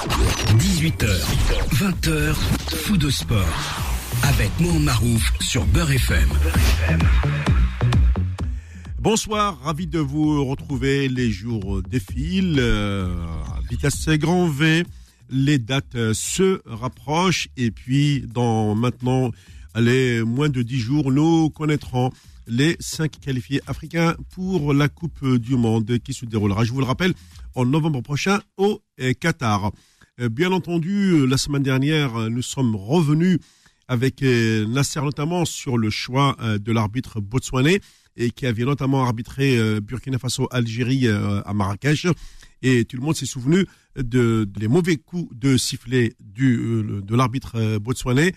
18h, 20h, fou de sport. Avec Mohamed Marouf sur Beurre FM. Bonsoir, ravi de vous retrouver. Les jours défilent, euh, vitesse grand V. Les dates euh, se rapprochent et puis dans maintenant, allez, moins de dix jours, nous connaîtrons les cinq qualifiés africains pour la Coupe du Monde qui se déroulera, je vous le rappelle, en novembre prochain au euh, Qatar. Euh, bien entendu, la semaine dernière, nous sommes revenus avec Nasser notamment sur le choix de l'arbitre botswanais et qui avait notamment arbitré Burkina Faso-Algérie à Marrakech. Et tout le monde s'est souvenu de, les mauvais coups de sifflet de l'arbitre botswanais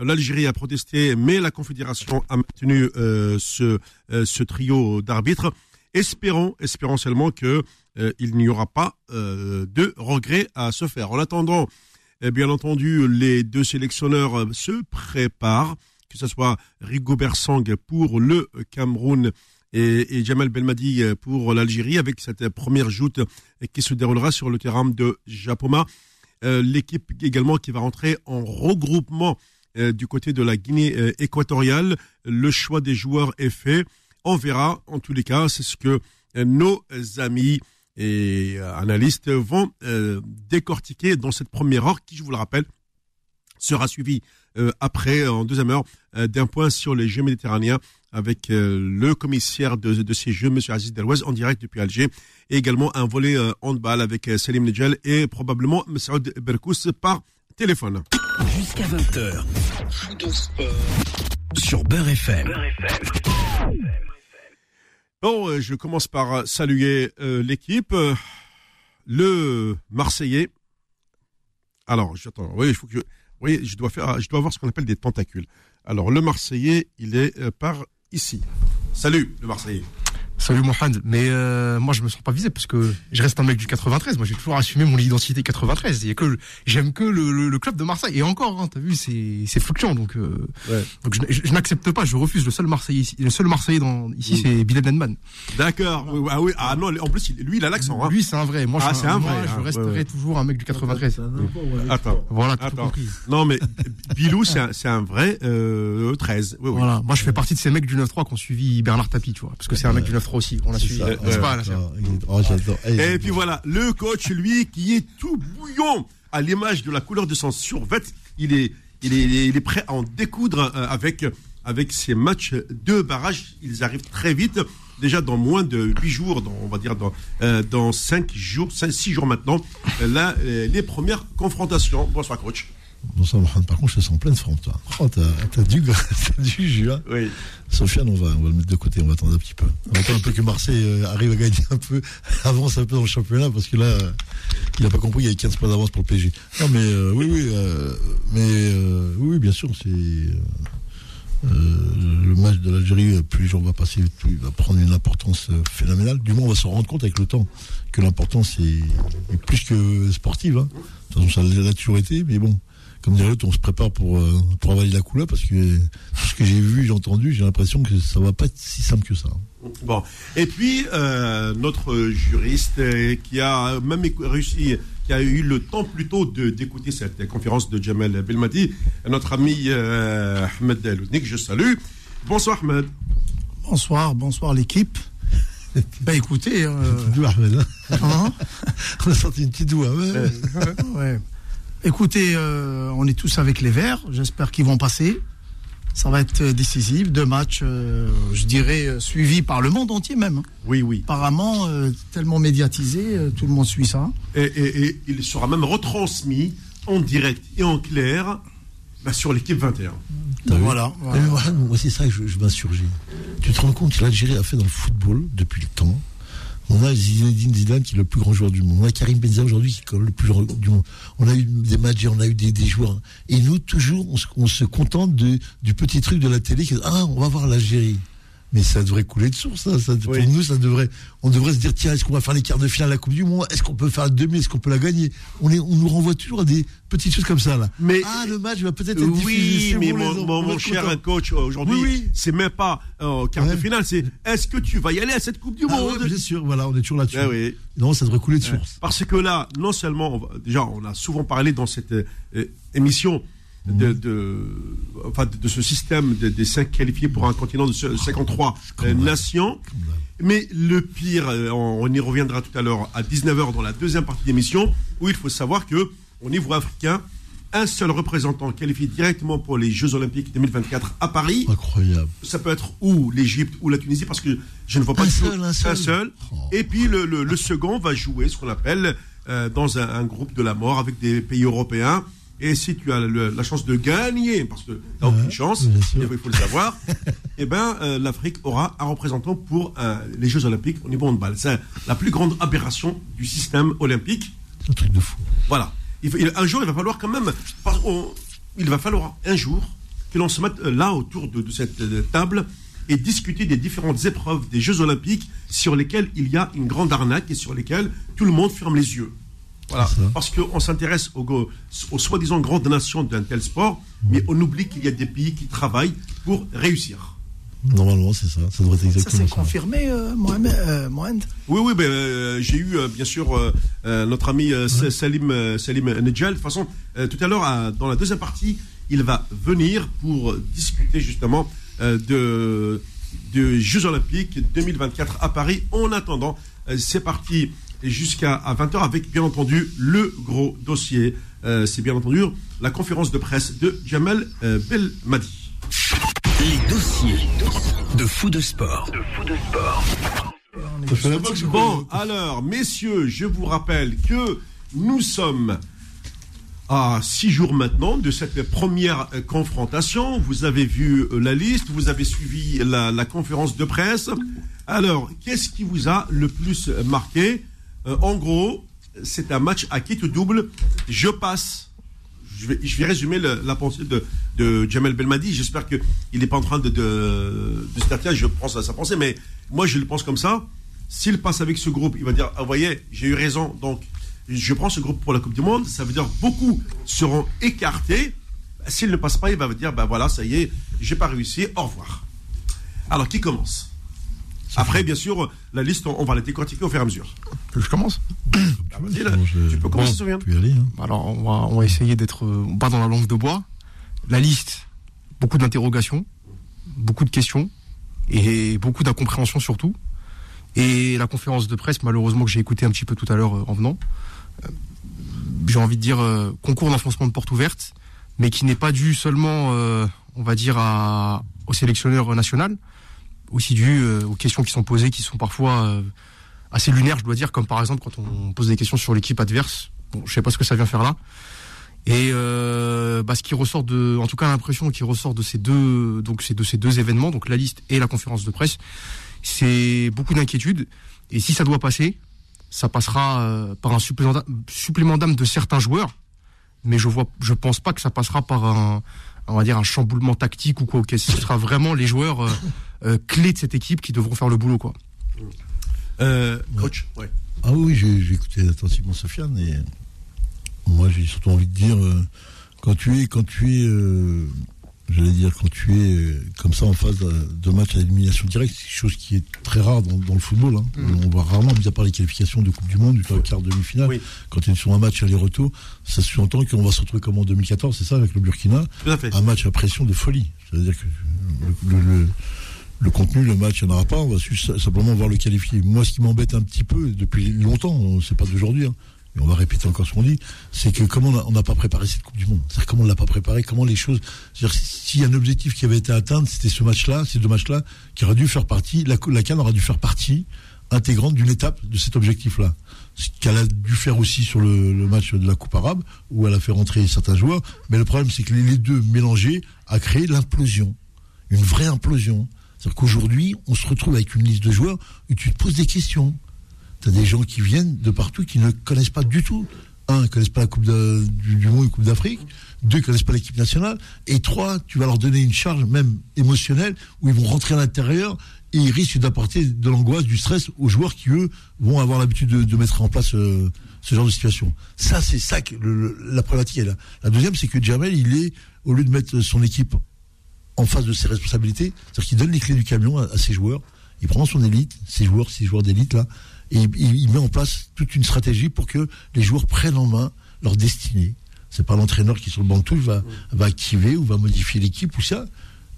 L'Algérie a protesté, mais la Confédération a maintenu euh, euh, ce trio d'arbitres. Espérons, espérons seulement que euh, il n'y aura pas de regrets à se faire. En attendant, eh bien entendu, les deux sélectionneurs se préparent, que ce soit Rigo Bersang pour le Cameroun et, Jamal Belmadi pour l'Algérie, avec cette première joute qui se déroulera sur le terrain de Japoma. L'équipe également qui va rentrer en regroupement euh, du côté de la Guinée euh, équatoriale. Le choix des joueurs est fait. On verra. En tous les cas, c'est ce que euh, nos amis et analystes vont décortiquer dans cette première heure qui, je vous le rappelle, sera suivie après, en deuxième heure, d'un point sur les Jeux méditerranéens avec le commissaire de, ces Jeux, M. Aziz Delouez, en direct depuis Alger, et également un volet handball avec Selim Nedjel et probablement M. Berkous par téléphone. Jusqu'à 20h. Sur Beurre FM. Bon, euh, je commence par euh, saluer euh, l'équipe. Le Marseillais. Alors, j'attends. Oui, il faut que je, oui, je dois faire, je dois avoir ce qu'on appelle des tentacules. Alors, le Marseillais, il est par ici. Salut, le Marseillais. Salut Mohamed, mais euh, moi je me sens pas visé parce que je reste un mec du 93. Moi j'ai toujours assumé mon identité 93. Il y a que j'aime que le, le, club de Marseille et encore, hein, t'as vu, c'est c'est fluctuant donc euh, donc je, je, n'accepte pas, je refuse. Le seul Marseillais ici, le seul Marseillais dans ici c'est Bilal Nenman. D'accord. Ah oui, ah non, en plus lui il a l'accent. Hein. Lui c'est un vrai. Moi ah, c'est un vrai. je hein. resterai toujours un mec du 93. Attends. Voilà. Attends. Non mais Bilou c'est un, c'est un vrai euh, 13. Oui, voilà. Moi je fais partie de ces mecs du 9-3 qui ont suivi Bernard Tapie, tu vois, parce que c'est un mec du 9-3 aussi. On l'a suivi. Oh, et puis voilà, le coach, lui, qui est tout bouillon à l'image de la couleur de son survêt, il est, il est, il est prêt à en découdre euh, avec, avec ces matchs de barrage. Ils arrivent très vite. Déjà dans moins de 8 jours, dans, on va dire dans, euh, dans 5 jours, 5, 6 jours maintenant, là, euh, les premières confrontations. Bonsoir coach. Par contre je te sens en pleine forme toi. Oh, t'as du, as du jus hein. Oui. Sofiane, on va, on va le mettre de côté, on va attendre un petit peu. On va attendre un peu que Marseille euh, arrive à gagner un peu, avance un peu dans le championnat, parce que là, il n'a pas compris, il y a 15 points d'avance pour le PSG. Non mais euh, oui, oui, euh, mais oui, bien sûr, c'est le match de l'Algérie, plus les jours vont passer, plus il va prendre une importance phénoménale. Du moins, on va se rendre compte avec le temps que l'importance est, plus que sportive. Hein. De toute façon, ça l'a toujours été, mais bon, comme dirait l'autre, on se prépare pour, euh, pour avaler la couleur parce que ce que j'ai vu, j'ai entendu, j'ai l'impression que ça va pas être si simple que ça. Bon. Et puis, euh, notre juriste euh, qui a même réussi, qui a eu le temps plutôt d'écouter cette conférence de Jamel Belmadi, notre ami Ahmed Loudnik, je salue. Bonsoir Ahmed. Bonsoir, bonsoir l'équipe. bah écoutez. Euh... Ahmed. Hein. Hein on a senti une petite doigt. Ouais. ouais. Écoutez, euh, on est tous avec les Verts. J'espère qu'ils vont passer. Ça va être décisif. Deux matchs, euh, je dirais, euh, suivis par le monde entier même. Hein. Oui, oui. Apparemment, tellement médiatisé, tout le monde suit ça. Et, il sera même retransmis en direct et en clair bah, sur l'équipe 21. Voilà. Moi, c'est ça que je, je m'insurgis. Tu te rends compte que l'Algérie a fait dans le football depuis le temps on a Zinedine Zidane qui est le plus grand joueur du monde. On a Karim Benzema aujourd'hui qui est le plus grand du monde. On a eu des managers, on a eu des, joueurs. Et nous, toujours, on se, contente du petit truc de la télé qui ah, on va voir l'Algérie. Mais ça devrait couler de source. Ça, ça- Pour nous, ça devrait, on devrait se dire tiens, est-ce qu'on va faire les quarts de finale de la Coupe du Monde? Est-ce qu'on peut faire la demi? Est-ce qu'on peut la gagner? On, est, on nous renvoie toujours à des petites choses comme ça là. Mais- ah, le match va peut-être être. Oui, mais bon, mon, cher coach, aujourd'hui, Oui, oui. c'est même pas euh, au quart de finale, c'est est-ce que tu vas y aller à cette Coupe du Ah Monde? ouais, bien sûr, voilà, on est toujours là-dessus. Oui. Non, ça devrait couler de source. Parce que là, non seulement, on va- déjà, on a souvent parlé dans cette euh, émission de, de, enfin, de, de ce système de- des cinq qualifiés pour un continent de ce- 53 euh, nations. Mais le pire, euh, on, y reviendra tout à l'heure à 19h dans la deuxième partie d'émission, où il faut savoir que au niveau africain, un seul représentant qualifié directement pour les Jeux Olympiques 2024 à Paris. Incroyable. Ça peut être ou l'Égypte ou la Tunisie parce que je ne vois pas Un seul, un seul. Oh. Et puis le, le- le second va jouer ce qu'on appelle euh, dans un, un groupe de la mort avec des pays européens. Et si tu as le- la chance de gagner, parce que tu n'as aucune chance, il faut le savoir, eh ben euh, l'Afrique aura un représentant pour euh, les Jeux Olympiques au niveau handball. C'est la plus grande aberration du système olympique. C'est un truc de fou. Voilà. Il faut- il- un jour, il va falloir quand même. parce il va falloir un jour que l'on se mette euh, là autour de, de cette table et discuter des différentes épreuves des Jeux Olympiques sur lesquelles il y a une grande arnaque et sur lesquelles tout le monde ferme les yeux. Voilà. C'est. Parce qu'on s'intéresse aux, go- aux soi-disant grandes nations d'un tel sport, mais on oublie qu'il y a des pays qui travaillent pour réussir. Normalement, c'est ça. Ça devrait être Ça exactement s'est ça. confirmé, euh, Mohamed, euh, Mohamed Oui, oui, ben, euh, j'ai eu euh, bien sûr euh, euh, notre ami euh, Sa- Salim, euh, Salim Nedjal. De toute façon, euh, tout à l'heure, dans la deuxième partie, il va venir pour discuter justement euh, de, de Jeux Olympiques 2024 à Paris. En attendant, euh, c'est parti jusqu'à à 20h avec bien entendu le gros dossier. Euh, c'est bien entendu la conférence de presse de Jamel euh, Belmadi. Les dossiers de fou de sport. Bon, alors, messieurs, je vous rappelle que nous sommes à six jours maintenant de cette première euh, confrontation. Vous avez vu la liste, vous avez suivi la, la conférence de presse. Alors, qu'est-ce qui vous a le plus marqué? Euh, En gros, c'est un match à quitte double. Je passe. Je vais, résumer la pensée de, Jamel Belmadi. J'espère qu'il n'est pas en train de, se tiens, je pense à sa pensée, mais moi, je le pense comme ça. S'il passe avec ce groupe, il va dire, ah, voyez, j'ai eu raison, donc je prends ce groupe pour la Coupe du Monde. Ça veut dire beaucoup seront écartés. S'il ne passe pas, il va dire, ben voilà, ça y est, j'ai pas réussi, au revoir. Alors, qui commence? Après, bien sûr, la liste, on, on va la décortiquer au fur et à mesure. Que je commence Vas-y, là, Bon, je- tu peux commencer, Bon. Sofiane. Hein. Alors, on va, on va essayer d'être euh, pas dans la langue de bois. La liste, beaucoup d'interrogations, beaucoup de questions et beaucoup d'incompréhension surtout. Et la conférence de presse, malheureusement, que j'ai écouté un petit peu tout à l'heure euh, en venant, euh, j'ai envie de dire euh, concours d'enfoncement de porte ouverte, mais qui n'est pas dû seulement, euh, on va dire, à, au sélectionneur national, aussi dû euh, aux questions qui sont posées, qui sont parfois euh, assez lunaires, je dois dire, comme par exemple quand on pose des questions sur l'équipe adverse. Bon, je sais pas ce que ça vient faire là. Et euh, bah, ce qui ressort de, en tout cas l'impression qui ressort de ces deux, donc c'est de ces deux événements, donc la liste et la conférence de presse, c'est beaucoup d'inquiétude. Et si ça doit passer, ça passera euh, par un supplément d'âme- de certains joueurs, mais je vois, je pense pas que ça passera par un, on va dire un chamboulement tactique ou quoi. Ce sera vraiment les joueurs euh, clés de cette équipe qui devront faire le boulot, quoi. Euh, coach, ouais. Ah oui, j'ai écouté attentivement Sofiane et moi j'ai surtout envie de dire euh, quand tu es quand tu es euh, j'allais dire quand tu es euh, comme ça en phase de, de match à élimination directe, c'est quelque chose qui est très rare dans, dans le football. hein. On voit rarement, mis à part les qualifications de Coupe du Monde, du quart demi-finale, Oui. quand tu es sur un match aller-retour, ça sous-entend qu'on va se retrouver comme en 2014, c'est ça, avec le Burkina, Tout à fait. un match à pression de folie. C'est-à-dire que le, le- le- le contenu, le match, il n'y en aura pas. On va simplement voir le qualifier. Moi, ce qui m'embête un petit peu depuis longtemps, c'est pas d'aujourd'hui, hein, on va répéter encore ce qu'on dit, c'est que comment on n'a pas préparé cette Coupe du Monde. C'est-à-dire comment on l'a pas préparé, comment les choses. S'il y a un objectif qui avait été atteint, c'était ce match-là, ces deux matchs-là, qui aurait dû faire partie. La, la CAN aura dû faire partie intégrante d'une étape de cet objectif-là. Ce qu'elle a dû faire aussi sur le, le match de la Coupe arabe, où elle a fait rentrer certains joueurs. Mais le problème, c'est que les, les deux mélangés a créé l'implosion. Une vraie implosion. C'est-à-dire qu'aujourd'hui, on se retrouve avec une liste de joueurs où tu te poses des questions. Tu as des gens qui viennent de partout qui ne connaissent pas du tout un, ils connaissent pas la Coupe du, du Monde, une Coupe d'Afrique. Deux, ils connaissent pas l'équipe nationale. Et trois, tu vas leur donner une charge même émotionnelle où ils vont rentrer à l'intérieur et ils risquent d'apporter de l'angoisse, du stress aux joueurs qui, eux, vont avoir l'habitude de, mettre en place euh, ce genre de situation. Ça, c'est ça que la problématique est là. La deuxième, c'est que Jamel, il est, au lieu de mettre son équipe en face de ses responsabilités, c'est-à-dire qu'il donne les clés du camion à, à ses joueurs, il prend son élite, ses joueurs, ses joueurs d'élite là, et il, il met en place toute une stratégie pour que les joueurs prennent en main leur destinée. C'est pas l'entraîneur qui sur le banc de touche va, va activer ou va modifier l'équipe ou ça.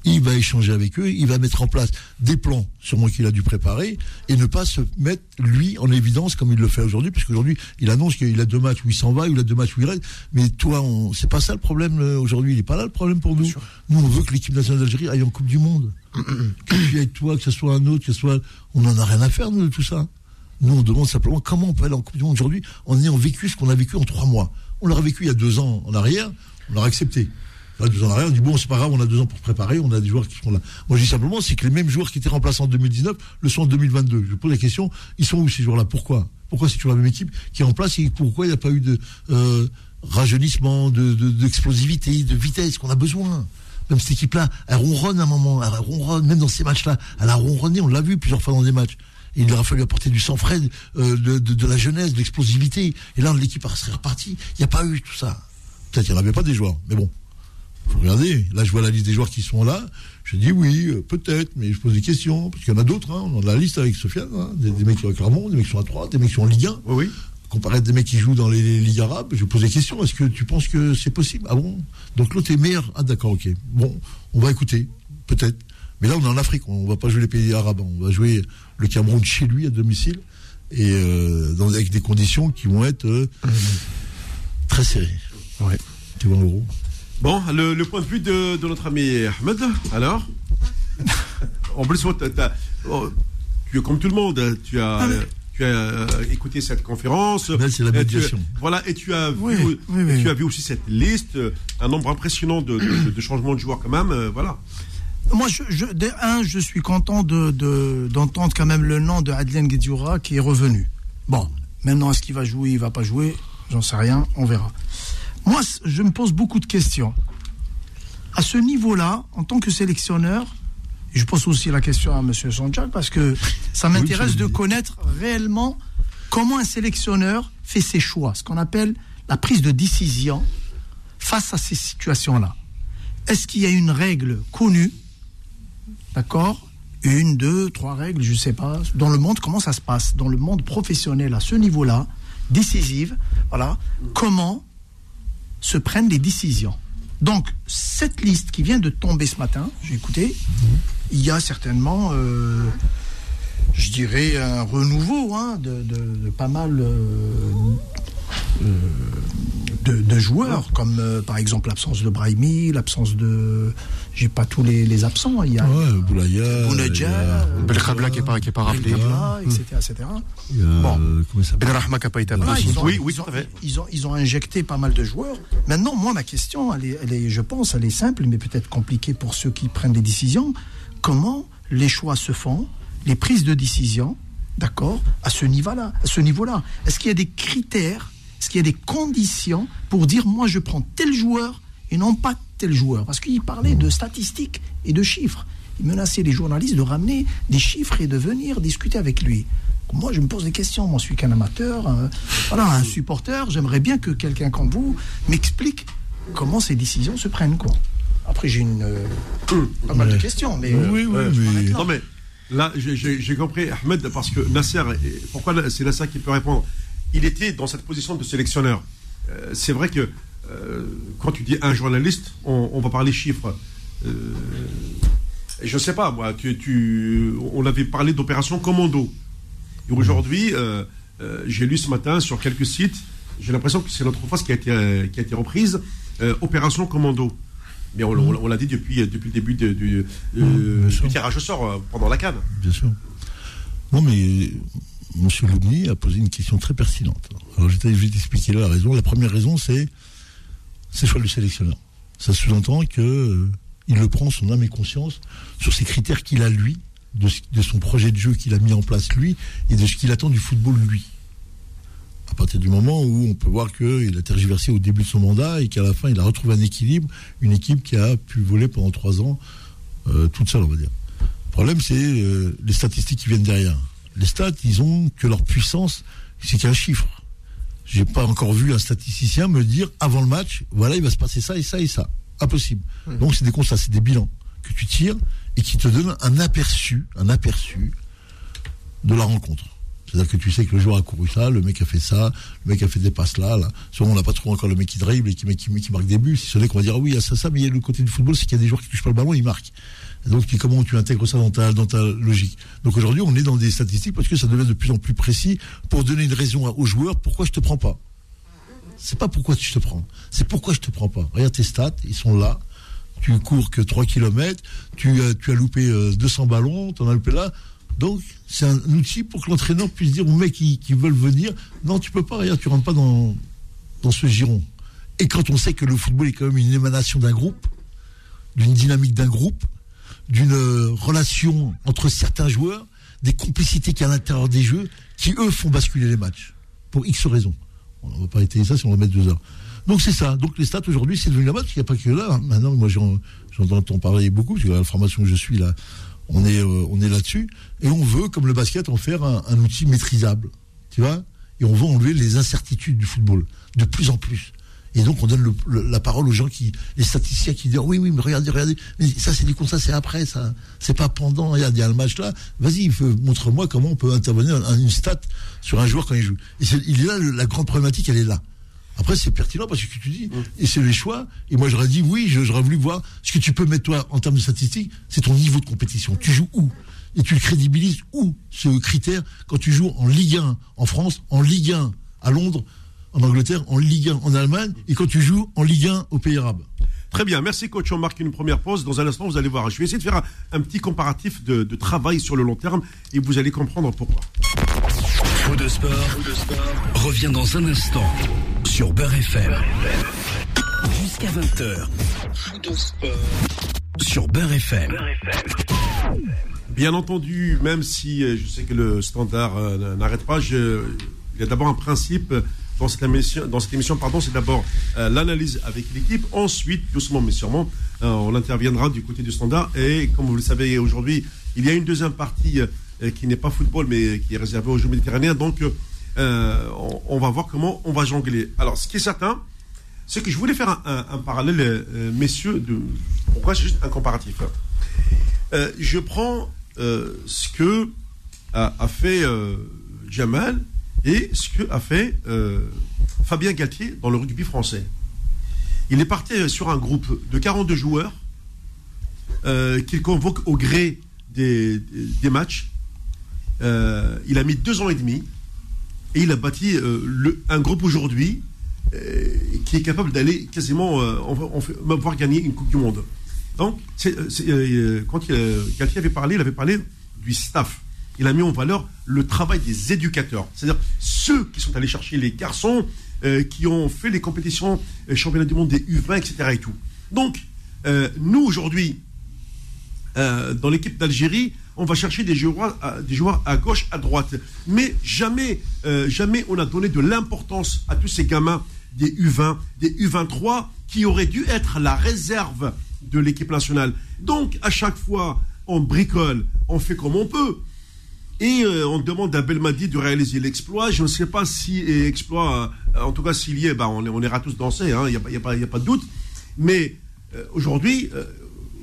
Il va échanger avec eux, il va mettre en place des plans, sûrement qu'il a dû préparer, et ne pas se mettre lui en évidence comme il le fait aujourd'hui, parce qu'aujourd'hui il annonce qu'il a deux matchs où il s'en va, il a deux matchs où il reste. Mais toi, on... c'est pas ça le problème euh, aujourd'hui? Il n'est pas là le problème pour nous. Nous, on veut que l'équipe nationale d'Algérie aille en Coupe du Monde. que tu ailles toi, que ce soit un autre, que ce soit, on en a rien à faire nous, de tout ça. Nous, on demande simplement comment on peut aller en Coupe du Monde aujourd'hui en ayant vécu ce qu'on a vécu en trois mois. On l'aurait vécu il y a deux ans en arrière, on l'aurait accepté. Là, deux ans en arrière, on dit bon, c'est pas grave, on a deux ans pour préparer, on a des joueurs qui sont là. Moi, je dis simplement, c'est que les mêmes joueurs qui étaient remplacés en 2019 le sont en 2022. Je pose la question, ils sont où ces joueurs-là? Pourquoi? Pourquoi c'est toujours la même équipe qui est en place et pourquoi il n'y a pas eu de euh, rajeunissement, de- de- d'explosivité, de, vitesse? Qu'on a besoin même cette équipe-là, elle ronronne à un moment, elle ronronne, même dans ces matchs-là, elle a ronronné, on l'a vu plusieurs fois dans des matchs. Il leur a fallu apporter du sang-frais, euh, de, de- de la jeunesse, de l'explosivité. Et là, l'équipe serait repartie. Il n'y a pas eu tout ça. Peut-être qu'il n'y en avait pas des joueurs, mais bon. Faut regarder. Là, je vois la liste des joueurs qui sont là. Je dis oui, euh, peut-être, mais je pose des questions. Parce qu'il y en a d'autres. Hein. On a la liste avec Sofiane. hein. Des, des mecs qui sont à Clermont, des mecs qui sont à 3, des mecs qui sont en Ligue 1. Oui, oui. Comparé à des mecs qui jouent dans les, les ligues arabes, je pose des questions. Est-ce que tu penses que c'est possible? Ah bon? Donc l'autre est meilleur. Ah d'accord, ok. Bon, on va écouter, peut-être. Mais là, on est en Afrique. On va pas jouer les pays arabes. On va jouer le Cameroun chez lui à domicile et euh, dans, avec des conditions qui vont être euh, très serrées. Ouais. Tu vois en gros. Bon, le, le point de vue de, de notre ami Ahmed, alors En plus, oh, tu es comme tout le monde, tu as, tu as euh, écouté cette conférence. Là, c'est la Et tu- voilà, et tu as, Oui, vu, oui, oui. et tu as vu aussi cette liste, euh, un nombre impressionnant de, de- de changements de joueurs quand même. euh, voilà. Moi, je, je, de un, je suis content de, de- d'entendre quand même le nom de Adlien Guedioura qui est revenu. Bon, maintenant, est-ce qu'il va jouer, il va pas jouer? J'en sais rien, on verra. Moi, je me pose beaucoup de questions. À ce niveau-là, en tant que sélectionneur, je pose aussi la question à M. Sanjak parce que ça m'intéresse de connaître réellement comment un sélectionneur fait ses choix, ce qu'on appelle la prise de décision face à ces situations-là. Est-ce qu'il y a une règle connue? D'accord? Une, deux, trois règles, je ne sais pas. Dans le monde, comment ça se passe? Dans le monde professionnel, à ce niveau-là, décisive, voilà, comment se prennent les décisions. Donc, cette liste qui vient de tomber ce matin, j'ai écouté, il y a certainement, euh, je dirais, un renouveau hein, de, pas mal euh, de, de joueurs, comme euh, par exemple l'absence de Brahimi, l'absence de. J'ai pas tous les, les absents. Il y a Ouais, Boulaya. Euh, Belkhabla qui est pas, qui est pas rappelé. Belkhabla, etc., etc. il y a, Bon. euh, comment il s'appelle? Ben Rahma qui a pas été appelé. Oui, oui, ils, ont, tout à fait. ils, ont, ils ont injecté pas mal de joueurs. Maintenant, moi, ma question, elle est, elle est, je pense, elle est simple, mais peut-être compliquée pour ceux qui prennent des décisions. Comment les choix se font, les prises de décision, d'accord, à ce niveau-là, à ce niveau-là? Est-ce qu'il y a des critères, est-ce qu'il y a des conditions pour dire, moi, je prends tel joueur et non pas tel joueur? Parce qu'il parlait de statistiques et de chiffres. Il menaçait les journalistes de ramener des chiffres et de venir discuter avec lui. Moi, je me pose des questions. Moi, je suis qu'un amateur, euh, voilà, un supporter. J'aimerais bien que quelqu'un comme vous m'explique comment ces décisions se prennent, quoi. Après, j'ai une euh, pas mal de questions, mais Oui, oui, mais. m'arrête là. Non mais là, j'ai- compris Ahmed parce que Nasser, pourquoi c'est Nasser qui peut répondre? Il était dans cette position de sélectionneur. Euh, c'est vrai que euh, quand tu dis un journaliste, on, on va parler chiffres. Euh, je sais pas moi, tu, tu, on avait parlé d'opération commando. Et aujourd'hui, j'ai lu ce matin sur quelques sites, j'ai l'impression que c'est notre phrase qui a été, qui a été reprise, opération commando. Mais on, on- on l'a dit depuis, depuis le début de- du, tirage au sort pendant la canne. Bien sûr. Non, mais M. Loubni a posé une question très pertinente. Alors, je vais t'expliquer là la raison. La première raison, c'est c'est choix du sélectionneur. Ça sous-entend que euh, il le prend son âme et conscience sur ces critères qu'il a lui, de son projet de jeu qu'il a mis en place lui, et de ce qu'il attend du football lui. À partir du moment où on peut voir qu'il a tergiversé au début de son mandat et qu'à la fin, il a retrouvé un équilibre, une équipe qui a pu voler pendant trois ans euh, toute seule, on va dire. Le problème, c'est euh, les statistiques qui viennent derrière. Les stats, ils ont que leur puissance, c'est qu'un chiffre. J'ai pas encore vu un statisticien me dire avant le match, voilà, il va se passer ça et ça et ça. Impossible. Donc c'est des constats, c'est des bilans que tu tires et qui te donnent un aperçu, un aperçu de la rencontre. C'est-à-dire que tu sais que le joueur a couru ça, le mec a fait ça, le mec a fait des passes là, là. Souvent, on n'a pas trop encore le mec qui dribble et qui, marque des buts. Si ce n'est qu'on va dire, ah oui, il y a ça, ça, mais il le côté du football, c'est qu'il y a des joueurs qui touchent pas le ballon, ils marquent. Donc, comment tu intègres ça dans ta, dans ta logique? Donc aujourd'hui, on est dans des statistiques parce que ça devient de plus en plus précis pour donner une raison aux joueurs pourquoi je te prends pas? C'est pas pourquoi je te prends, c'est pourquoi je te prends pas. Regarde tes stats, ils sont là. Tu cours que 3 km, tu, as, tu as loupé 200 euh, ballons, tu en as loupé là. Donc, c'est un outil pour que l'entraîneur puisse dire aux mecs qui, veulent venir, non, tu peux pas, regarde, tu rentres pas dans, dans ce giron. Et quand on sait que le football est quand même une émanation d'un groupe, d'une dynamique d'un groupe, d'une euh, relation entre certains joueurs, des complicités qu'il y a à l'intérieur des jeux, qui eux font basculer les matchs, pour X raisons. On ne va pas étayer ça si on va mettre deux heures. Donc c'est ça. Donc les stats aujourd'hui, c'est devenu la bas parce qu'il n'y a pas que là. Hein. Maintenant, moi j'en entends parler beaucoup, parce que la formation que je suis là, on est, euh, on est là-dessus. Et on veut, comme le basket, en faire un, outil maîtrisable. Tu vois Et on veut enlever les incertitudes du football, de plus en plus. Et donc on donne la parole aux gens qui, les statisticiens qui disent oui oui mais regardez regardez mais ça c'est du ça c'est après ça c'est pas pendant il y, a, il y a le match là vas-y montre-moi comment on peut intervenir une stat sur un joueur quand il joue et il là la grande problématique elle est là après, c'est pertinent parce que tu dis, et c'est les choix. Et moi, j'aurais dit, oui, j'aurais voulu voir ce que tu peux mettre, toi, en termes de statistiques, c'est ton niveau de compétition. Tu joues où? Et tu le crédibilises où, ce critère, quand tu joues en Ligue 1 en France, en Ligue 1 à Londres, en Angleterre, en Ligue 1 en Allemagne, et quand tu joues en Ligue 1 aux Pays Arabes Très bien, merci coach. On marque une première pause. Dans un instant, vous allez voir. Je vais essayer de faire un, petit comparatif de, de, travail sur le long terme et vous allez comprendre pourquoi. Fou de sport, revient dans un instant sur Beurre FM. Jusqu'à 20h. Fou de sport sur Beurre FM. Bien entendu, même si euh, je sais que le standard euh, n'arrête pas, il y a d'abord un principe dans cette émission, dans cette émission pardon, c'est d'abord euh, l'analyse avec l'équipe. Ensuite, doucement mais sûrement, on interviendra du côté du standard. Et comme vous le savez aujourd'hui, il y a une deuxième partie qui n'est pas football, mais qui est réservée aux Jeux méditerranéens. Donc, euh, on, va voir comment on va jongler. Alors, ce qui est certain, c'est que je voulais faire un, parallèle, euh, messieurs. Pourquoi c'est juste un comparatif euh, Je prends ce que a, fait Jamal et ce que a fait Fabien Galtier dans le rugby français. Il est parti sur un groupe de 42 joueurs qu'il convoque au gré des matchs. il a mis deux ans et demi et il a bâti euh, le, un groupe aujourd'hui euh, qui est capable d'aller quasiment euh, on, voir gagner une Coupe du Monde. Donc, quand Galtier avait parlé, il avait parlé du staff. Il a mis en valeur le travail des éducateurs, c'est-à-dire ceux qui sont allés chercher les garçons, qui ont fait les compétitions championnat du monde des U20, etc. Et tout. Donc, nous aujourd'hui, dans l'équipe d'Algérie, on va chercher des joueurs, à, des joueurs à gauche, à droite. Mais jamais, euh, jamais on a donné de l'importance à tous ces gamins des U20, des U23 qui auraient dû être la réserve de l'équipe nationale. Donc, à chaque fois, on bricole, on fait comme on peut. Et euh, on demande à Belmadi de réaliser l'exploit. Je ne sais pas si exploit, euh, en tout cas s'il y est, bah, on, on, ira tous danser, hein, il n'y a, a, a, pas de doute. Mais aujourd'hui,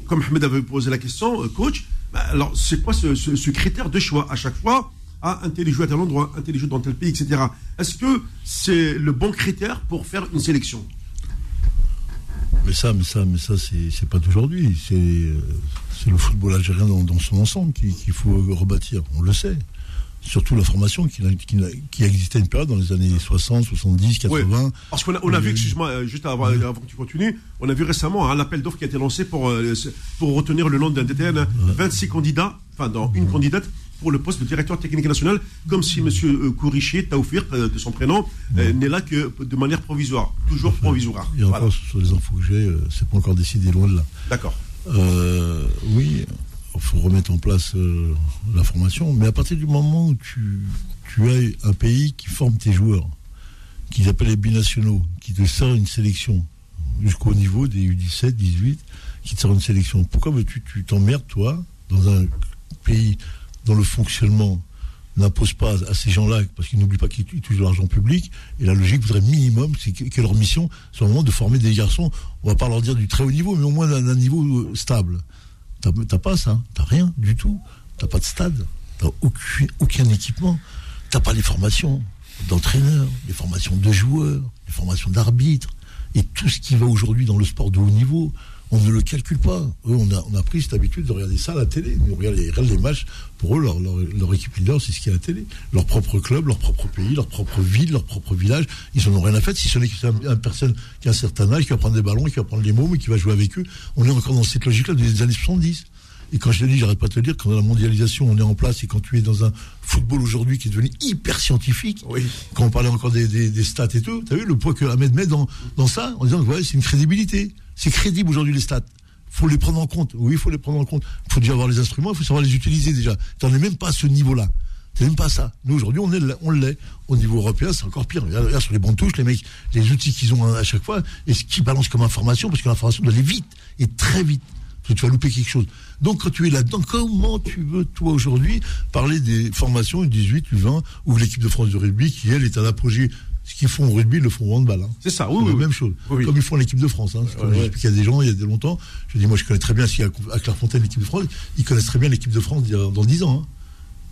comme Ahmed avait posé la question, coach, bah, alors, c'est quoi ce, critère de choix? À chaque fois ah, un tel à tel endroit, un tel dans tel pays, etc. Est-ce que c'est le bon critère pour faire une sélection? Mais ça, mais ça, mais ça, c'est pas d'aujourd'hui. C'est le football algérien dans, son ensemble qu'il faut rebâtir. On le sait surtout la formation qui, qui, qui, existait une période dans les années 60, 70, 80. parce qu'on a, on a vu, excuse-moi, euh, juste avant, avant, que tu continues, on a vu récemment un appel d'offres qui a été lancé pour, euh, pour retenir le nom d'un DTN. 26 candidats, enfin, dans une candidate pour le poste de directeur technique national, comme si M. Euh, Kourichi, Taoufir, de son prénom, n'est là que de manière provisoire, toujours provisoire. Et encore, sur les infos que j'ai, c'est pas encore décidé loin de là. D'accord. oui, faut remettre en place euh, la formation. Mais à partir du moment où tu, as un pays qui forme tes joueurs, qu'ils appellent les binationaux, qui te sort une sélection jusqu'au niveau des U17, 18, qui te sort une sélection. Pourquoi veux-tu tu t'emmerdes, toi, dans un pays dont le fonctionnement n'impose pas à ces gens-là, parce qu'ils n'oublient pas qu'ils utilisent l'argent public, et la logique voudrait minimum, c'est que, leur mission soit moment de former des garçons, on va pas leur dire du très haut niveau, mais au moins d'un niveau euh, stable. T'as pas ça, t'as rien du tout, t'as pas de stade, t'as aucun, aucun équipement, t'as pas les formations d'entraîneurs, les formations de joueurs, les formations d'arbitres, et tout ce qui va aujourd'hui dans le sport de haut niveau, on ne le calcule pas. Eux, on a, pris cette habitude de regarder ça à la télé. on regarde les, matchs. Pour eux, leur, leur, équipe leader, c'est ce qu'il y a à la télé. Leur propre club, leur propre pays, leur propre ville, leur propre village. Ils n'en ont rien à faire. Si ce n'est qu'une personne qui a un certain âge, qui va prendre des ballons, qui va prendre les mots, mais qui va jouer avec eux. On est encore dans cette logique-là des années 70. Et quand je te dis, j'arrête pas de te dire, quand la mondialisation, on est en place, et quand tu es dans un football aujourd'hui qui est devenu hyper scientifique, quand on parlait encore des, des, stats et tout, tu as vu le poids que Ahmed met dans, dans ça, en disant, ouais, c'est une crédibilité. C'est crédible aujourd'hui les stats. faut les prendre en compte. Oui, il faut les prendre en compte. Il faut déjà avoir les instruments, il faut savoir les utiliser déjà. Tu n'en es même pas à ce niveau-là. C'est même pas ça. Nous, aujourd'hui, on, est, on l'est. Au niveau européen, c'est encore pire. Regarde, sur les bandes touches, les mecs, les outils qu'ils ont à chaque fois, et ce qu'ils balancent comme information, parce que l'information doit aller vite, et très vite. Tu vas louper quelque chose. Donc, quand tu es là-dedans, comment tu veux, toi, aujourd'hui, parler des formations U18, U20, ou l'équipe de France de rugby, qui, elle, est à l'apogée ce qu'ils font au rugby, ils le font au handball. Hein. C'est ça, oui, oui. La même chose. Comme ils font l'équipe de France. Hein. Comme ouais, a des gens, il y a des longtemps. Je dis, moi, je connais très bien, si à Clairefontaine, l'équipe de France, ils connaissent très bien l'équipe de France dans 10 ans. Hein.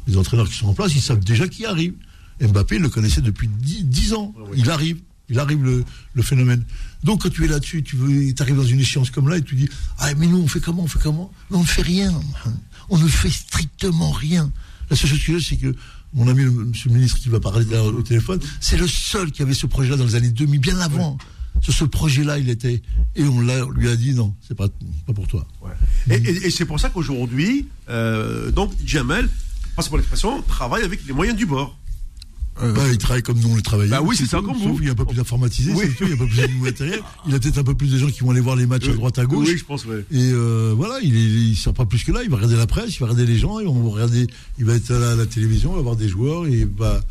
Les entraîneurs qui sont en place, ils savent déjà qui arrive. Mbappé, le connaissait depuis 10, ans. Il arrive. Il arrive le, le, phénomène. Donc, quand tu es là-dessus, tu veux, arrives dans une échéance comme là et tu dis, ah, mais nous, on fait comment, on fait comment? On ne fait rien. On ne fait strictement rien. La seule chose que c'est que mon ami, le, monsieur le ministre qui va parler au téléphone, c'est le seul qui avait ce projet-là dans les années 2000, bien avant. Ce seul projet-là, il était. Et on, lui a dit non, c'est pas, pas pour toi. Et, c'est pour ça qu'aujourd'hui, euh, donc, Jamel, passe pour l'expression, travaille avec les moyens du bord. Euh, bah, il travaille comme nous on le travaille. Bah oui, c'est ça, comme vous. Il y a un peu plus informatisé, c'est tout. Il y a pas plus de matériel. Il a peut-être un peu plus de gens qui vont aller voir les matchs à droite à gauche. Oui, je pense, ouais. Et euh, voilà, il, est, il sort pas plus que là. Il va regarder la presse, il va regarder les gens, il va regarder, il va être à la, télévision, il va voir des joueurs, et va,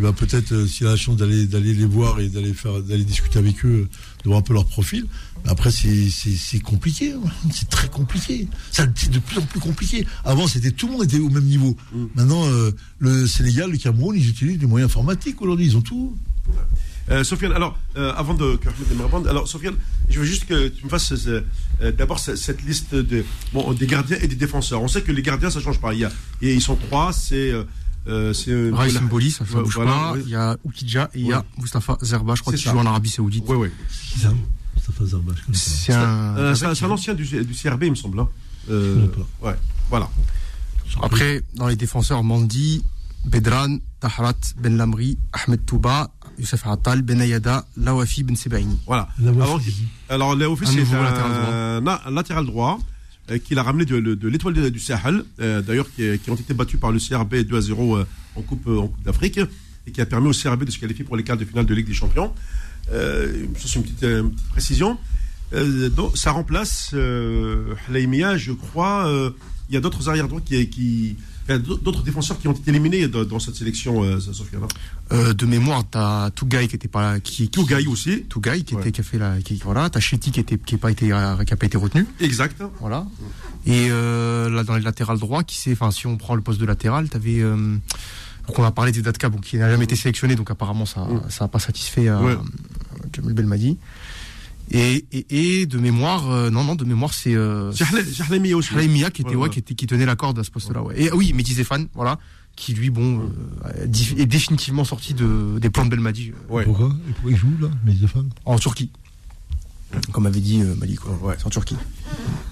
il va peut-être, euh, s'il a la chance d'aller d'aller les voir et d'aller faire d'aller discuter avec eux, de voir un peu leur profil. Après, c'est compliqué, hein. c'est très compliqué. C'est de plus en plus compliqué. Avant, c'était tout le monde était au même niveau. Mm. Maintenant, euh, le Sénégal, le Cameroun, ils utilisent des moyens informatiques aujourd'hui. Ils ont tout. Euh, Sofiane, alors, euh, avant de que me réponde, alors Sofiane, je veux juste que tu me fasses d'abord cette liste de, bon, des gardiens et des défenseurs. On sait que les gardiens, ça change pas. Il y a, et ils sont trois, c'est euh, c'est euh, Mboli, ça, bouge pas. Il y a Oukidja et il y a Mustafa Zerba, je crois qu'il joue en Arabie Saoudite. Oui, oui. C'est un, euh, un ancien du, du, CRB, il me semble. Hein. Euh, ouais, voilà. Après, dans les défenseurs, Mandi, Bedran, Tahrat, Ben Lamri, Ahmed Touba, Youssef Attal, Ben Ayada, Lawafi, Ben Sebaini. Voilà. Alors, Lawafi, c'est un, un latéral droit qu'il a ramené de, l'étoile du Sahel, euh, d'ailleurs qui, ont été battus par le CRB 2 à 0 euh, en Coupe, d'Afrique, et qui a permis au CRB de se qualifier pour les quarts de finale de Ligue des Champions. Euh, c'est une petite précision. donc, ça remplace euh, je crois. Il y a d'autres arrière-droits qui, d'autres défenseurs qui ont été éliminés dans, cette sélection, euh, euh, De mémoire, t'as Tougaï qui était pas qui, qui Tougaï aussi. Tougaï qui était qui a fait la qui, voilà, t'as Chetty qui était qui pas été qui a pas été retenu. Exact. Voilà. Et euh, là dans les latérales droits, qui c'est, enfin si on prend le poste de latéral, t'avais euh, donc on a parlé des Datka, bon, qui n'a jamais été sélectionné, donc apparemment ça mm. ça pas satisfait euh, ouais. Jamel Belmadi. Et, et, et, de mémoire, euh, non, non, de mémoire, c'est. Euh, aussi. Qui, était, ouais, qui, était, qui tenait la corde à ce poste-là. Ouais. Et oui, Mehdi Zéphane, voilà, qui lui, bon, euh, est définitivement sorti de, des plans de Belmadi. Ouais. Pourquoi, et pourquoi il joue là, Mehdi Zéphane? En Turquie. Comme avait dit euh, Mali, quoi. Ouais. C'est en Turquie.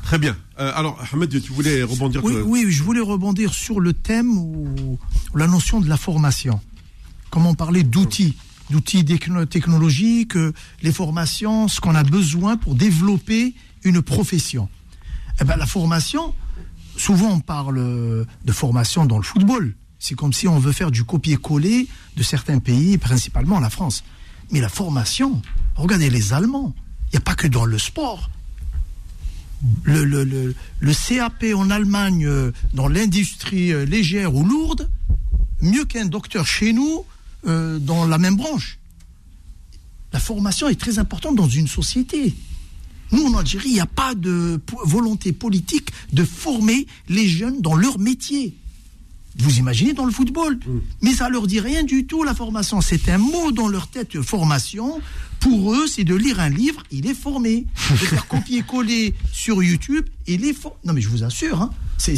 Très bien. Euh, alors, Ahmed, tu voulais rebondir oui, oui, je voulais rebondir sur le thème ou la notion de la formation. Comment parler d'outils? D'outils technologiques, les formations, ce qu'on a besoin pour développer une profession. Eh ben, la formation, souvent on parle de formation dans le football. C'est comme si on veut faire du copier-coller de certains pays, principalement la France. Mais la formation, regardez les Allemands, il n'y a pas que dans le sport. Le CAP en Allemagne, euh, dans l'industrie euh, légère ou lourde, mieux qu'un docteur chez nous, euh, dans la même branche. la formation est très importante dans une société. Nous, en Algérie, il n'y a pas de volonté politique de former les jeunes dans leur métier. Vous imaginez dans le football. Mm. Mais ça leur dit rien du tout, la formation. C'est un mot dans leur tête, formation. Pour eux, c'est de lire un livre, il est formé. De faire copier-coller sur YouTube, il est formé. Non, mais je vous assure, hein, c'est,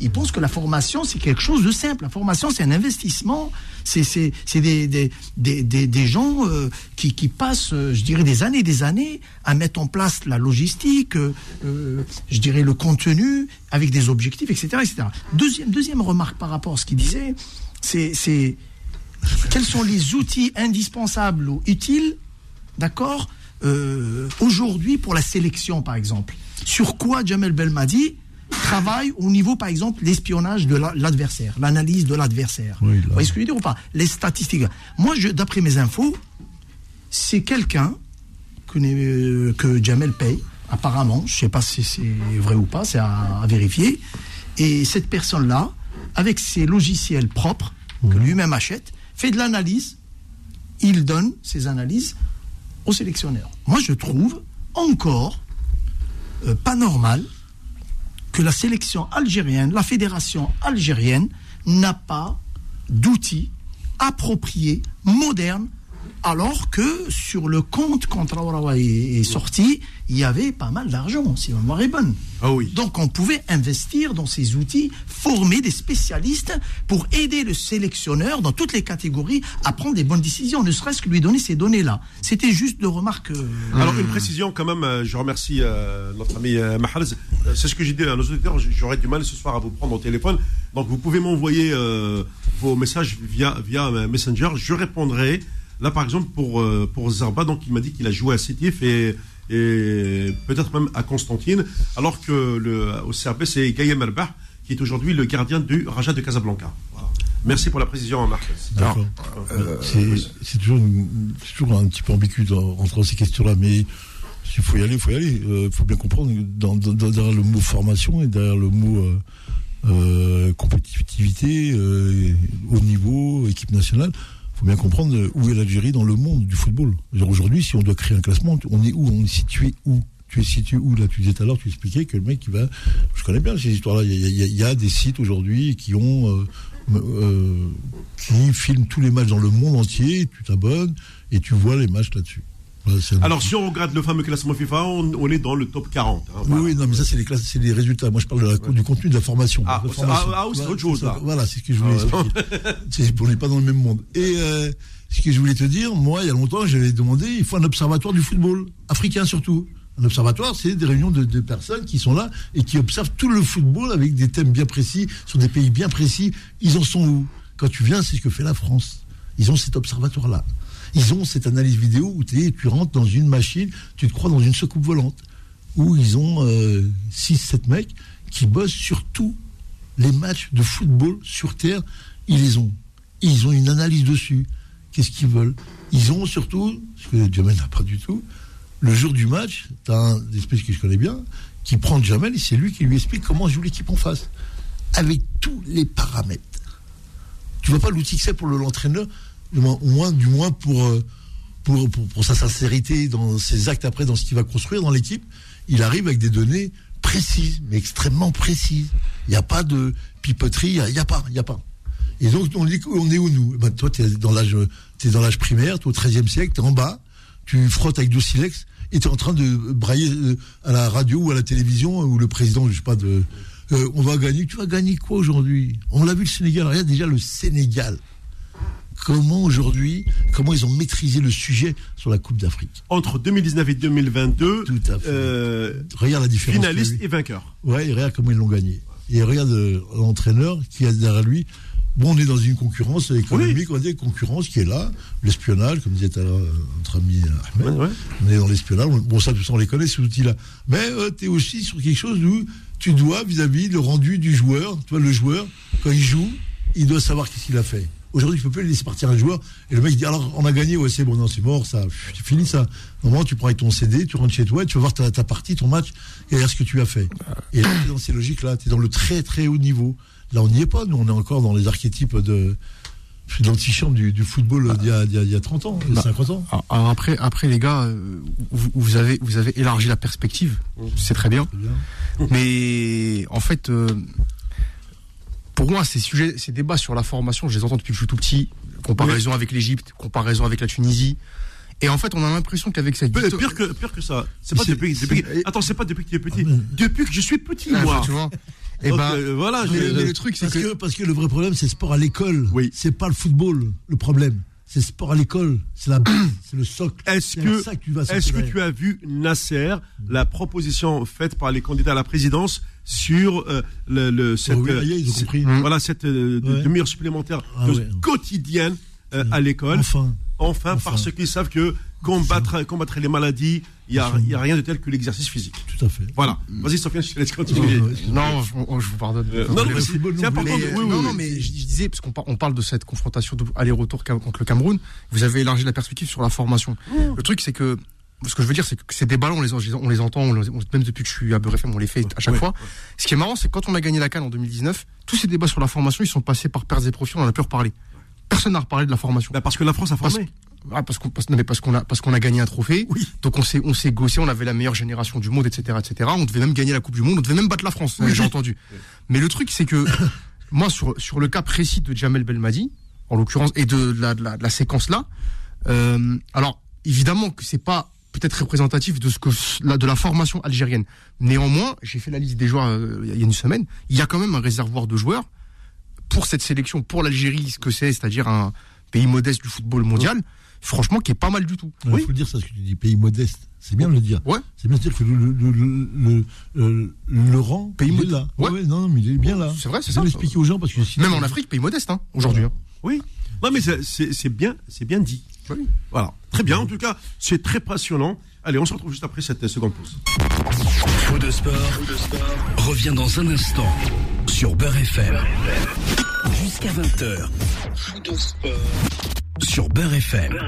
ils, pensent que la formation, c'est quelque chose de simple. La formation, c'est un investissement. C'est, des, des, des, des, gens euh, qui, qui, passent, euh, je dirais, des années et des années à mettre en place la logistique, euh, je dirais, le contenu, avec des objectifs, etc. etc. Deuxième, deuxième remarque par rapport à ce qu'il disait, c'est quels sont les outils indispensables ou utiles d'accord, aujourd'hui pour la sélection, par exemple. Sur quoi Jamel Belmadi travaille au niveau, par exemple, l'espionnage de l'adversaire, l'analyse de l'adversaire. Vous voyez ce que je veux dire ou pas? Les statistiques. Moi, d'après mes infos, c'est quelqu'un que, euh, que Jamel paye, apparemment. Je ne sais pas si c'est vrai ou pas, c'est à, vérifier. Et cette personne-là, avec ses logiciels propres, que lui-même achète, fait de l'analyse. Il donne ses analyses au sélectionneur. Moi, je trouve encore euh, pas normal que la sélection algérienne, la fédération algérienne, n'a pas d'outils appropriés, modernes, alors que sur le compte quand Traoré est, sorti, il y avait pas mal d'argent, si ma mémoire est bonne. Ah oui. Donc on pouvait investir dans ces outils, former des spécialistes pour aider le sélectionneur dans toutes les catégories à prendre des bonnes décisions, ne serait-ce que lui donner ces données-là. C'était juste de remarques. Euh, alors une précision quand même, euh, je remercie euh, notre ami Mahalz. C'est ce que j'ai dit à nos auditeurs, j'aurais du mal ce soir à vous prendre au téléphone. Donc vous pouvez m'envoyer vos messages via, via Messenger, je répondrai. Là, par exemple, pour, euh, pour Zarba, donc, il m'a dit qu'il a joué à Sétif et, et peut-être même à Constantine, alors que le, au CRB, c'est Gaïa Merbah, qui est aujourd'hui le gardien du Raja de Casablanca. Merci pour la précision, Marc. Euh, c'est toujours, toujours, un petit peu ambigu entre ces questions-là, mais s'il faut y aller, il faut y aller. Il euh, faut bien comprendre, dans, derrière le mot formation et derrière le mot compétitivité, haut niveau, équipe nationale, il faut bien comprendre où est l'Algérie dans le monde du football. Aujourd'hui, si on doit créer un classement, on est où? On est situé où? Tu es situé où? Là, tu disais tout à l'heure, tu expliquais que le mec qui va. Je connais bien ces histoires-là. Il y, a des sites aujourd'hui qui ont. Euh, euh, qui filment tous les matchs dans le monde entier, tu t'abonnes et tu vois les matchs là-dessus. Alors, si on regarde le fameux classement FIFA, on, est dans le top 40. Hein, oui, oui, non, mais ça, c'est les, classes, c'est les résultats. Moi, je parle du contenu de la formation. Ah, ah, ah oui, c'est autre chose. Voilà, c'est ce que je voulais ah, expliquer. on n'est pas dans le même monde. Et euh, ce que je voulais te dire, moi, il y a longtemps, j'avais demandé, il faut un observatoire du football, africain surtout. Un observatoire, c'est des réunions de, de, personnes qui sont là et qui observent tout le football avec des thèmes bien précis, sur des pays bien précis. Ils en sont où? Quand tu viens, c'est ce que fait la France. Ils ont cet observatoire-là. Ils ont cette analyse vidéo où tu rentres dans une machine, tu te crois dans une soucoupe volante, où ils ont 6-7 euh, mecs qui bossent sur tous les matchs de football sur Terre. Ils les ont. Ils ont une analyse dessus. Qu'est-ce qu'ils veulent? Ils ont surtout, ce que Jamel n'a pas du tout, le jour du match, tu as un espèce que je connais bien, qui prend Jamel et c'est lui qui lui explique comment joue l'équipe en face. Avec tous les paramètres. Tu vois pas l'outil que c'est pour l'entraîneur du moins, du moins euh, pour, pour, pour, sa sincérité dans ses actes après, dans ce qu'il va construire dans l'équipe, il arrive avec des données précises, mais extrêmement précises. Il n'y a pas de pipoterie, il n'y a, pas, il a pas. Et donc, on dit on est où nous? Eh ben, Toi, tu es dans l'âge primaire, tu es au XIIIe siècle, tu es en bas, tu frottes avec du silex et tu es en train de brailler euh, à la radio ou à la télévision, ou le président, je sais pas, de, euh, on va gagner. Tu vas gagner quoi aujourd'hui? On l'a vu le Sénégal. Regarde déjà le Sénégal comment aujourd'hui, comment ils ont maîtrisé le sujet sur la Coupe d'Afrique. Entre 2019 et 2022, Tout à fait. Euh, regarde la différence. Finaliste et vainqueur. Ouais, regarde comment ils l'ont gagné. Et regarde euh, l'entraîneur qui a derrière lui. Bon, on est dans une concurrence économique, on a une concurrence qui est là, l'espionnage, comme disait euh, notre ami Ahmed. On est dans l'espionnage. Bon, ça, tout ça, on les connaît, ces outils-là. Mais tu es aussi sur quelque chose où tu dois, vis-à-vis le rendu du joueur, tu vois, le joueur, quand il joue, il doit savoir qu'est-ce qu'il a fait. Aujourd'hui, tu peux plus laisser partir un joueur et le mec dit alors on a gagné, ouais c'est bon, non c'est mort, ça, c'est fini ça. Normalement, tu prends avec ton CD, tu rentres chez toi, tu vas voir ta, ta partie, ton match et regarde ce que tu as fait. Et là, dans ces logiques-là, tu es dans le très très haut niveau. Là, on n'y est pas. Nous, on est encore dans les archétypes de l'antichambre du, du football d'il y, a- d'il y a- il y a 30 ans, Bah, 50 ans. Alors après, après les gars, euh, vous, vous avez, vous avez élargi la perspective, c'est très bien. Très bien. Mais en fait, euh, pour moi, ces sujets, ces débats sur la formation, je les entends depuis que je suis tout petit. Comparaison avec l'Égypte, comparaison avec la Tunisie. Et en fait, on a l'impression qu'avec cette Pire, pire que, pire que ça. C'est pas depuis, Attends, c'est pas depuis que tu es petit. Ah, Depuis que je suis petit, Ah, moi. tu vois. Et Donc, ben, euh, voilà. mais, je- mais le truc, c'est que, que, parce que le vrai problème, c'est le sport à l'école. Oui. C'est pas le football, le problème. C'est le sport à l'école. C'est la base, c'est le socle. Est-ce C'est que, à ça que tu vas est-ce que tu as vu Nasser, la proposition faite par les candidats à la présidence sur euh, le, le- cette, Oh oui, euh, c'est- compris. voilà cette euh, Ouais. demi-heure supplémentaire Ah de- ouais. quotidienne euh, à l'école. Enfin. Enfin, Enfin. parce qu'ils savent que combattre, combattre les maladies, il y a, Enfin. il y a rien de tel que l'exercice physique. Tout à fait. Voilà. Vas-y, Sofiane, je te laisse continuer. Non, je, vous pardonne. Euh, non, non, mais c'est important. Mais, de- oui, oui, non, oui. non, mais je, je disais, parce qu'on par- on parle de cette confrontation aller-retour contre le Cameroun, vous avez élargi la perspective sur la formation. Le truc, c'est que, ce que je veux dire, c'est que ces débats-là, on les, on les entend, on les- on- même depuis que je suis à Beurre on les fait à chaque Ouais. fois. Ce qui est marrant, c'est que quand on a gagné la Cannes en 2019, tous ces débats sur la formation, ils sont passés par pairs et profils, on en a pu reparler. Personne n'a reparlé de la formation. Bah, parce que la France a Parce- formé. Ah, parce qu'on parce, parce qu'on a parce qu'on a gagné un trophée. Oui. Donc on s'est on s'est gossé, on avait la meilleure génération du monde, etc., etc. On devait même gagner la Coupe du Monde, on devait même battre la France. Oui. J'ai entendu. Mais le truc c'est que moi sur sur le cas précis de Jamel Belmadi, en l'occurrence, et de la de la, de la séquence là, euh, alors évidemment que c'est pas peut-être représentatif de ce que la- de la formation algérienne. Néanmoins, j'ai fait la liste des joueurs euh, il y a une semaine. Il y a quand même un réservoir de joueurs pour cette sélection, pour l'Algérie, ce que c'est, c'est-à-dire un pays modeste du football mondial, franchement, qui est pas mal du tout. Il faut le dire, ça, ce que tu dis, pays modeste. C'est bien de le dire. Ouais. C'est bien de dire que le, le, le, le, le- le rang, Pays il est modeste. là. Ouais. non, non, mais il est bien là. C'est vrai, c'est Faut ça. l'expliquer aux gens parce que sinon- Même en Afrique, pays modeste, hein, aujourd'hui. hein. Oui. Non, mais c'est- bien, c'est bien dit. Oui. Voilà. Très bien. En tout cas, c'est très passionnant. Allez, on se retrouve juste après cette seconde pause. Faux de sport, revient dans un instant sur Beurre FM. Jusqu'à 20h. Faux de sport sur Beurre FM.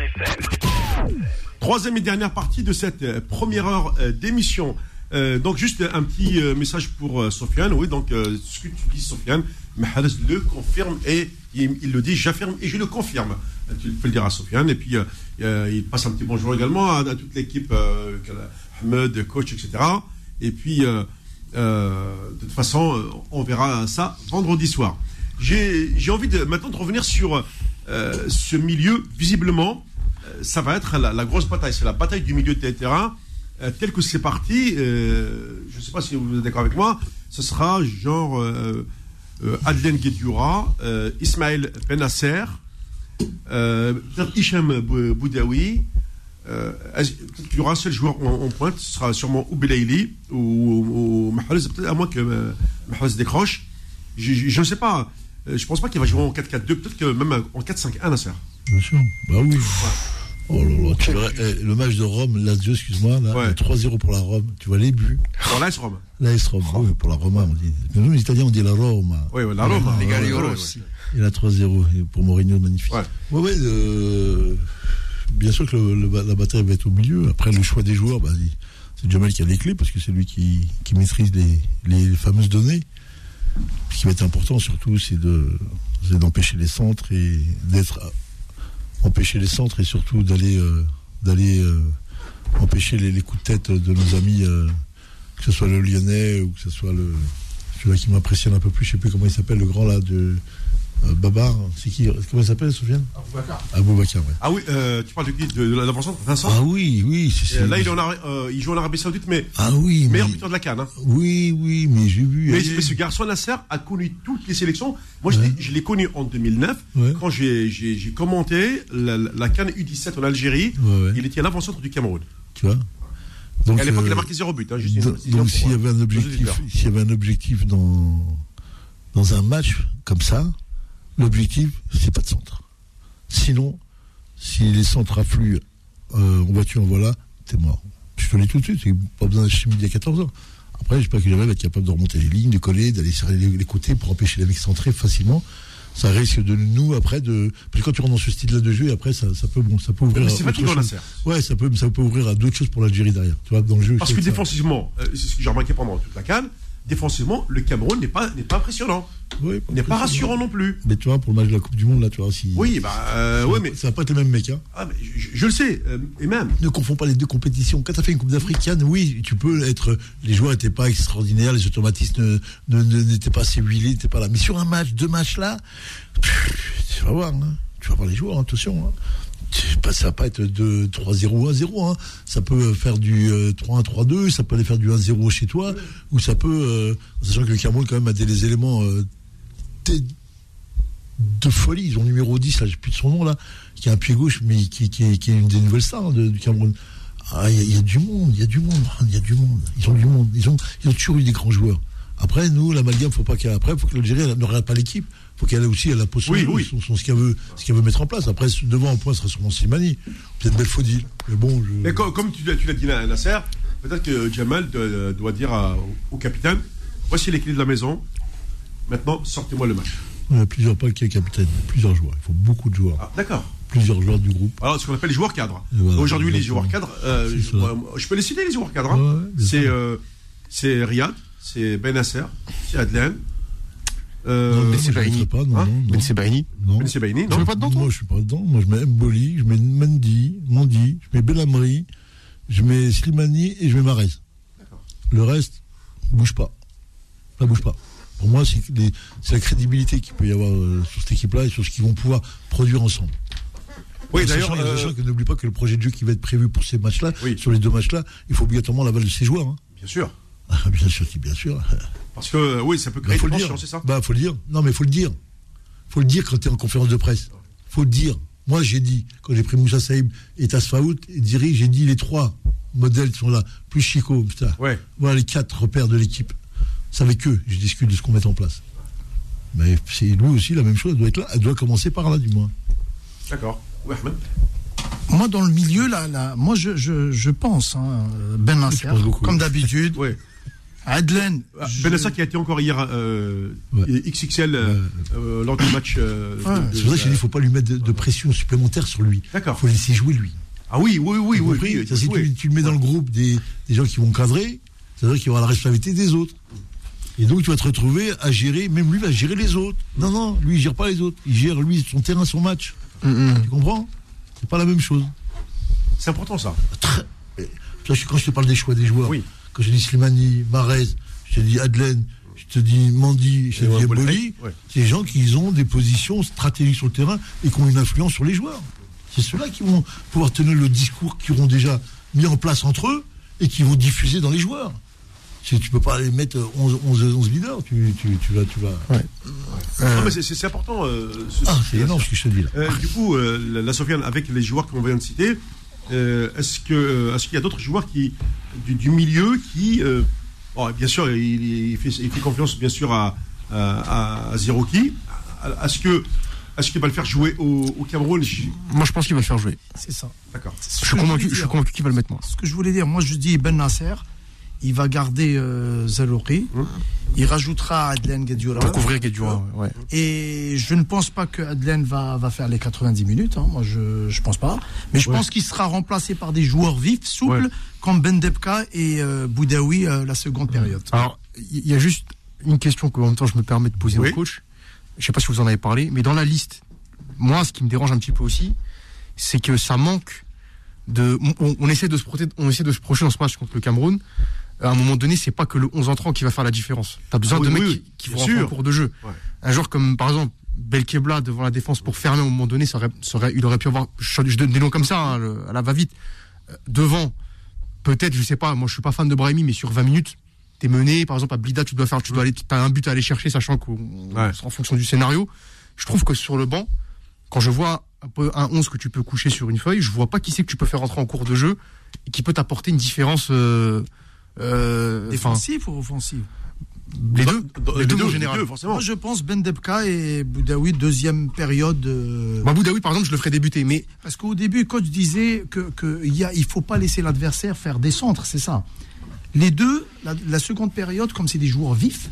Troisième et dernière partie de cette euh, première heure euh, d'émission. Euh, donc juste un petit euh, message pour euh, Sofiane. Oui, donc euh, ce que tu dis, Sofiane, Mahrez le confirme et il, le dit, j'affirme et je le confirme. Tu peux le dire à Sofiane. Et puis euh, euh, il passe un petit bonjour également à, toute l'équipe, euh, Ahmed, coach, etc. Et puis euh, de toute façon, on verra ça vendredi soir. J'ai envie maintenant de revenir sur ce milieu. Visiblement, ça va être la, grosse bataille. C'est la bataille du milieu de terrain. Euh, tel que c'est parti, je ne sais pas si vous êtes d'accord avec moi, ce sera genre Adlen Guedioura, euh, Ismaël Benasser, euh, peut-être Hicham Bou- Boudaoui. Euh, qu'il y aura un seul joueur en, pointe, ce sera sûrement ou, ou, ou Mahrez, peut-être à moins que euh, Mahrez décroche. Je- ne sais pas. Euh, Je pense pas qu'il va jouer en 4-4-2, peut-être que même en 4-5-1, Nasser. Bien sûr. Bah oui. Oh là là, tu verrais, eh, le match de Rome, Lazio, excuse-moi, là, Ouais. 3-0 pour la Rome. Tu vois les buts. Dans l'AS Rome. L'AS Rome, oui, pour la Roma, on dit. Mais nous, les Italiens, on dit la Roma. Oui, ouais, la Rome. Les gars, ouais, les aussi. Et la 3-0 et pour Mourinho, magnifique. Ouais. Ouais, ouais, euh, bien sûr que le- le- la bataille va être au milieu. Après, le choix des joueurs, bah, c'est Jamal qui a les clés parce que c'est lui qui, qui maîtrise les, les fameuses données. Ce qui va être important surtout, c'est de c'est d'empêcher les centres et d'être empêcher les centres et surtout d'aller euh, euh, empêcher les, les coups de tête de nos amis, euh, que ce soit le Lyonnais ou que ce soit le celui-là qui m'impressionne un peu plus, je sais plus comment il s'appelle, le grand là de euh, Babar, c'est qui Comment il s'appelle, Soufiane Aboubacar, ouais. Ah oui, euh, tu parles de qui De, de l'avant-centre Vincent Ah oui, oui, c'est Euh, c'est- Là, il, est en euh, il joue en Arabie Saoudite, mais Ah oui, meilleur mais- buteur de la Cannes. hein. oui, oui, mais j'ai vu. Mais, mais ce garçon Nasser a connu toutes les sélections. Moi, je Ouais. l'ai- je l'ai connu en 2009, Ouais. quand j'ai j'ai- j'ai commenté la, la Cannes U17 en Algérie. Ouais. Il était à l'avant-centre du Cameroun. tu vois. Donc, à l'époque, il a euh, marqué zéro but. Hein, juste donc, donc s'il y euh, avait un objectif, s'il y avait un objectif dans dans un match comme ça, l'objectif c'est pas de centre. Sinon, si les centres affluent euh, en voiture, en voilà, t'es mort. Je te le dis tout de suite, pas besoin d'acheter midi à 14 h Après, j'espère que va être capable de remonter les lignes, de coller, d'aller sur les, côtés pour empêcher les mecs centrés facilement. Ça risque de nous après de parce que quand tu rentres dans ce style-là de jeu, après ça, ça peut bon, ça peut ouvrir. Mais à c'est chose. Nasser. Ouais, ça peut, ça peut ouvrir à d'autres choses pour l'Algérie derrière. Tu vois, dans le jeu. Parce que ça. défensivement, euh, c'est ce que j'ai remarqué pendant toute la Cannes, défensivement, le Cameroun n'est pas, n'est pas impressionnant. Oui, N'est pas rassurant non plus. Mais tu vois, pour le match de la Coupe du Monde, là, tu vois, si. Oui, bah, euh, ça, ouais, mais, ça va pas être les mêmes mecs, hein. ah, mais je, je le sais, euh, et même. Ne confonds pas les deux compétitions. Quand tu as fait une Coupe d'Africaine, oui, tu peux être. Les joueurs n'étaient pas extraordinaires, les automatismes n'étaient pas assez huilés, n'étaient pas là. Mais sur un match, deux matchs là, tu vas voir, hein. tu vas voir les joueurs, hein, attention. Hein. Pas- Ça va pas être de 3-0 1-0. Hein. Ça peut faire du euh, 3-1 3-2, ça peut aller faire du 1-0 chez toi, ou ça peut. Euh, sachant que le Cameroun, quand même, a des éléments euh, de folie. Ils ont numéro 10, là, j'ai plus de son nom, là, qui a un pied gauche, mais qui, est, une des nouvelles stars hein, du Cameroun. Ah, il y, y a du monde, il y a du monde, il y a du monde. Ils ont du monde. Ils ont, toujours eu des grands joueurs. Après, nous, l'amalgame, faut pas qu'elle. Après, faut que l'Algérie ne regarde pas l'équipe. Faut qu'elle ait aussi, elle son, Oui, oui. son- son- ce qu'elle veut, veut mettre en place. Après, devant un point, ce sera sûrement Slimani. Peut-être Belfodil. Mais bon, je. Mais co- comme, tu, l'as- tu l'as dit, Nasser, peut-être que Jamal de- doit dire à- au capitaine voici les clés de la maison. Maintenant, sortez-moi le match. Il y a plusieurs, est capitaine, plusieurs joueurs. Il faut beaucoup de joueurs. Ah, d'accord. Plusieurs joueurs du groupe. Alors, ce qu'on appelle les joueurs cadres. Voilà, Aujourd'hui, les joueurs cadres, euh, je, ça. moi, je peux les citer, les joueurs cadres. hein. Ouais, ouais, bien c'est sûr. euh, c'est Riyad, c'est Benasser, c'est Adlen. Euh, Ben je ne Sebaini. pas, non, Hein. Ben Sebaini. non. Ben Sebaini, Tu non mets pas dedans, toi Moi, je suis pas dedans. Moi, je mets Mboli, je mets Mendy, Mondi, je mets Belhamri, je mets Slimani et je mets Marez. Le reste, bouge pas. Ça bouge pas. Pour moi, c'est la crédibilité qu'il peut y avoir euh, sur cette équipe-là et sur ce qu'ils vont pouvoir produire ensemble. Oui, d'ailleurs, euh, n'oublie pas que le projet de jeu qui va être prévu pour ces matchs-là, Oui. sur les deux matchs-là, il faut obligatoirement l'aval de ses joueurs. hein. bien sûr. Bien sûr, bien sûr. Parce que, euh, oui, ça peut Bah, créer faut une le tension, dire. c'est ça Bah, faut le dire. Non, mais faut le dire. Faut le dire quand tu es en conférence de presse. Faut le dire. Moi, j'ai dit, quand j'ai pris Moussa Saïb et Tasfaout et Diri, j'ai dit les trois modèles sont là, plus Chico, putain. Ouais. Voilà les quatre repères de l'équipe. C'est avec eux, je discute de ce qu'on met en place. Mais c'est lui aussi la même chose, elle doit être là, elle doit commencer par là, du moins. D'accord. Ouais. Moi, dans le milieu, là, là moi, je, je, je pense, hein, Ben Nasser, comme d'habitude. Ouais. Adlen. Ah, je- Benasser qui a été encore hier euh, Ouais. XXL euh, euh, lors du match. euh, C'est pour ça que j'ai dit, faut pas lui mettre de, de pression supplémentaire sur lui. D'accord. Il faut laisser jouer lui. Ah oui, oui, oui, oui. oui, Ça, si tu, tu le mets dans le groupe des, des gens qui vont cadrer, c'est-à-dire qu'il va avoir la responsabilité des autres. Et donc tu vas te retrouver à gérer, même lui va gérer les autres. Non, non, lui il gère pas les autres. Il gère lui son terrain, son match. Tu comprends? C'est pas la même chose. C'est important ça. Je- Quand je te parle des choix des joueurs, Oui. Quand je dis Slimani, Marez, je te dis Adlen, je te dis Mandi, je te dis ouais. c'est des gens qui ont des positions stratégiques sur le terrain et qui ont une influence sur les joueurs. C'est ceux-là qui vont pouvoir tenir le discours qu'ils auront déjà mis en place entre eux et qui vont diffuser dans les joueurs. Tu peux pas les mettre 11, 11, 11 leaders, tu, tu, tu vas... Tu vas... Non, mais c'est- important. euh, ce- Ah, ce- c'est énorme ce que je te dis là. Euh, du coup, euh, la, la Sofiane, avec les joueurs qu'on vient de citer, euh, est-ce que euh, est-ce qu'il y a d'autres joueurs qui du, du milieu qui, euh, bon, bien sûr, il, il fait, il fait confiance bien sûr à à, à Zerouki. Est-ce que est-ce qu'il va le faire jouer au, au Cameroun? Moi, je pense qu'il va le faire jouer. C'est ça. D'accord. Je suis convaincu, je suis convaincu qu'il va le mettre, moi. Ce que je voulais dire, moi je dis Ben Nasser, il va garder euh, Zalouri, Hum. il rajoutera Adlen Guedioura. Pour couvrir ouais. Et je ne pense pas que Adlen va, va faire les 90 minutes. hein. Moi, je je pense pas. Mais je Ouais. pense qu'il sera remplacé par des joueurs vifs, souples, Ouais. comme Ben Debka et euh, Boudaoui euh, la seconde période. Alors, il y a juste une question que, en même temps, je me permets de poser Oui. au coach. Je sais pas si vous en avez parlé, mais dans la liste, moi, ce qui me dérange un petit peu aussi, c'est que ça manque de. On, on essaie de se protéger, on essaie de se projeter dans ce match contre le Cameroun. À un moment donné, c'est pas que le 11 entrant qui va faire la différence. T'as besoin Ah oui, de mecs oui, qui, oui, qui vont en cours de jeu. Ouais. Un joueur comme, par exemple, Belkebla devant la défense pour fermer à un moment donné, ça aurait, ça aurait- il aurait pu avoir, je, je donne des noms comme ça, hein, le- à la va-vite. Euh, devant, peut-être, je sais pas, moi je suis pas fan de Brahimi, mais sur 20 minutes, t'es mené, par exemple à Blida, tu dois faire, tu dois aller, t'as un but à aller chercher, sachant qu'on Ouais. en fonction du scénario. Je trouve que sur le banc, quand je vois un peu un 11 que tu peux coucher sur une feuille, je vois pas qui c'est que tu peux faire rentrer en cours de jeu et qui peut t'apporter une différence. Euh, euh, Défensif ou offensif? Les deux, les deux, en les général. deux, forcément. Moi, je pense Ben Debka et Boudaoui, deuxième période. euh, Bah, Boudaoui, par exemple, je le ferais débuter, mais Parce qu'au début, coach disait que, que y a, il faut pas laisser l'adversaire faire des centres, c'est ça. Les deux, la, la seconde période, comme c'est des joueurs vifs,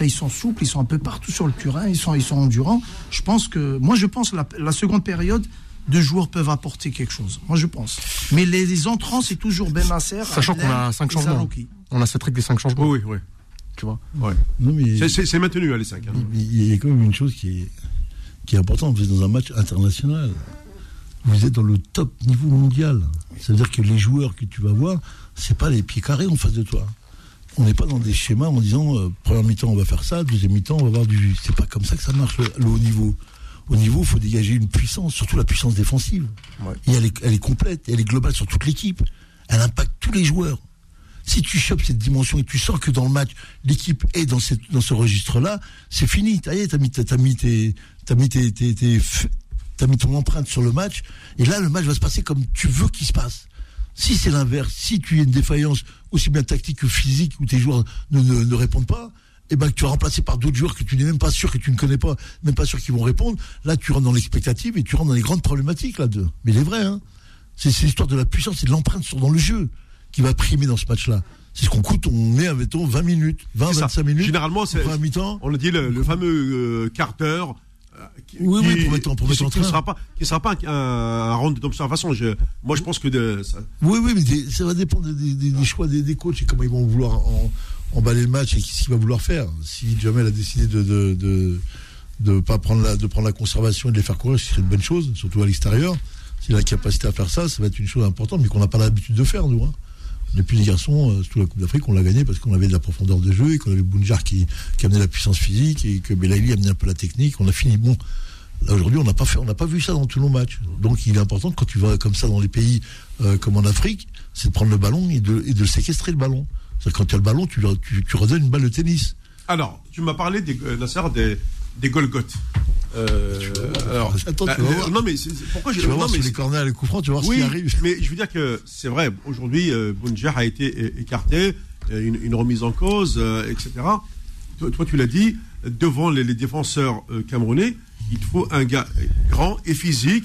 ils sont souples, ils sont un peu partout sur le terrain, ils sont, ils sont endurants. Je pense que, moi, je pense que la, la seconde période, deux joueurs peuvent apporter quelque chose. Moi, je pense. Mais les, les entrants, c'est toujours Ben Nasser, Sachant qu'on a cinq changements. On a cette règle des cinq changements. Oui, oui, oui. tu vois. Ouais. Non, mais C'est- maintenu, hein, les 5. il il y a quand même une chose qui est, qui est importante. Vous êtes dans un match international. Vous êtes dans le top niveau mondial. C'est-à-dire que les joueurs que tu vas voir, c'est pas les pieds carrés en face de toi. On n'est pas dans des schémas en disant euh, première mi-temps on va faire ça, deuxième mi-temps on va avoir du. C'est pas comme ça que ça marche le, le haut niveau. Au niveau, il faut dégager une puissance, surtout la puissance défensive. Et elle est, elle est complète, elle est globale sur toute l'équipe. Elle impacte tous les joueurs. Si tu chopes cette dimension et tu sens que dans le match, l'équipe est dans, cette, dans ce registre-là, c'est fini. T'as mis, t'as mis, tes, t'as mis, tes, tes- tes f- t'as mis ton empreinte sur le match. Et là, le match va se passer comme tu veux qu'il se passe. Si c'est l'inverse, si tu as une défaillance aussi bien tactique que physique où tes joueurs ne, ne, ne répondent pas, eh ben, que tu es remplacé par d'autres joueurs que tu n'es même pas sûr, que tu ne connais pas, même pas sûr qu'ils vont répondre. Là, tu rentres dans l'expectative et tu rentres dans les grandes problématiques, là, de. Mais il est vrai, hein. C'est l'histoire de la puissance et de l'empreinte sur dans le jeu qui va primer dans ce match-là. C'est ce qu'on coûte, on est, mettons, 20 minutes, 20, C'est ça. 25 minutes. Généralement, c'est- mi-temps. On le dit, le, le fameux euh, quart d'heure. euh, qui- Oui, qui- oui, pour mettre en- pour qui- mettre en qui ne sera pas, qui sera pas un, un round d'observation. Je, moi, je pense que de, ça- Oui, oui, mais des- ça va dépendre des, des- des choix des, des coachs et comment ils vont vouloir en- emballer le match et ce qu'il va vouloir faire. Si Jamel a décidé de de, de, pas prendre la de prendre la conservation et de les faire courir, ce serait une bonne chose, surtout à l'extérieur. S'il a la capacité à faire ça, ça va être une chose importante, mais qu'on n'a pas l'habitude de faire, nous. Hein. Depuis les garçons, euh, surtout la Coupe d'Afrique, on l'a gagné parce qu'on avait de la profondeur de jeu et qu'on avait Bounjar qui, qui amenait la puissance physique et que Belaïli amenait un peu la technique. On a fini bon. Là aujourd'hui, on n'a pas fait, on n'a pas vu ça dans tous nos matchs. Donc, il est important quand tu vas comme ça dans les pays euh, comme en Afrique, c'est de prendre le ballon et de, et de séquestrer le ballon. Quand tu as le ballon, tu, tu, tu redonnes une balle de tennis. Alors, tu m'as parlé des, euh, Nasser, des, des Golgoth. Euh, alors, Attends, tu euh, vas euh, voir. non mais c'est- pourquoi je Tu vas non, voir mais sur les corners et les coups francs, tu vas voir oui, ce qui arrive. mais je veux dire que c'est vrai. Aujourd'hui, euh, Bounja a été écarté, une, une remise en cause, etc. Toi, toi, tu l'as dit, devant les, les défenseurs camerounais, il faut un gars grand et physique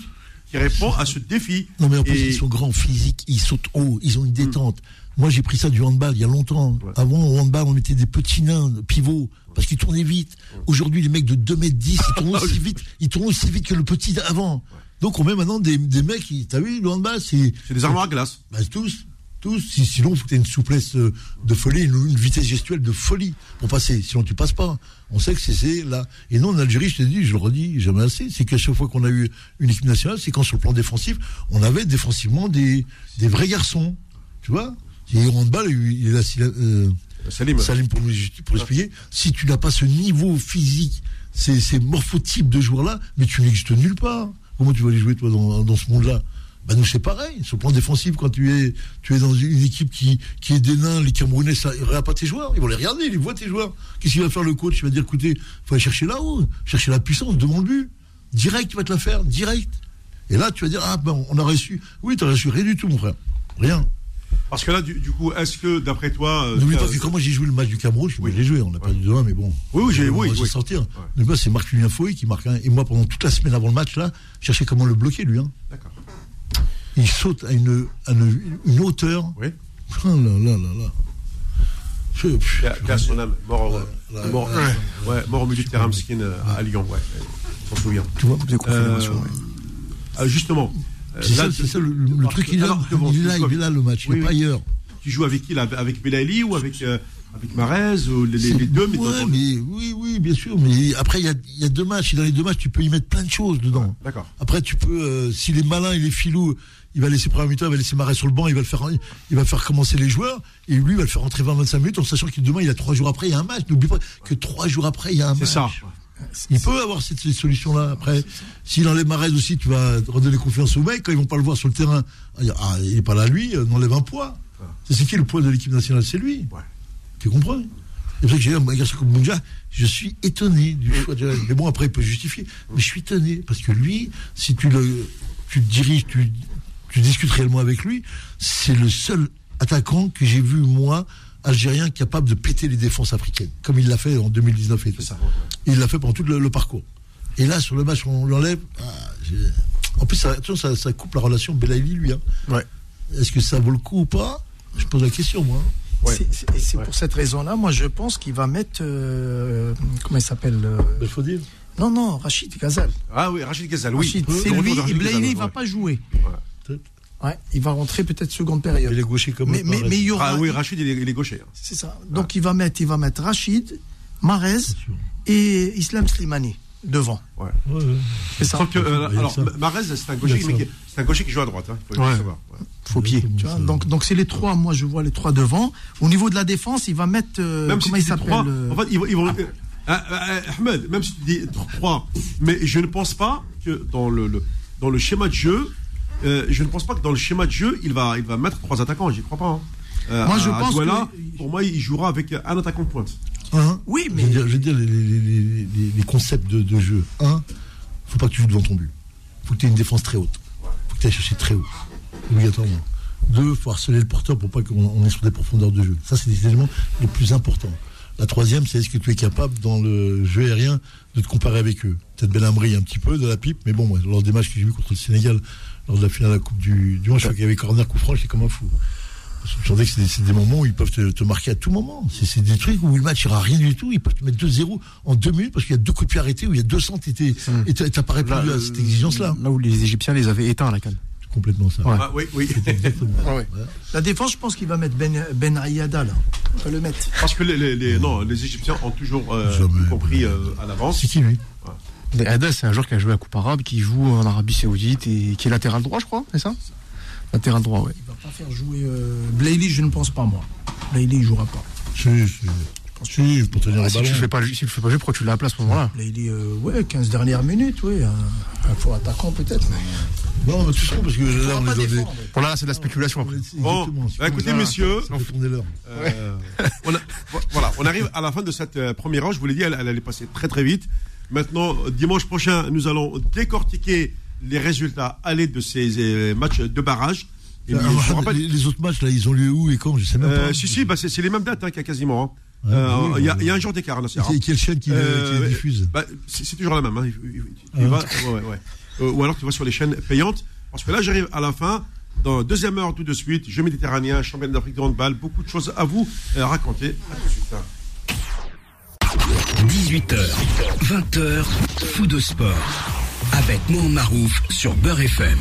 qui répond à ce défi. Non, mais en plus, Et- ils sont grands physiques, ils sautent haut, ils ont une détente. Moi, j'ai pris ça du handball il y a longtemps. Ouais. Avant, au handball, on mettait des petits nains, pivots, parce qu'ils tournaient vite. Aujourd'hui, les mecs de 2 mètres 10, ils tournent aussi vite, ils tournent aussi vite que le petit d'avant. Donc, on met maintenant des, des mecs, qui- t'as vu, le handball, c'est. C'est des armoires à glace. Bah, tous, tous. Si- sinon, il faut que une souplesse euh, de folie, une, une vitesse gestuelle de folie pour passer. Sinon, tu passes pas. On sait que c'est- c'est là. Et non, en Algérie, je te dis, je le redis jamais assez, c'est qu'à chaque fois qu'on a eu une équipe nationale, c'est quand sur le plan défensif, on avait défensivement des, des vrais garçons. Tu vois? Et au handball, il est là, euh, Salim. Salim pour pour expliquer. Si tu n'as pas ce niveau physique, ces, ces morphotypes de joueurs-là, mais tu n'existes nulle part. Comment tu vas les jouer toi dans, dans ce monde-là? Bah nous c'est pareil. Sur le plan défensif, quand tu es tu es dans une équipe qui, qui est des nains, les Camerounais, ça, regardent pas tes joueurs, ils vont les regarder, ils voient tes joueurs. Qu'est-ce qu'il va faire le coach? Il va dire écoutez, faut aller chercher là-haut, chercher la puissance devant le but. Direct, tu vas te la faire, direct. Et là, tu vas dire ah ben on a reçu. Oui, tu as reçu rien du tout, mon frère. Rien. Parce que là, du, du coup, est-ce que d'après toi, euh, N'oublie euh, pas que quand moi j'ai joué le match du Cameroun, je Oui. l'ai joué, on n'a pas du demain, mais bon. Oui, oui, j'ai- oui, oui. sortir. Ouais. C'est Marc Julien Fouy qui marque un. Et moi, pendant toute la semaine avant le match, là, je cherchais comment le bloquer, lui. Hein. D'accord. Il saute à une, à une, une hauteur. Oui. Oh là là là là. Je- a- qui a son âme, mort, au- là, mort, là, ouais, mort au milieu de terrain, Mskin, euh, à Lyon, ouais. On s'en souvient. Tu vois Des confédérations, Euh, ouais. Ah, justement. Euh, C'est ça, c'est ça, le, le- le parce truc, il est là, alors, devant- il est là, il est là, le match, Oui, il n'est pas oui. ailleurs. Tu joues avec qui là Avec Belaïli ou avec, euh, avec Marez ou les, C'est- deux mais ouais, dans- mais oui, oui, bien sûr. Mais après, il y a, y a deux matchs. Et dans les deux matchs, tu peux y mettre plein de choses dedans. D'accord. Après, tu peux, euh, s'il est malin, il est filou, il va laisser première mi-temps, il va laisser Marais sur le banc, il va le faire, il va faire commencer les joueurs, et lui, il va le faire entrer 20-25 minutes, en sachant que demain, il a trois jours après, il y a un match. N'oublie pas que trois jours après, il y a un C'est match. ça. Il peut avoir cette, cette solution-là. Après, s'il enlève Marais aussi, tu vas redonner confiance aux mecs. Quand ils vont pas le voir sur le terrain, ah, il est pas là, lui, euh, on enlève un poids. C'est qui le poids de l'équipe nationale C'est lui. Ouais. Tu comprends? C'est pour ça que j'ai un garçon comme je suis étonné du choix de Mais bon, après, il peut justifier. Mais je suis étonné, parce que lui, si tu le tu te diriges, tu, tu discutes réellement avec lui, c'est le seul attaquant que j'ai vu, moi, algérien, capable de péter les défenses africaines, comme il l'a fait en 2019 et tout. Ça. ouais, il l'a fait pendant tout le, le parcours. Et là, sur le match, on l'enlève. ah, en plus, ça, attention, ça, ça coupe la relation Belaïli, lui. hein. Ouais. Est-ce que ça vaut le coup ou pas? Je pose la question, moi. Ouais. C'est- pour cette raison-là, moi, je pense qu'il va mettre. euh, comment il s'appelle euh, Il faut dire. Non, non, Rachid Ghazal. Ah oui, Rachid Ghazal, oui. C'est lui Ghazal, il va ouais. pas jouer. Ouais, il va rentrer peut-être seconde période. Il est gaucher comme mais, mais, mais il y aura. Ah oui, Rachid, il est, il est gaucher. hein. C'est ça. Donc il va mettre, il va mettre Rachid, Marez et Islam Slimani devant. Ouais, ouais. C'est ça. Que, euh, Il alors, ça. Marez, c'est un Il gaucher, mais qui- c'est un gaucher qui joue à droite. Hein, faut Ouais. savoir. Ouais. Faux pied. Tu vois, donc donc c'est les trois. Moi je vois les trois devant. Au niveau de la défense, il va mettre euh, Même si comment tu il dis s'appelle trois, euh, en fait, ils vont. Ils vont Ahmed, même si tu dis 3, mais je ne pense pas que dans le, le- dans le schéma de jeu, euh, je ne pense pas que dans le schéma de jeu, il va, il va mettre trois attaquants, j'y crois pas. hein. Euh, Moi, je à pense Douala, que- pour moi, il jouera avec un attaquant de pointe. Un, Oui, je mais veux dire, je veux dire, les, les- les- les- les concepts de, de jeu. Un, faut pas que tu joues devant ton but. faut que tu aies une défense très haute. faut que tu ailles chercher très haut. Obligatoirement. Deux, faut harceler le porteur pour pas qu'on on est sur des profondeurs de jeu. Ça, c'est des éléments les plus importants. La troisième, c'est est-ce que tu es capable, dans le jeu aérien, de te comparer avec eux? Peut-être Belhamri un petit peu, de la pipe, mais bon, moi, lors des matchs que j'ai vus contre le Sénégal, lors de la finale de la Coupe du, du Monde, je crois qu'il y avait corner, coup franc, j'étais comme un fou. Je que c'est des, c'est des moments où ils peuvent te, te marquer à tout moment. C'est des trucs où le match ira rien du tout. Ils peuvent te mettre 2-0 en deux minutes parce qu'il y a deux coups de pied arrêtés où il y a 200 et t'es- et t'as répondu à cette exigence-là. Là où les Égyptiens les avaient éteints à la canne. C'est complètement ça. Ouais. Ah, oui, oui. La défense, je pense qu'il va mettre Ben Ben Ayada là. On va le mettre. Parce que les, les, les- non, les Égyptiens ont toujours euh, compris euh, à l'avance. C'est qui lui? Hadès, c'est un joueur qui a joué à Coupe Arabe, qui joue en Arabie Saoudite et qui est latéral droit, je crois, c'est ça? Latéral droit, ouais. Il va pas faire jouer euh, Blayley, je ne pense pas moi. Blayley, il jouera pas. Si, si. Si, pour tenir Ah, le si ballon. tu le fais pas, si tu le fais pas jouer, pourquoi tu l'as à la place à ce moment-là? Blayley, euh, ouais, 15 dernières minutes, oui. Un, un faux attaquant peut-être. mais- Non, mais tu comprends parce que Il là, on est dans des. Pour là, c'est de la spéculation après. Bon, bah, écoutez, Voilà. messieurs, Ça fait tourner l'heure. Euh, on a- voilà, on arrive à la fin de cette euh, première heure. Je vous l'ai dit, elle, elle allait passer très très vite. Maintenant, dimanche prochain, nous allons décortiquer les résultats à l'aide de ces euh, matchs de barrage. Et Ah, je vous rappelle, les, les autres matchs, là, ils ont lieu où et quand Je sais même euh, pas. si, si, bah, c'est c'est les mêmes dates hein, qu'il y a quasiment. hein. Ouais, Euh, oui, Il y, a- oui. il y a un jour d'écart. Et Quelle chaîne qui, Euh, diffuse bah, c'est c'est toujours la même. hein. Tu Ah. vas- ouais, ouais. Euh, ou alors tu vas sur les chaînes payantes. Parce que là, j'arrive à la fin. Dans la deuxième heure, tout de suite, jeu méditerranéen, championnat d'Afrique de handball, beaucoup de choses à vous raconter. À tout de suite. Hein. 18h, 20h, fou de sport. Avec Mohamed Marouf sur Beurre FM.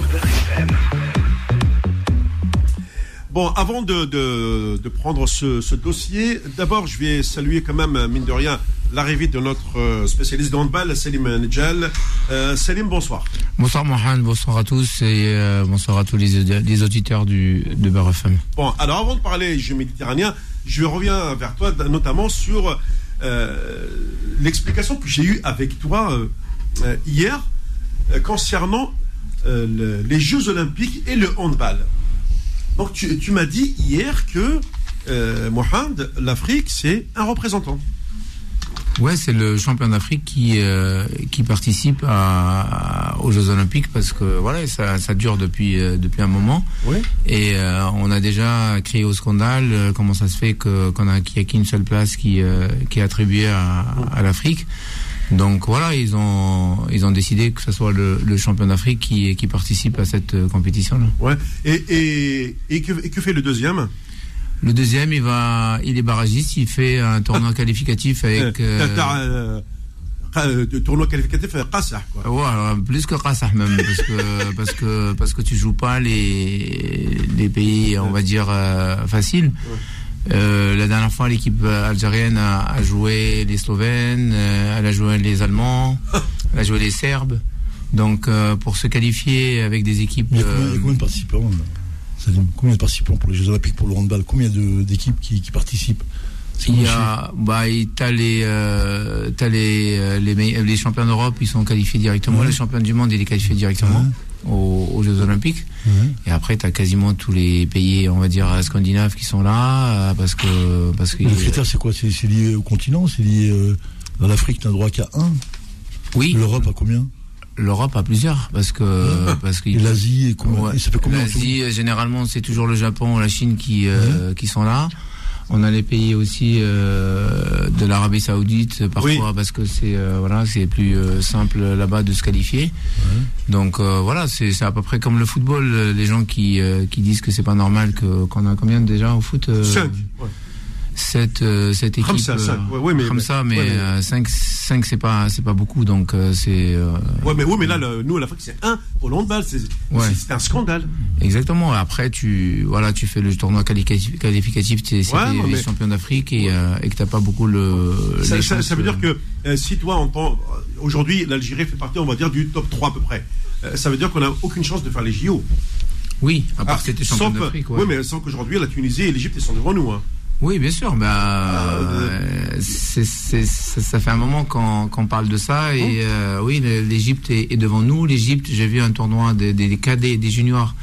Bon, avant de, de, de prendre ce, ce dossier, d'abord, je vais saluer quand même, mine de rien, l'arrivée de notre euh, spécialiste de handball, Salim Nedjal. Euh, Salim, bonsoir. Bonsoir Mohamed, bonsoir à tous et euh, bonsoir à tous les, les auditeurs du, de Beurre FM. Bon, alors avant de parler jeu méditerranéen, je reviens vers toi notamment sur euh, l'explication que j'ai eue avec toi euh, euh, hier euh, concernant euh, le- les Jeux olympiques et le handball. Donc tu, tu m'as dit hier que euh, Mohamed, l'Afrique, c'est un représentant. Ouais, c'est le champion d'Afrique qui euh, qui participe à, aux Jeux Olympiques parce que voilà, ça, ça dure depuis euh, depuis un moment. Oui. Et euh, on a déjà crié au scandale euh, comment ça se fait que qu'on a qu'il y a qu'une seule place qui euh, qui est attribuée à, à l'Afrique. Donc voilà, ils ont ils ont décidé que ce soit le, le champion d'Afrique qui qui participe à cette euh, compétition là. Ouais. Et, et, et, que, et que fait le deuxième? Le deuxième, il va, il est barragiste, il fait un tournoi qualificatif avec. Euh, euh, euh, euh, tournoi qualificatif Qassah, quoi. Ouais, alors, plus que Qassah même, parce que parce que parce que tu joues pas les les pays, on va dire euh, faciles. Euh, la dernière fois, l'équipe algérienne a, a joué les Slovènes, euh, elle a joué les Allemands, elle a joué les Serbes. Donc, euh, pour se qualifier avec des équipes, Il y a combien, il y a combien de participants là? Combien de participants pour les Jeux Olympiques pour le handball Combien d'équipes qui, qui participent il y a, bah, t'as les, euh, t'as les, euh, les, les champions d'Europe, ils sont qualifiés directement. Ouais. Le champion du monde, il est qualifié directement aux, aux Jeux Olympiques. Ouais. Et après, t'as quasiment tous les pays, on va dire, scandinaves qui sont là, euh, parce que, parce que, Le critère, c'est quoi? C'est lié au continent? C'est lié. euh, dans l'Afrique, tu n'as droit qu'à un? Oui, L'Europe, à combien? l'Europe a plusieurs, parce que, parce que Et l'Asie, et combien Ouais. ça fait combien L'Asie, généralement, c'est toujours le Japon, la Chine qui, euh, qui sont là. On a les pays aussi euh, de l'Arabie Saoudite euh, parfois Oui. parce que c'est euh, voilà c'est plus euh, simple là-bas de se qualifier. Donc euh, voilà c'est c'est à peu près comme le football. Les gens qui euh, qui disent que c'est pas normal que qu'on a combien déjà au foot Cinq. Ouais. Cette euh, cette équipe cinq, ouais, ouais, mais- Khamsa, mais ouais, mais- euh, 5 5 c'est pas c'est pas beaucoup donc euh, c'est euh, Ouais, mais, ouais, mais là, le- nous, à l'Afrique, c'est un pour le handball. C'est un scandale. exactement après tu voilà tu fais le tournoi qualificatif qualificatif tu es champion d'Afrique et euh, et que t'as pas beaucoup le Ça, ça- chances, ça veut dire euh, que euh, si toi, en tant- aujourd'hui, l'Algérie fait partie, on va dire, du top 3 à peu près. Euh, ça veut dire qu'on n'a aucune chance de faire les JO. oui à part Ah, que sauf- d'Afrique Oui, ouais. mais sans qu'aujourd'hui, la Tunisie et l'Égypte sont devant nous. Hein. Oui, bien sûr. Bah, Ah, euh, c'est- c'est- ça, ça fait un moment qu'on qu'on parle de ça. Et Oh. euh, oui, l'Égypte est, est devant nous. L'Égypte, j'ai vu un tournoi des, des, cadets, des juniors.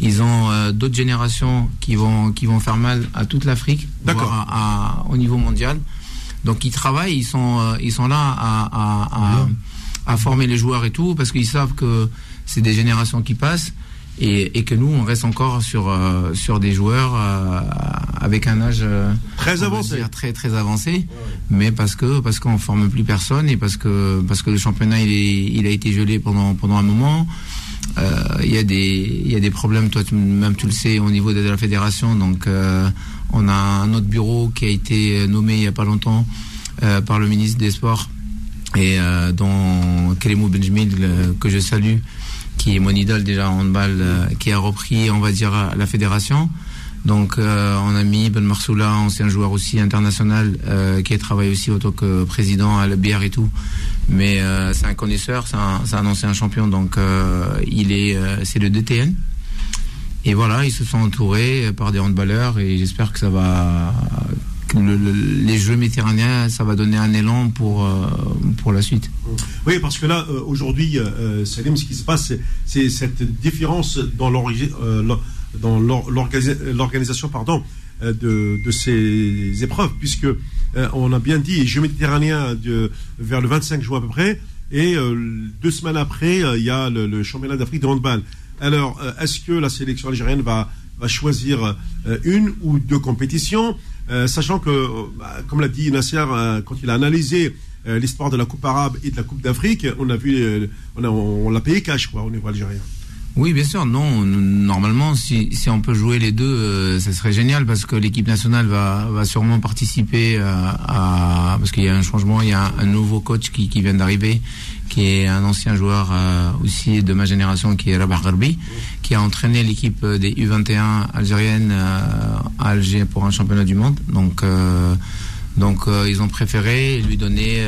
Ils ont euh, d'autres générations qui vont qui vont faire mal à toute l'Afrique, D'accord. voire à, à- au niveau mondial. Donc ils travaillent, ils sont euh, ils sont là à, à, à, à former les joueurs et tout parce qu'ils savent que c'est des générations qui passent et, et que nous on reste encore sur euh, sur des joueurs euh, avec un âge euh, Très avancé. dire très très avancé. Mais parce que parce qu'on forme plus personne et parce que parce que le championnat il est il a été gelé pendant pendant un moment. Euh, il y a des il y a des problèmes. Toi tu- même tu le sais au niveau de la fédération. Donc euh, on a un autre bureau qui a été nommé il y a pas longtemps euh, par le ministre des Sports et euh, dont Kelemou Benjmil euh, que je salue qui est mon idole déjà en handball euh, qui a repris on va dire la fédération. Donc euh, on a mis Ben Marsoula ancien joueur aussi international euh, qui a travaillé aussi en tant que président à la bière et tout. Mais euh, c'est un connaisseur c'est un, un ancien champion. Donc euh, il est euh, c'est le DTN et voilà ils se sont entourés par des handballeurs et j'espère que ça va le- le- les jeux méditerranéens ça va donner un élan pour euh, pour la suite Oui, parce que là, euh, aujourd'hui, euh, Salim, ce qui se passe, c'est- cette différence dans l'organisation pardon, de, de ces épreuves, puisque on a bien dit Jeux méditerranéens vers le 25 juin à peu près, et deux semaines après, il y a le, le championnat d'Afrique de handball. Alors, est-ce que la sélection algérienne va, va choisir une ou deux compétitions, euh, sachant que, euh, bah, comme l'a dit Nasser, euh, quand il a analysé euh, l'histoire de la Coupe arabe et de la Coupe d'Afrique, on a vu, euh, on, a- on l'a payé cash quoi au niveau algérien. Oui, bien sûr. Non, normalement, si, si on peut jouer les deux, ça serait génial parce que l'équipe nationale va, va sûrement participer euh, à parce qu'il y a un changement, il y a un, un nouveau coach qui, qui vient d'arriver, qui est un ancien joueur euh, aussi de ma génération, qui est Rabah Gharbi, qui a entraîné l'équipe des U21 algériennes euh, à Alger pour un championnat du monde. Donc euh, donc ils ont préféré lui donner,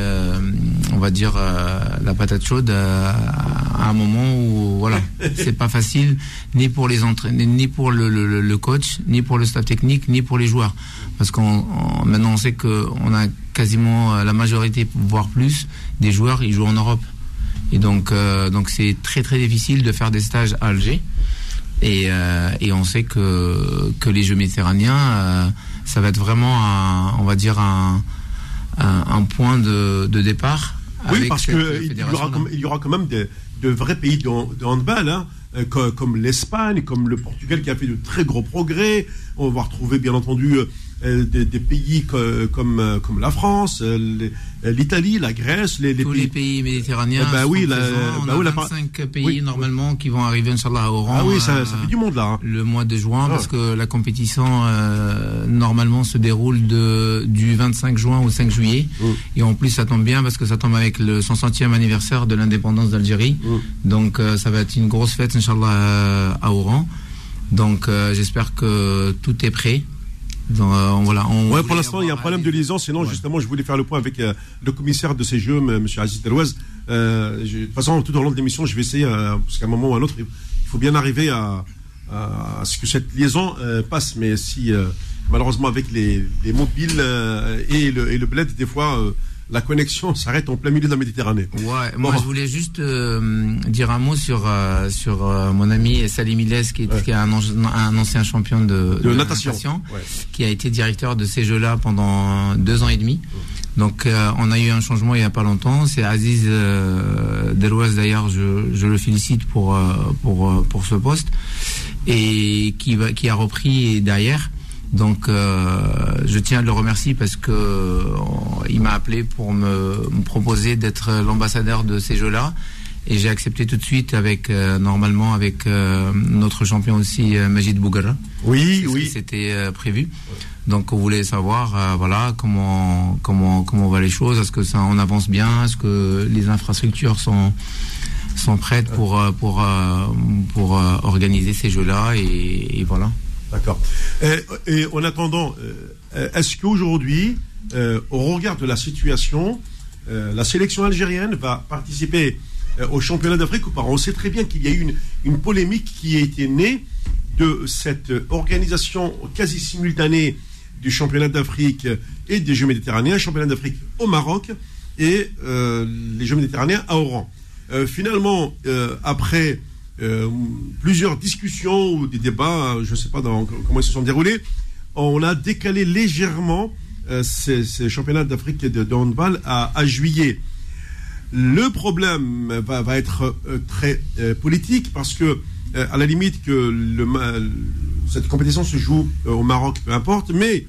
on va dire, la patate chaude à un moment où voilà, c'est pas facile ni pour les entraîneurs, ni pour le, le- le coach, ni pour le staff technique, ni pour les joueurs, parce qu'on on- maintenant on sait que on a quasiment la majorité, voire plus, des joueurs ils jouent en Europe, et donc euh, donc c'est très très difficile de faire des stages à Alger. Et, euh, et on sait que, que les Jeux méditerranéens, euh, ça va être vraiment, un, on va dire, un, un, un point de, de départ. Oui, avec parce qu'il y, aura comme- il y aura quand même de, de vrais pays de, handball, hein, euh, co- comme, l'Espagne, comme le Portugal qui a fait de très gros progrès. On va retrouver bien entendu euh, des, des pays co- comme, euh, comme la France, euh, l'Italie, la Grèce, les, les Tous pays. les pays méditerranéens. Eh ben sont oui, la- présents. on bah a oui, la par- 25 pays oui, normalement qui vont arriver, Inch'Allah, au rang. Ah oui, ça, ça fait du monde là. hein. le mois de juin Ah. parce que la compétition euh, normalement se déroule de du 25 juin au 5 juillet Mm. et en plus ça tombe bien parce que ça tombe avec le 160e anniversaire de l'indépendance d'Algérie Mm. donc euh, ça va être une grosse fête inchallah à Oran donc euh, j'espère que tout est prêt Euh, voilà, on Ouais, pour l'instant, il y a un problème de liaison. Sinon, Ouais. justement, je voulais faire le point avec euh, le commissaire de ces jeux, M. Aziz Delouaz. Euh, de toute façon, tout au long de l'émission, je vais essayer, parce qu'à un moment ou à un autre, il faut bien arriver à, à ce que cette liaison passe. Mais si, malheureusement, avec les, les mobiles et, le, et le bled, des fois, la connexion s'arrête en plein milieu de la Méditerranée. Ouais, moi je voulais juste euh, dire un mot sur euh, sur euh, mon ami Salim Iles qui est, Ouais. qui est un, an- un ancien champion de, De natation. Ouais. qui a été directeur de ces Jeux-là pendant deux ans et demi. Donc euh, on a eu un changement il y a pas longtemps. C'est Aziz euh, Delouaz d'ailleurs, je, je le félicite pour euh, pour euh, pour ce poste et qui va qui a repris derrière. Donc euh, je tiens à le remercier parce que euh, il m'a appelé pour me, me proposer d'être l'ambassadeur de ces Jeux-là. Et j'ai accepté tout de suite avec normalement avec notre champion aussi Majid Bougara. Oui, oui. C'était prévu. Donc on voulait savoir voilà comment comment comment va les choses, est-ce que ça on avance bien, est-ce que les infrastructures sont sont prêtes pour, euh, pour, euh, pour euh, organiser ces jeux-là? Et, voilà. D'accord. Et, en attendant, est-ce qu'aujourd'hui, au regard de la situation, la sélection algérienne va participer au championnat d'Afrique ou pas? On sait très bien qu'il y a eu une, polémique qui a été née de cette organisation quasi simultanée du championnat d'Afrique et des Jeux méditerranéens, championnat d'Afrique au Maroc et les Jeux méditerranéens à Oran. Euh, finalement, euh, après euh, plusieurs discussions ou des débats, je ne sais pas comment ils se sont déroulés, on a décalé légèrement ces, championnats d'Afrique de, handball à, juillet. Le problème va, être très politique parce que, à la limite, que cette compétition se joue au Maroc, peu importe, mais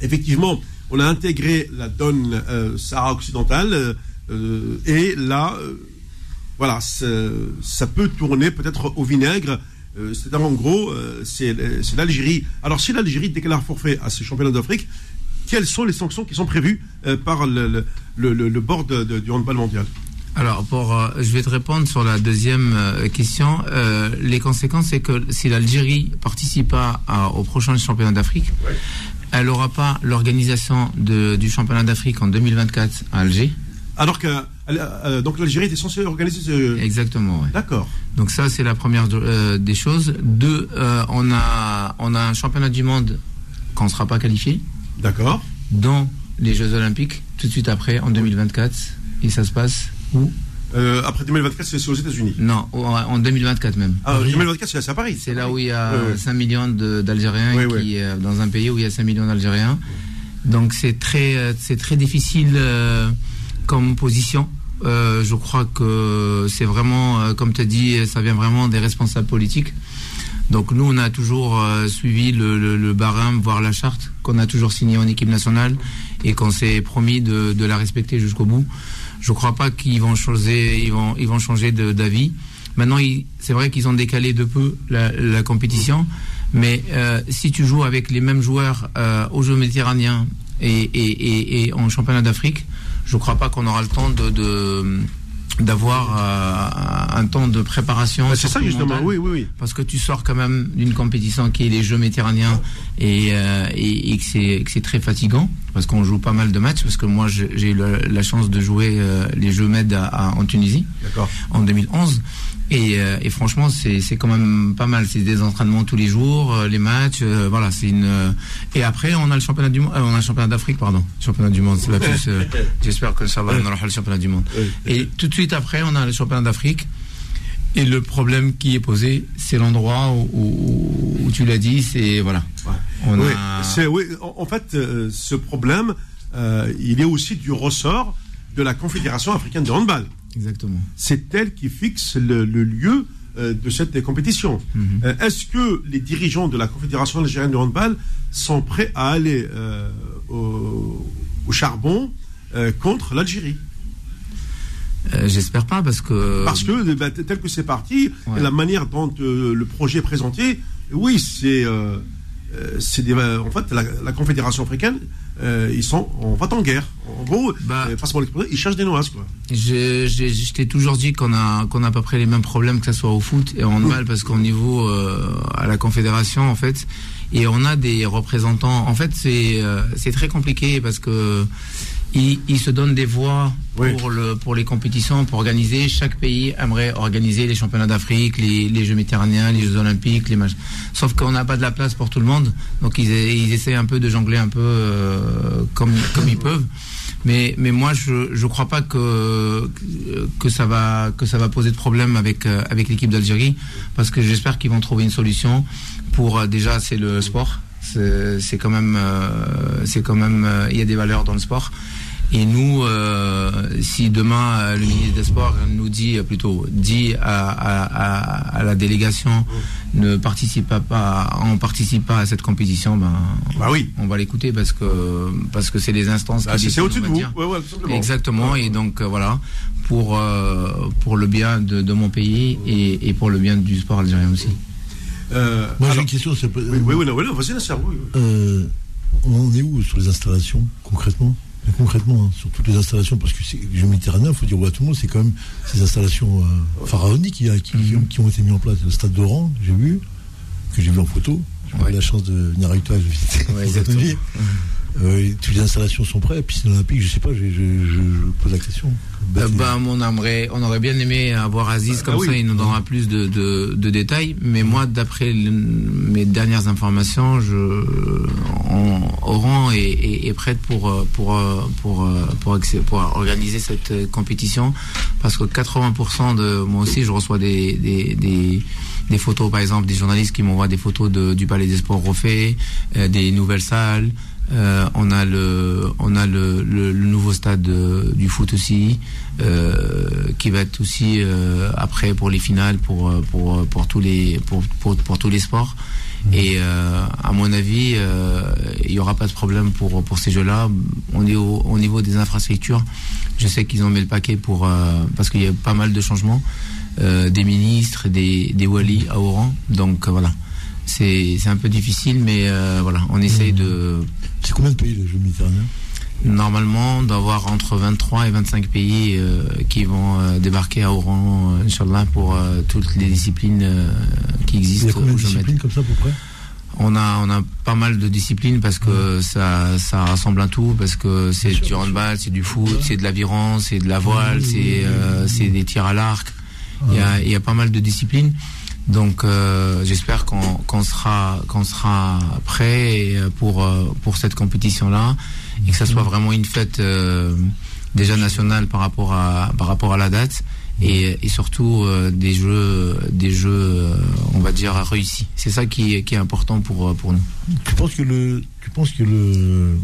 effectivement, on a intégré la donne Sahara occidentale et là, voilà, ça peut tourner peut-être au vinaigre. Euh, c'est-à-dire, en gros, euh, c'est l'Algérie. Alors, si l'Algérie déclare forfait à ces championnats d'Afrique, quelles sont les sanctions qui sont prévues euh, par le, le, board du handball mondial? Alors, pour, je vais te répondre sur la deuxième question. les conséquences, c'est que si l'Algérie participe pas au prochain championnat d'Afrique, elle n'aura pas l'organisation du championnat d'Afrique en 2024 à Alger. Alors que euh, donc l'Algérie était censée organiser ce... Exactement. D'accord. Donc ça c'est la première euh, des choses. Deux, euh, on a on a un championnat du monde qu'on ne sera pas qualifié. D'accord. Dans les Jeux Olympiques tout de suite après en 2024 et ça se passe où? Après 2024, c'est aux États-Unis Non, en 2024 même. Ah, 2024, c'est à Paris C'est là où il y a 5 millions d'Algériens, qui dans un pays où il y a 5 millions d'Algériens. Donc c'est très, c'est très difficile comme position. Euh, je crois que c'est vraiment, euh, comme tu as dit, ça vient vraiment des responsables politiques. Donc nous, on a toujours euh, suivi le, barème, voire la charte qu'on a toujours signée en équipe nationale et qu'on s'est promis de, la respecter jusqu'au bout. Je ne crois pas qu'ils vont changer, d'avis. Maintenant, c'est vrai qu'ils ont décalé de peu la, compétition, mais si tu joues avec les mêmes joueurs aux Jeux méditerranéens et en championnat d'Afrique, je ne crois pas qu'on aura le temps de, d'avoir euh, un temps de préparation. Bah, c'est ça justement, oui, oui, oui. Parce que tu sors quand même d'une compétition qui est les Jeux méditerranéens et, euh, et, que c'est, très fatigant parce qu'on joue pas mal de matchs. Parce que moi, j'ai eu la, chance de jouer euh, les Jeux Med en Tunisie en 2011. Euh, et, franchement, c'est quand même pas mal. C'est des entraînements tous les jours, euh, les matchs, euh, voilà. C'est une. Et après, on a le championnat du monde, on a le championnat d'Afrique, pardon. Championnat du monde. J'espère que ça va, on aura le championnat du monde. Et tout de suite après, on a le championnat d'Afrique. Et le problème qui est posé, c'est l'endroit où, tu l'as dit, c'est voilà. On oui, oui, en fait, ce problème, il est aussi du ressort de la Confédération africaine de handball. Exactement. C'est elle qui fixe le, lieu euh, de cette compétition. Mhm. Euh, est-ce que les dirigeants de la Confédération algérienne de handball sont prêts à aller euh, au, charbon contre l'Algérie? J'espère pas parce que parce que bah, tel que c'est parti, la manière dont le projet est présenté, oui, c'est c'est en fait la Confédération africaine euh, ils sont en fait en guerre. En gros, bah, euh, ils cherchent des noises quoi. Je, t'ai toujours dit qu'on a qu'on a à peu près les mêmes problèmes que ce soit au foot et en handball parce qu'au niveau euh, à la confédération en fait et on a des représentants. En fait, c'est c'est très compliqué parce que ils, se donnent des voix pour, le, pour les compétitions, pour organiser. Chaque pays aimerait organiser les championnats d'Afrique, les, les, Jeux méditerranéens, les Jeux olympiques, les matchs. Sauf qu'on n'a pas de la place pour tout le monde. Donc ils, ils essaient un peu de jongler un peu euh, comme, comme ils peuvent. Mais, mais moi, je ne crois pas que, que, ça va, que ça va poser de problème avec, euh, avec l'équipe d'Algérie. Parce que j'espère qu'ils vont trouver une solution pour, euh, déjà, c'est le sport. C'est quand même, c'est quand même, il y a des valeurs dans le sport. Et nous, euh, si demain euh, le ministre des Sports nous dit euh, plutôt dit à, à, à, à la délégation ne participe pas, on participe pas à cette compétition, ben Bah oui. on va l'écouter parce que parce que c'est les instances. Ah, qui c'est au-dessus de vous. Ouais, ouais. Exactement. Et donc voilà pour euh, pour le bien de, de mon pays et, et pour le bien du sport algérien aussi. Euh, Moi, j'ai une question. Oui, oui, oui, non, oui, non, vas-y, Nasser, oui, oui. Euh, on en est où sur les installations, concrètement? Mais concrètement, hein, sur toutes les installations, parce que c'est les Jeux méditerranéens, il faut dire ouais, à tout le monde, c'est quand même ces installations euh, pharaoniques qui, qui, ont, qui ont été mises en place. Le stade d'Oran, j'ai vu, que j'ai vu en photo. J'ai eu la chance de venir avec toi, de visiter Ouais, les exactement. ateliers. Euh, toutes les installations sont prêtes, piscine olympique, je sais pas, je, je, je- je pose la question. Euh, ben, on aimerait, on aurait bien aimé avoir Aziz Ah, comme ah oui. ça, il nous donnera plus de, de, de détails. Mais moi, d'après mes dernières informations, je, on, Oran est, est, est prête pour euh, pour euh, pour euh, pour, pour organiser cette compétition parce que 80% de moi aussi, je reçois des des, des des photos, par exemple, des journalistes qui m'envoient des photos de, du Palais des Sports refait, euh, des nouvelles salles. Euh, on a le, on a le, le, le nouveau stade de- du foot aussi, euh, qui va être aussi euh, après pour les finales, pour euh, pour pour tous les pour pour, pour tous les sports. Et euh, à mon avis, euh, il y aura pas de problème pour pour ces jeux-là. On est au, au niveau des infrastructures. Je sais qu'ils ont mis le paquet pour euh, parce qu'il y a pas mal de changements, euh, des ministres, des des walis à Oran. Donc euh, voilà, c'est un peu difficile, mais euh, voilà, on essaye de C'est combien de pays les Jeux méditerranéens Normalement, on doit avoir entre 23 et 25 pays euh, qui vont euh, débarquer à Oran, Inch'Allah, pour toutes les disciplines qui Il y a existent combien de disciplines comme ça à peu près? On a, on a pas mal de disciplines parce que ça, ça rassemble un tout, parce que c'est du handball, c'est du foot, Ouais. c'est de l'aviron, c'est de la voile, oui, c'est des tirs à l'arc. Il y a, il y a pas mal de disciplines. Donc euh, j'espère qu'on sera qu'on sera prêt euh, pour euh, pour cette compétition là et que ça soit vraiment une fête euh, déjà nationale par rapport à par rapport à la date et, et surtout euh, des jeux des jeux on va dire réussis. C'est ça qui est qui est important pour pour nous. Tu penses que le, tu penses que le,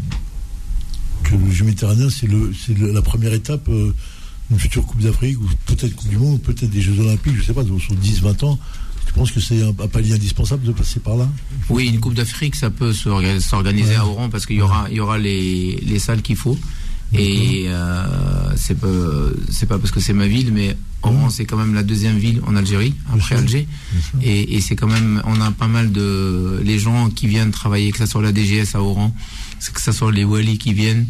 que le jeu méditerranéen, c'est le, c'est la première étape d'une future Coupe d'Afrique ou peut-être Coupe du Monde, peut-être des Jeux Olympiques, je sais pas, sur 10, 20 ans. Tu penses que c'est un, un palier indispensable de passer par là Oui, une Coupe d'Afrique, ça peut s'orga- s'organiser Ouais. à Oran parce qu'il y aura, il y aura les, les salles qu'il faut. Et euh, c'est pas, parce que c'est ma ville, mais Oran, c'est quand même la deuxième ville en Algérie, après. Alger. Et, et c'est quand même, on a pas mal de, les gens qui viennent travailler, que ce soit la DGS à Oran, que ce soit les Wali qui viennent,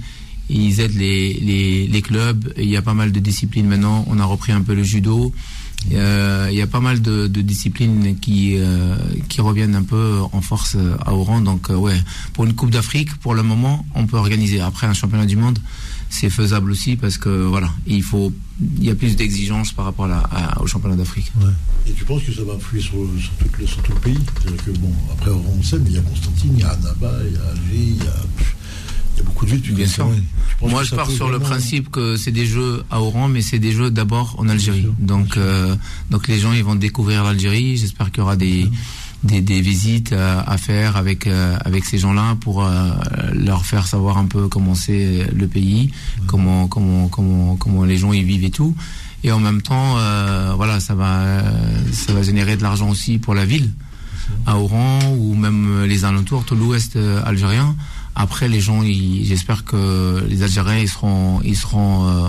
ils aident les, les, les clubs. Il y a pas mal de disciplines maintenant. On a repris un peu le judo. Il y a pas mal de, disciplines qui euh, qui reviennent un peu en force euh, à Oran. Donc euh, ouais, pour une Coupe d'Afrique, pour le moment, on peut organiser. Après un championnat du monde, c'est faisable aussi parce que voilà, il faut, il y a plus d'exigences par rapport à au championnat d'Afrique. Et tu penses que ça va influer sur, sur, tout, le, sur tout le pays? Que, bon, après, on sait, mais il y a Constantine, il y a Annaba, il y a Alger, il y a, il y a beaucoup de tu Bien sûr. Moi, je pars sur le principe que c'est des jeux à Oran, mais c'est des jeux d'abord en Algérie. Donc, euh, donc les gens, ils vont découvrir l'Algérie. J'espère qu'il y aura des, des, des visites euh, à faire avec euh, avec ces gens-là pour euh, leur faire savoir un peu comment c'est le pays, comment comment comment comment les gens y vivent et tout. Et en même temps, euh, voilà, ça va ça va générer de l'argent aussi pour la ville à Oran ou même les alentours, tout l'ouest euh, algérien. Après, les gens, j'espère que les Algériens, ils seront, ils seront euh,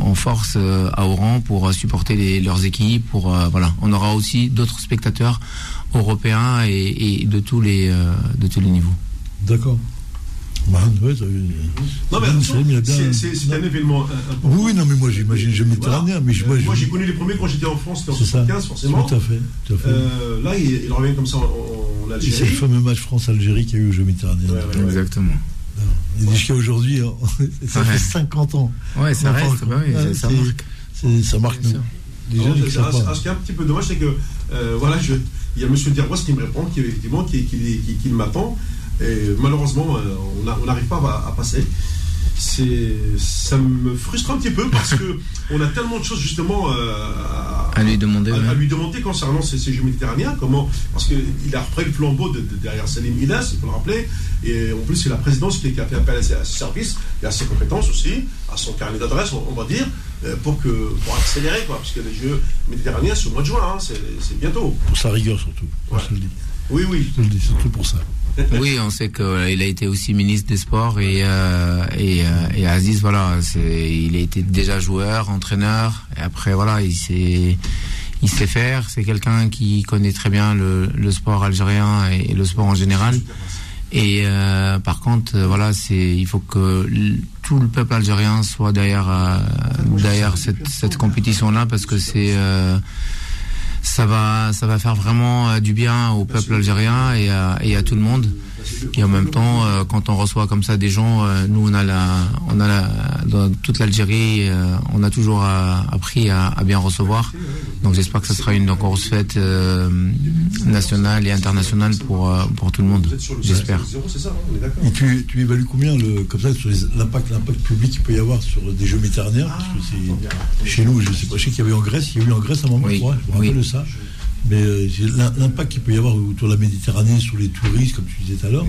en force euh, à Oran pour euh, supporter leurs équipes. Pour voilà, on aura aussi d'autres spectateurs européens et, et de tous les, de tous les niveaux. D'accord. Bah, ouais, Non, mais c'est- un événement euh, important. Oui, non, mais moi, j'imagine le jeu méditerranéen, mais je- moi, j'ai connu les premiers quand j'étais en France, c'était en c'est ça. 75, forcément. Tout à fait, tout à fait. Euh, là, il, il revient comme ça en, en Et c'est le Algérie. fameux match France-Algérie qu'il y a eu au jeu méditerranéen. Ouais, ouais, ouais. Exactement. Et jusqu'à aujourd'hui, hein, ça Ouais. fait 50 ans. Ouais, ça reste. bah oui, ouais, ça c'est- marque. Ça marque nous. ce- qui est un petit peu dommage, c'est que euh, voilà, il y a M. Derbois qui me répond, qui effectivement qui, qui, qui- qui m'attend. Et malheureusement, euh, on on n'arrive pas à, à passer. c'est, ça me frustre un petit peu parce que on a tellement de choses justement à lui demander, à, lui demander concernant ces, ces Jeux méditerranéens. Comment Parce qu'il a repris le flambeau de, derrière Salim Ilas, il faut le rappeler. Et en plus, c'est la présidence qui, a fait appel à ses, services et à ses compétences aussi, à son carnet d'adresse, on, va dire, pour, que, pour accélérer, quoi. Parce que les Jeux méditerranéens, c'est au mois de juin, hein, c'est bientôt. Pour sa rigueur surtout. Oui, oui. Je le dis, surtout pour ça. Oui, on sait qu'il a été aussi ministre des Sports et, euh, euh, Aziz, voilà, il a été déjà joueur, entraîneur, et après, voilà, il sait, il sait faire. C'est quelqu'un qui connaît très bien le, sport algérien et le sport en général. Et euh, par contre, voilà, c'est, il faut que tout le peuple algérien soit derrière, cette, cette compétition-là parce que c'est ça va, ça va faire vraiment euh, du bien au peuple algérien et à, et à tout le monde. Et en même temps, euh, quand on reçoit comme ça des gens, euh, nous on a la, on a la, dans toute l'Algérie, on a toujours appris à, à, bien recevoir. Donc j'espère que ce sera une grosse fête nationale et internationale pour pour tout le monde. J'espère. Et tu, tu évalues combien le, comme ça l'impact l'impact public qu'il peut y avoir sur des Jeux méditerranéens parce que chez nous, je sais pas, je sais qu'il y avait en Grèce, il y a eu en Grèce un moment, oui, je me de ça. Mais euh, l'impact qu'il peut y avoir autour de la Méditerranée sur les touristes, comme tu disais tout à l'heure,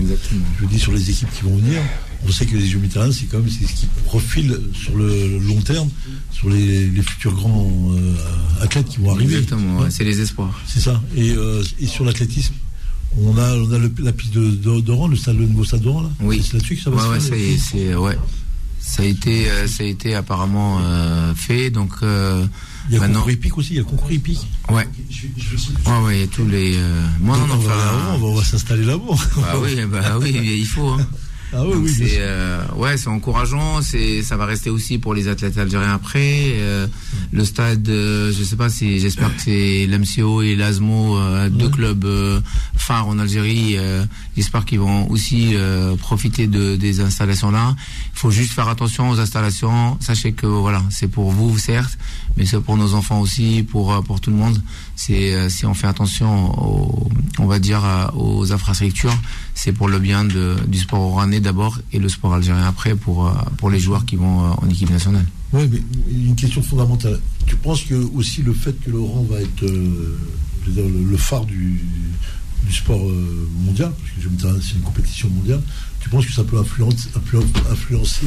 je dis sur les équipes qui vont venir, on sait que les Jeux méditerranéens, c'est quand même ce qui profile sur le long terme sur les, futurs grands euh, athlètes qui vont arriver. Exactement, c'est les espoirs. C'est ça. Et, euh, et sur l'athlétisme, on a, on a le, la piste d'Oran, le, stade, le nouveau stade d'Oran, là Oui. C'est là-dessus que ça va ouais, se ouais, c'est, ouais. Ça a été, ça a été apparemment fait, donc il y a le concours hippique aussi, il y a le concours hippique. Ouais. Ouais, ouais, il y a tous les. Euh... Moi, non, non, on, va, on va, s'installer là-bas. Bah oui, bah oui, il faut. Hein. Ah oui, oui, c'est euh, ouais, c'est encourageant. C'est ça va rester aussi pour les athlètes algériens après. Euh, le stade, euh, je sais pas si j'espère que c'est l'MCO et l'ASMO, euh, deux clubs euh, phares en Algérie. j'espère qu'ils vont aussi profiter de des installations là. Il faut juste faire attention aux installations. Sachez que voilà, c'est pour vous certes, mais c'est pour nos enfants aussi, pour pour tout le monde. C'est si on fait attention, aux, on va dire aux infrastructures, c'est pour le bien du sport oranais d'abord et le sport algérien après pour, euh, pour les joueurs qui vont euh, en équipe nationale. Oui, mais une question fondamentale. Tu penses que aussi le fait que Laurent va être euh, le, phare du, sport mondial, parce que c'est une compétition mondiale, tu penses que ça peut influencer,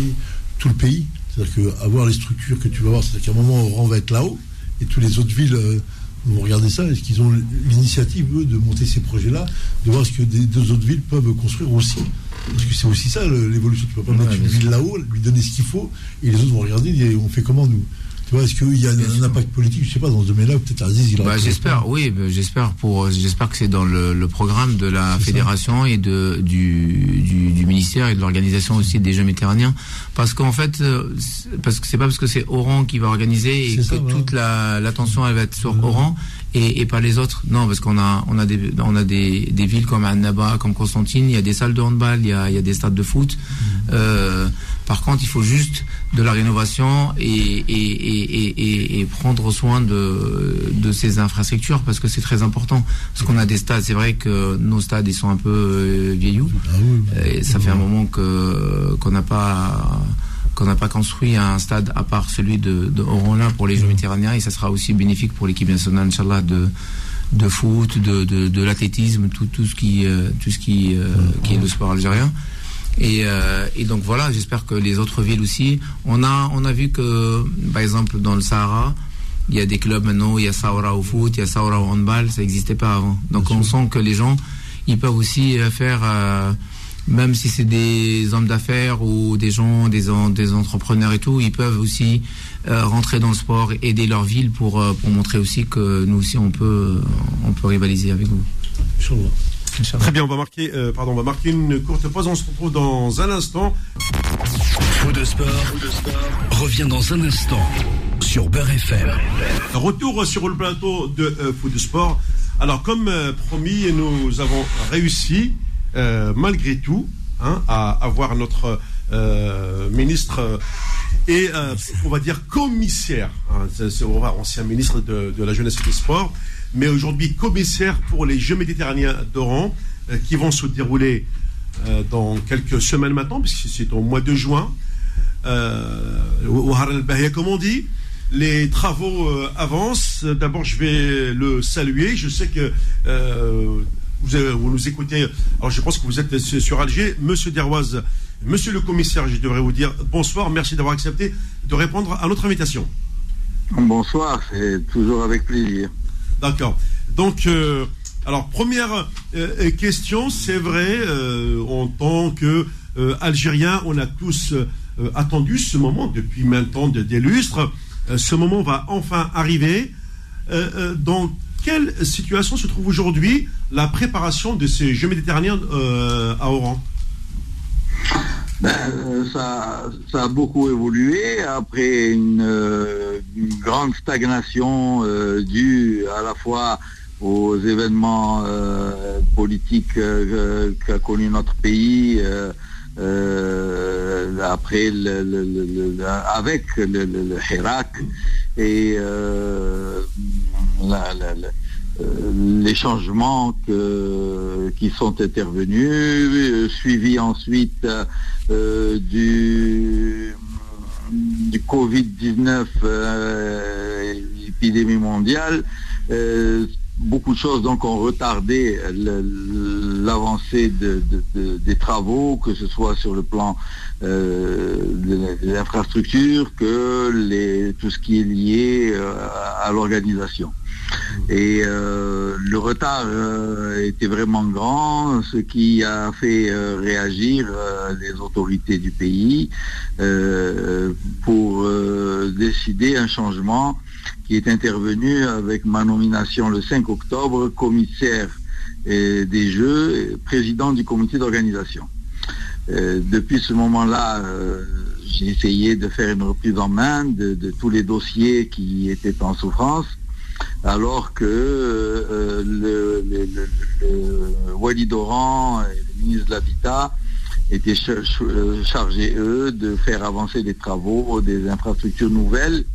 tout le pays? C'est-à-dire qu'avoir les structures que tu vas voir, c'est-à-dire qu'à un moment, Laurent va être là-haut et toutes les autres villes vont regarder ça. Est-ce qu'ils ont l'initiative, eux, de monter ces projets-là, de voir ce que des deux autres villes peuvent construire aussi? Parce que c'est aussi ça l'évolution. Tu peux pas mettre une ville là-haut, lui donner ce qu'il faut, et les autres vont regarder, et on fait comment nous? Tu vois, est-ce qu'il y a un, impact politique, je sais pas, dans ce domaine-là, peut-être Aziz, il bah, J'espère, oui, bah, j'espère pour, j'espère que c'est dans le, programme de la fédération et de, du, du, ministère et de l'organisation aussi des Jeux méditerranéens. Parce qu'en fait, euh, parce que c'est pas parce que c'est Oran qui va organiser et que toute l'attention, elle va être sur Oran et, pas les autres. Non, parce qu'on a, on a des, on a des, des villes comme Annaba, comme Constantine, il y a des salles de handball, il y a, il y a des stades de foot. Mmh. Euh, par contre, il faut juste de la rénovation et, et, et, prendre soin de, de ces infrastructures parce que c'est très important. Parce qu'on a des stades, c'est vrai que nos stades ils sont un peu euh, vieilloux. Ah et ça fait un moment que qu'on n'a pas qu'on n'a pas construit un stade à part celui de, de pour les Jeux méditerranéens et ça sera aussi bénéfique pour l'équipe nationale, Inch'Allah, de de foot, de, de, de l'athlétisme, tout, tout ce qui euh, tout ce qui, euh, qui est le sport algérien. Et, euh, et donc voilà, j'espère que les autres villes aussi. On a, on a vu que, par exemple, dans le Sahara, il y a des clubs maintenant, il y a Saoura au foot, il y a Saoura au handball, ça n'existait pas avant. Donc on sent que les gens, ils peuvent aussi euh, faire, euh, même si c'est des hommes d'affaires ou des gens, des, des entrepreneurs et tout, ils peuvent aussi euh, rentrer dans le sport, aider leur ville pour, pour montrer aussi que nous aussi on peut, on peut rivaliser avec vous. Très bien, on va marquer, euh, pardon, on va marquer une courte pause. On se retrouve dans un instant. Fou de sport, revient dans un instant sur Beurre FM. Retour sur le plateau de euh, Fou de sport. Alors, comme euh, promis, nous avons réussi, malgré tout, hein, à avoir notre ministre et on va dire commissaire, hein, c'est, ancien ministre de, de la jeunesse et des sports, mais aujourd'hui commissaire pour les Jeux méditerranéens d'Oran, euh, qui vont se dérouler euh, dans quelques semaines maintenant, puisque c'est au mois de juin. euh, comme on dit. Les travaux avancent. D'abord, je vais le saluer. Je sais que vous, vous, nous écoutez. Alors, je pense que vous êtes sur Alger. Monsieur Deroise, monsieur le commissaire, je devrais vous dire bonsoir. Merci d'avoir accepté de répondre à notre invitation. Bonsoir, c'est toujours avec plaisir. D'accord. Donc, euh, alors, première euh, question, c'est vrai, euh, en tant que Algérien, on a tous attendu ce moment depuis maintenant des lustres. ce moment va enfin arriver. dans quelle situation se trouve aujourd'hui la préparation de ces Jeux méditerranéens à Oran? Ben, ça, ça, a beaucoup évolué après une, grande stagnation due à la fois aux événements euh, politiques euh, qu'a connu notre pays euh, après le, avec le, Hirak et les changements qui sont intervenus, suivi ensuite du, du Covid-19, épidémie mondiale, beaucoup de choses donc ont retardé l'avancée des travaux, que ce soit sur le plan euh, des, infrastructures, que tout ce qui est lié euh, à l'organisation. Et euh, le retard était vraiment grand, ce qui a fait réagir les autorités du pays pour décider un changement qui est intervenu avec ma nomination le 5 octobre, commissaire euh, des Jeux, président du comité d'organisation. Euh, depuis ce moment-là, euh, j'ai essayé de faire une reprise en main de, tous les dossiers qui étaient en souffrance, alors que le, Walid Oran et le ministre de l'Habitat étaient chargés, eux, de faire avancer les travaux des infrastructures nouvelles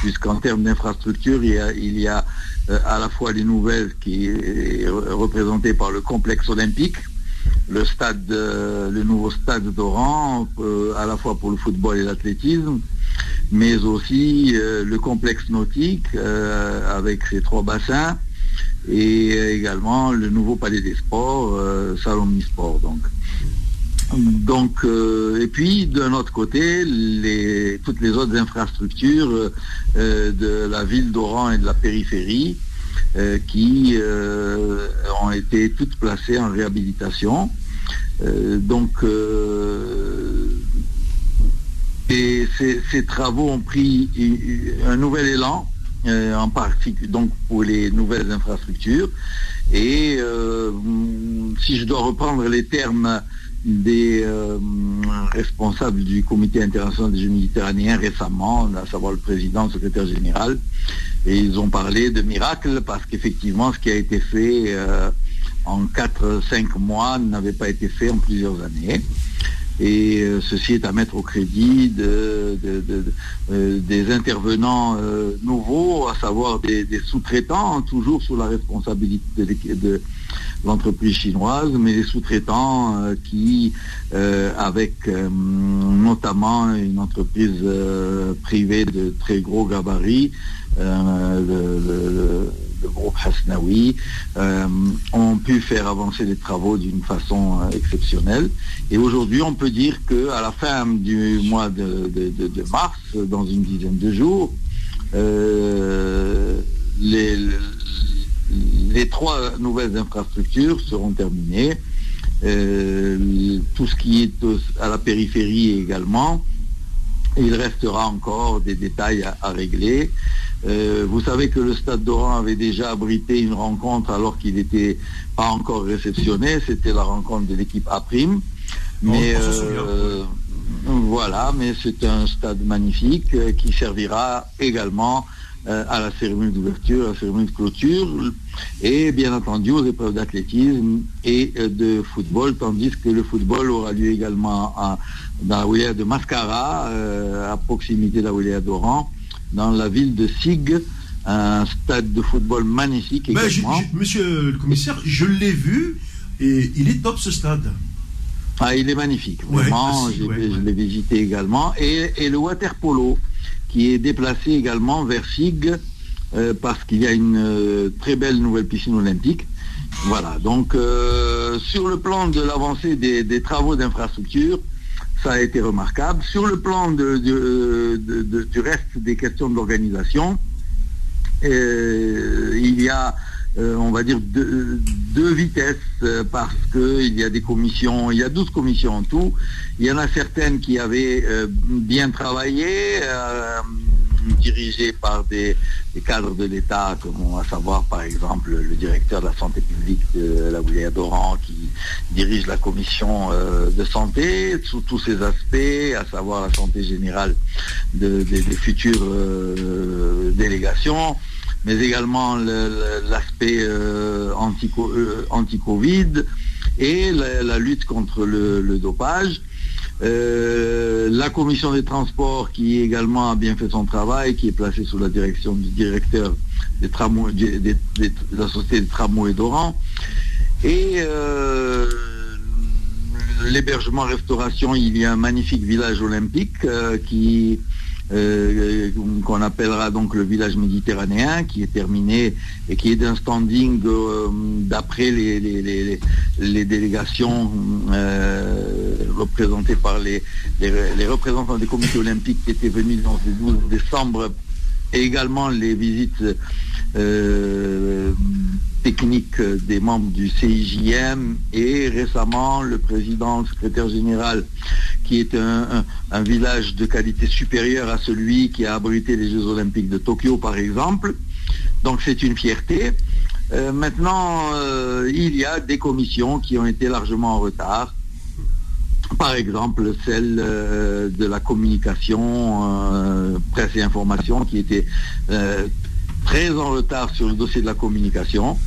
puisqu'en termes d'infrastructure, il y a, euh, à la fois les nouvelles qui est représentées par le complexe olympique, le stade, euh, le nouveau stade d'Oran, euh, à la fois pour le football et l'athlétisme, mais aussi le complexe nautique avec ses trois bassins et également le nouveau palais des sports, Salon Sport. Donc. Donc, euh, et puis d'un autre côté, les, toutes les autres infrastructures euh, de la ville d'Oran et de la périphérie euh, qui ont été toutes placées en réhabilitation. donc, et ces, travaux ont pris un nouvel élan, en particulier pour les nouvelles infrastructures. Et si je dois reprendre les termes des euh, responsables du comité international des Jeux méditerranéens récemment, à savoir le président, le secrétaire général, ils ont parlé de miracle parce qu'effectivement ce qui a été fait euh, en 4-5 mois n'avait pas été fait en plusieurs années. Et euh, ceci est à mettre au crédit de, des intervenants nouveaux, à savoir des, sous-traitants, toujours sous la responsabilité de, l'entreprise chinoise, mais les sous-traitants euh, qui, euh, avec euh, notamment une entreprise privée de très gros gabarits, le, groupe Hasnaoui, ont pu faire avancer les travaux d'une façon exceptionnelle. Et aujourd'hui, on peut dire qu'à la fin du mois de, mars, dans une dizaine de jours, les, trois nouvelles infrastructures seront terminées. Euh, tout ce qui est à la périphérie également. Il restera encore des détails à, régler. Euh, vous savez que le Stade d'Oran avait déjà abrité une rencontre alors qu'il n'était pas encore réceptionné. C'était la rencontre de l'équipe A'. Mais euh, voilà, mais c'est un stade magnifique qui servira également euh, à la cérémonie d'ouverture, à la cérémonie de clôture, et bien entendu aux épreuves d'athlétisme et euh, de football, tandis que le football aura lieu également dans la wilaya de Mascara, euh, à proximité de la wilaya d'Oran, dans la ville de Sig, un stade de football magnifique également. monsieur le commissaire, je l'ai vu et il est top ce stade. Ah, il est magnifique, vraiment. je l'ai visité également. Et, et, le water polo, qui est déplacé également vers Sig, euh, parce qu'il y a une euh, très belle nouvelle piscine olympique. Voilà. Donc, euh, sur le plan de l'avancée des, travaux d'infrastructure, ça a été remarquable. Sur le plan du reste des questions de l'organisation, il y a euh, on va dire, deux, vitesses euh, parce qu'il y a des commissions, il y a 12 commissions en tout. Il y en a certaines qui avaient euh, bien travaillé, dirigées par des, cadres de l'État, à savoir par exemple le directeur de la santé publique de la Wilaya d'Oran qui dirige la commission de santé sous tous ses aspects, à savoir la santé générale des futures délégations mais également l'aspect euh, euh, anti-Covid et la, lutte contre le, dopage. Euh, la commission des transports qui également a bien fait son travail, qui est placée sous la direction du directeur des de la société des tramways d'Oran. Et l'hébergement restauration, il y a un magnifique village olympique qui euh, qu'on appellera donc le village méditerranéen, qui est terminé et qui est d'un standing euh, d'après les, délégations euh, représentées par les, représentants des comités olympiques qui étaient venus le 12 décembre et également les visites techniques des membres du CIJM et récemment le président, le secrétaire général qui est un, village de qualité supérieure à celui qui a abrité les Jeux Olympiques de Tokyo, par exemple. Donc c'est une fierté. Euh, maintenant, euh, il y a des commissions qui ont été largement en retard. Par exemple, celle euh, de la communication, presse et information, qui était très en retard sur le dossier de la communication.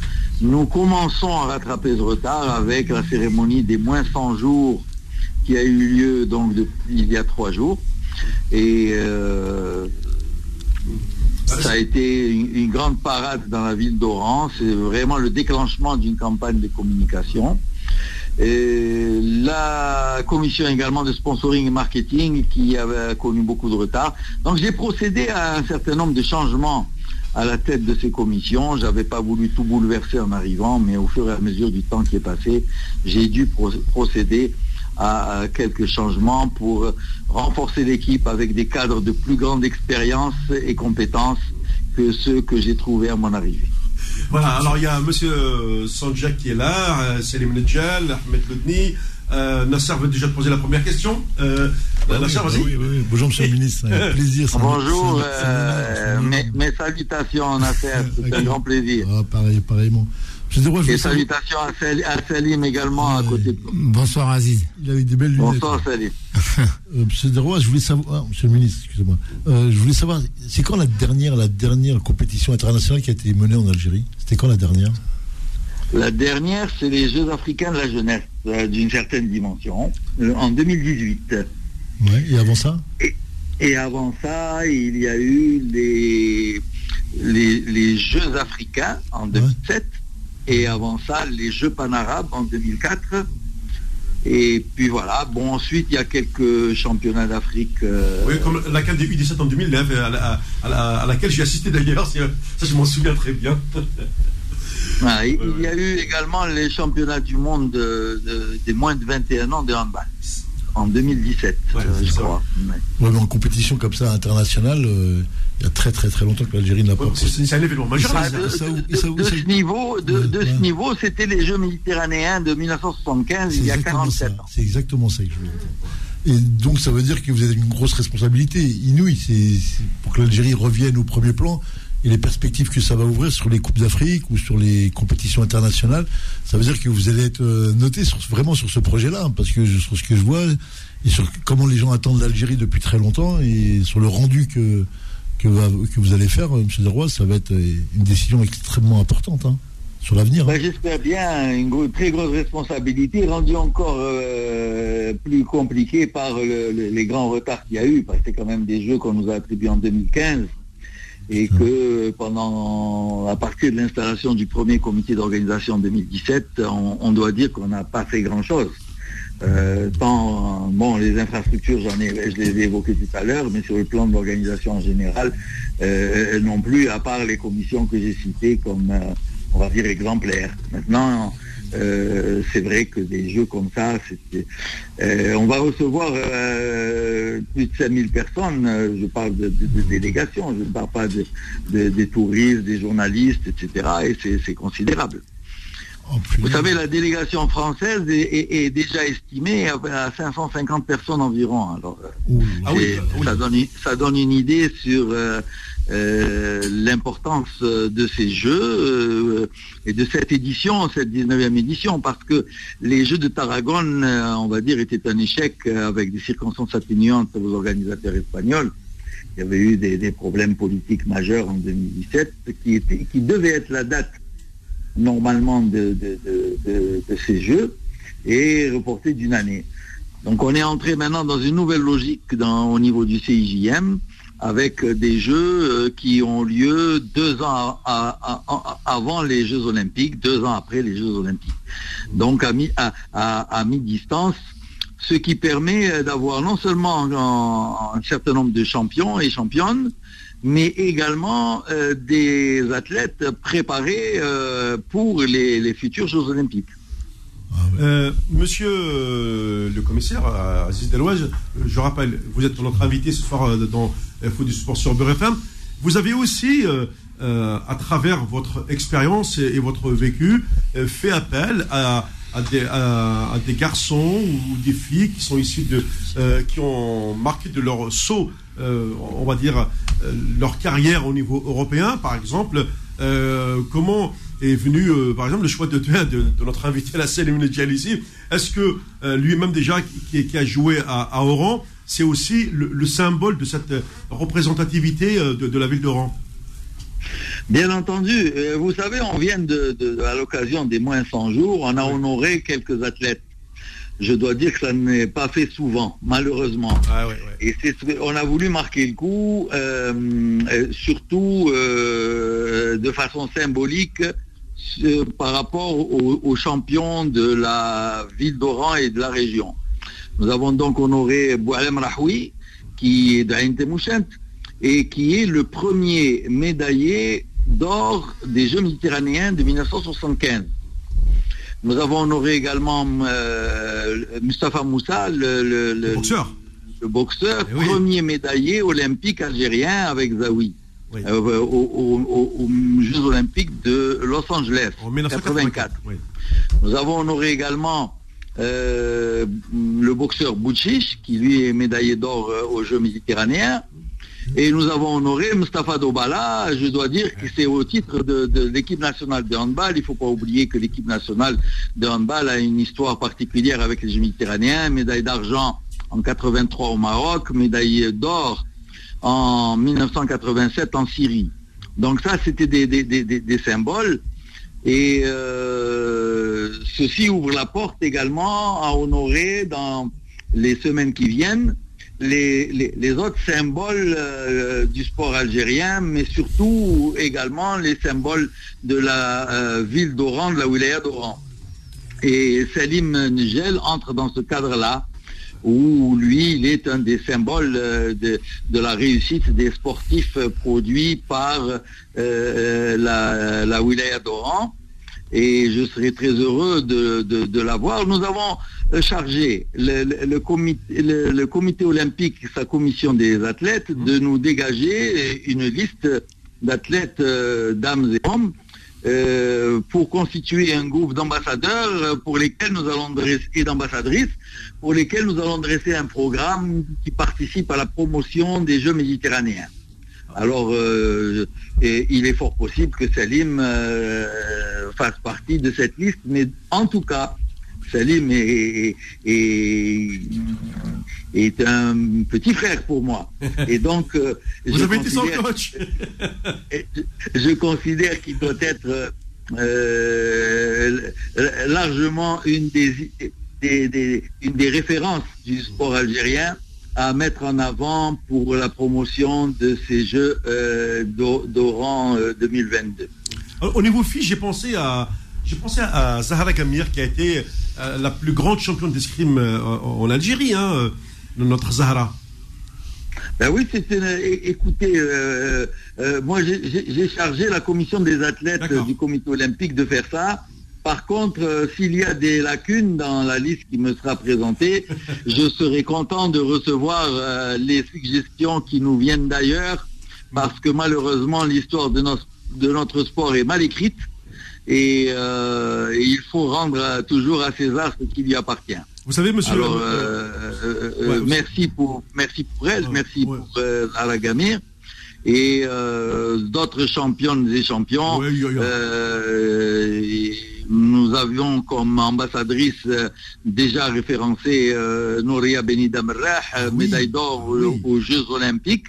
Nous commençons à rattraper ce retard avec la cérémonie des moins 100 jours qui a eu lieu donc il y a trois jours. Et euh, ça a été une, grande parade dans la ville d'Oran. C'est vraiment le déclenchement d'une campagne de communication. Et la commission également de sponsoring et marketing qui avait connu beaucoup de retard. Donc j'ai procédé à un certain nombre de changements à la tête de ces commissions. Je n'avais pas voulu tout bouleverser en arrivant, mais au fur et à mesure du temps qui est passé, j'ai dû procéder à quelques changements pour renforcer l'équipe avec des cadres de plus grande expérience et compétences que ceux que j'ai trouvés à mon arrivée. Voilà, alors il y a M. Sanjak qui est là, euh, Selim Nedjal, Ahmed Loudni. Euh, Nasser veut déjà te poser la première question. Euh, Nasser, vas-y. Oui, oui, Bonjour, monsieur le ministre. Un plaisir. Bonjour. Euh, mes, salutations, Nasser. C'est un grand plaisir. Ah, pareil, pareillement. Et salutations à, Salim également à côté de Bonsoir Aziz. Il a eu des belles lunettes. Bonsoir Salim. euh, monsieur Deroy, je voulais savoir, ah, monsieur le ministre, excusez-moi, euh, je voulais savoir, c'est quand la dernière, la dernière compétition internationale qui a été menée en Algérie? C'était quand la dernière? La dernière, c'est les Jeux africains de la jeunesse, euh, d'une certaine dimension, euh, en 2018. Ouais, et avant ça? Et, avant ça, il y a eu les, les, Jeux africains en 2007 et avant ça les Jeux panarabes en 2004. Et puis voilà, bon ensuite il y a quelques championnats d'Afrique. Euh, oui, comme la CAN des U17 en 2009, à, à, laquelle j'ai assisté d'ailleurs, ça je m'en souviens très bien. il y a eu également les championnats du monde des moins de 21 ans de handball en 2017, euh, je crois. Ouais. en compétition comme ça internationale, euh, il y a très très très longtemps que l'Algérie n'a pas. c'est un événement majeur. de, ce niveau, de, ce niveau, c'était les Jeux méditerranéens de 1975, il y a 47 ans. C'est exactement ça que je voulais dire. Et donc ça veut dire que vous avez une grosse responsabilité inouïe. C'est pour que l'Algérie revienne au premier plan et les perspectives que ça va ouvrir sur les Coupes d'Afrique ou sur les compétitions internationales, ça veut dire que vous allez être euh, noté vraiment sur ce projet-là, parce que sur ce que je vois, et sur comment les gens attendent l'Algérie depuis très longtemps, et sur le rendu que, que, vous allez faire, euh, M. Deroy, ça va être euh, une décision extrêmement importante. Hein, sur l'avenir. Hein. Ben, j'espère bien une très grosse responsabilité, rendue encore plus compliquée par les grands retards qu'il y a eu, parce que c'est quand même des jeux qu'on nous a attribués en 2015 et que pendant, à partir de l'installation du premier comité d'organisation en 2017, on, doit dire qu'on n'a pas fait grand-chose. tant, bon, les infrastructures, j'en ai, je les ai évoquées tout à l'heure, mais sur le plan de l'organisation en général, non plus, à part les commissions que j'ai citées comme, on va dire, exemplaires. Maintenant, euh, c'est vrai que des jeux comme ça, euh, on va recevoir euh, plus de 5000 personnes, je parle de, délégations, je ne parle pas des touristes, des journalistes, etc. Et c'est considérable. Vous savez, la délégation française est, déjà estimée à 550 personnes environ. Alors, ah ça, donne, ça, donne, une idée sur euh, l'importance de ces jeux euh, et de cette édition, cette 19e édition, parce que les Jeux de Tarragone, euh, on va dire, étaient un échec avec des circonstances atténuantes aux organisateurs espagnols. Il y avait eu des, problèmes politiques majeurs en 2017 qui, était, qui devait être la date normalement de, ces Jeux et reportée d'une année. Donc on est entré maintenant dans une nouvelle logique au niveau du CIJM avec des Jeux euh, qui ont lieu deux ans avant les Jeux Olympiques, deux ans après les Jeux Olympiques. Donc à mi-distance, ce qui permet euh, d'avoir non seulement un, certain nombre de champions et championnes, mais également euh, des athlètes préparés pour les futurs Jeux Olympiques. Euh, monsieur euh, le commissaire, euh, Aziz Delouage, je rappelle, vous êtes notre invité ce soir dans Foot du Sport sur Beurre. Vous avez aussi, à travers votre expérience et, votre vécu, fait appel à, des, garçons ou des filles qui sont de, qui ont marqué de leur saut, on va dire, leur carrière au niveau européen, par exemple. comment est venu, euh, par exemple, le choix de, de, notre invité à la scène ici. Est-ce que euh, lui-même déjà, qui, a joué à, Oran, c'est aussi le, symbole de cette représentativité euh, de, la ville d'Oran Bien entendu. vous savez, on vient de, à l'occasion des moins 100 jours, on a honoré quelques athlètes. Je dois dire que ça n'est pas fait souvent, malheureusement. Ah, Et on a voulu marquer le coup, surtout de façon symbolique, par rapport aux, champions de la ville d'Oran et de la région. Nous avons donc honoré Boualem Rahoui, qui est d'Ain et qui est le premier médaillé d'or des Jeux méditerranéens de 1975. Nous avons honoré également euh, Mustafa Moussa, le, boxeur, eh premier médaillé olympique algérien avec Zawi. Euh, aux, Jeux Olympiques de Los Angeles en 1984. Nous avons honoré également euh, le boxeur Bouchiche, qui lui est médaillé d'or euh, aux Jeux méditerranéens. Et nous avons honoré Mustafa Dobala, je dois dire que c'est au titre de, l'équipe nationale de handball. Il ne faut pas oublier que l'équipe nationale de handball a une histoire particulière avec les Jeux méditerranéens, médaille d'argent en 83 au Maroc, médaille d'or en 1987 en Syrie. Donc ça, c'était des, symboles. Et euh, ceci ouvre la porte également à honorer dans les semaines qui viennent les, autres symboles euh, du sport algérien, mais surtout également les symboles de la euh, ville d'Oran, de la wilaya d'Oran. Et Salim Nigel entre dans ce cadre-là où lui, il est un des symboles euh, de, la réussite des sportifs produits par euh, la, la wilaya d'Oran. Et je serai très heureux de, de, l'avoir. Nous avons euh, chargé le, comité, le, comité olympique, sa commission des athlètes, de nous dégager une liste d'athlètes, dames et hommes, euh, pour constituer un groupe d'ambassadeurs pour lesquels nous allons dresser, et d'ambassadrices pour lesquels nous allons dresser un programme qui participe à la promotion des Jeux méditerranéens. Alors, euh, il est fort possible que Salim euh, fasse partie de cette liste, mais en tout cas, Salim est, est, un petit frère pour moi. Et donc, euh, Vous avez été son coach Je considère qu'il doit être euh, largement une des, une des références du sport algérien à mettre en avant pour la promotion de ces Jeux euh, d'Oran 2022. Au niveau fiche, j'ai pensé à J'ai pensé à Zahra Kamir, qui a été la plus grande championne d'escrime en Algérie, hein, notre Zahra. Ben oui, écoutez, moi j'ai chargé la commission des athlètes du comité olympique de faire ça. Par contre, euh, s'il y a des lacunes dans la liste qui me sera présentée, je serai content de recevoir euh, les suggestions qui nous viennent d'ailleurs, parce que malheureusement, l'histoire de de notre sport est mal écrite et, euh, il faut rendre toujours à César ce qui lui appartient. Vous savez, monsieur. Alors, merci, pour, merci pour elle, merci pour Alagamir et d'autres championnes et champions nous avions comme ambassadrice euh, déjà référencé euh, Nouria Benida ah médaille d'or aux, Jeux Olympiques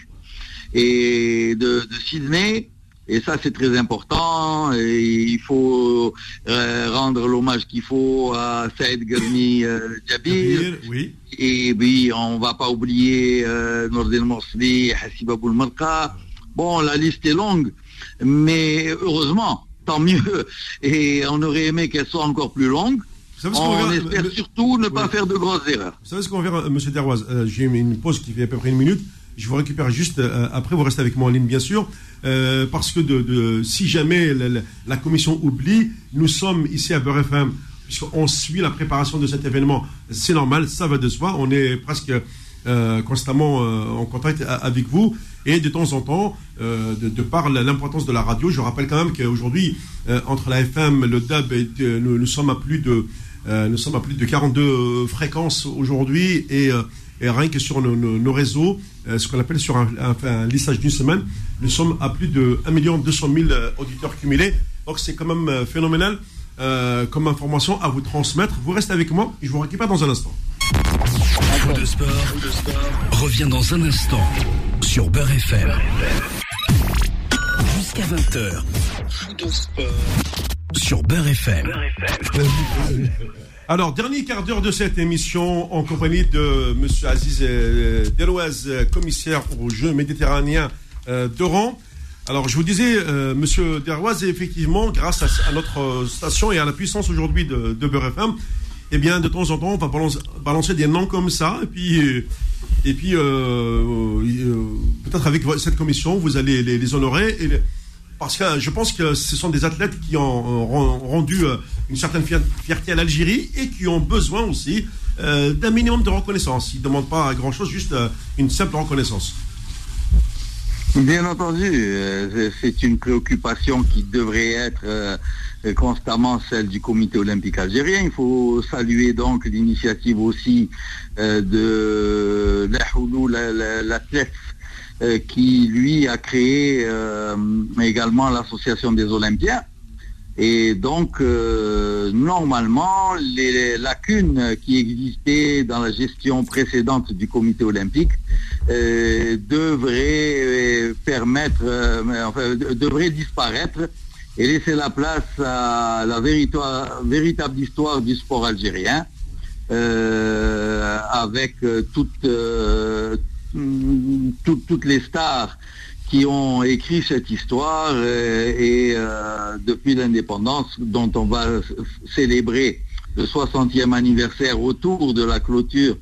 et de, Sydney. Et ça, c'est très important. Et il faut euh, rendre l'hommage qu'il faut à Saïd Garni Djabir. Oui. Et puis, on va pas oublier Nordin Morsli, Hassiba Boulmarka. Bon, la liste est longue, mais heureusement, tant mieux. Et on aurait aimé qu'elle soit encore plus longue. On espère surtout ne pas faire de grosses erreurs. Vous savez ce qu'on verra, M. Derroise euh, J'ai une pause qui fait à peu près une minute. Je vous récupère juste euh, après. Vous restez avec moi en ligne, bien sûr. Euh, parce que de, si jamais la, commission oublie, nous sommes ici à Beurre FM, puisqu'on suit la préparation de cet événement. C'est normal, ça va de soi. On est presque constamment en contact avec vous. Et de temps en temps, euh, de, par l'importance de la radio, je rappelle quand même qu'aujourd'hui, euh, entre la FM, le DAB, euh, nous, sommes à plus de, nous sommes à plus de 42 fréquences aujourd'hui et, rien que sur nos, réseaux, ce qu'on appelle sur un, lissage d'une semaine, nous sommes à plus de 1 200 000 auditeurs cumulés. Donc c'est quand même phénoménal comme information à vous transmettre. Vous restez avec moi et je vous récupère dans un instant. de sport, de sport revient dans un instant sur Beurre FM. Jusqu'à 20h. Sur Beurre FM. Alors, dernier quart d'heure de cette émission en compagnie de M. Aziz euh, Derouaz, commissaire aux Jeux méditerranéens euh, d'Oran. Alors, je vous disais, euh, Monsieur effectivement, grâce à, notre station et à la puissance aujourd'hui de, de FM, eh bien, de temps en temps, on va balancer, des noms comme ça, et puis, et puis euh, euh, peut-être avec cette commission, vous allez les, honorer, parce que je pense que ce sont des athlètes qui ont, rendu euh, une certaine fierté à l'Algérie et qui ont besoin aussi d'un minimum de reconnaissance. Ils ne demandent pas grand-chose, juste une simple reconnaissance. Bien entendu, c'est une préoccupation qui devrait être constamment celle du comité olympique algérien. Il faut saluer donc l'initiative aussi euh, de l'athlète euh, qui lui a créé euh, également l'association des Olympiens. Et donc, normalement, les lacunes qui existaient dans la gestion précédente du comité olympique devraient permettre, enfin, devraient disparaître et laisser la place à la véritable histoire du sport algérien, euh, avec euh, euh, toutes, les stars qui ont écrit cette histoire et, depuis l'indépendance dont on va célébrer le 60e anniversaire autour de la clôture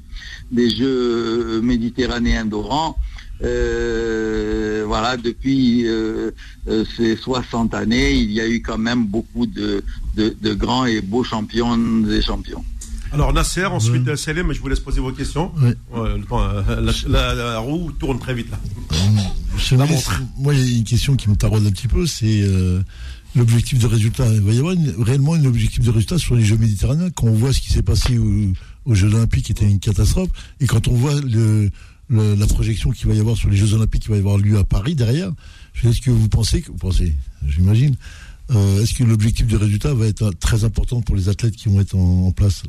des Jeux méditerranéens d'Oran, euh, voilà, depuis euh, euh, ces 60 années, il y a eu quand même beaucoup de, de, grands et beaux champions et champions. Alors Nasser, ensuite oui. Salim, je vous laisse poser vos questions. la, roue tourne très vite là. moi, il y a une question qui me taraude un petit peu, c'est l'objectif de résultat. Il va y avoir réellement un objectif de résultat sur les Jeux méditerranéens. Quand on voit ce qui s'est passé aux Jeux olympiques, qui était une catastrophe, et quand on voit le, la projection qu'il va y avoir sur les Jeux Olympiques qui va y avoir lieu à Paris derrière. Est-ce que vous pensez, que vous pensez, j'imagine, euh, est-ce que l'objectif de résultat va être très important pour les athlètes qui vont être en, place?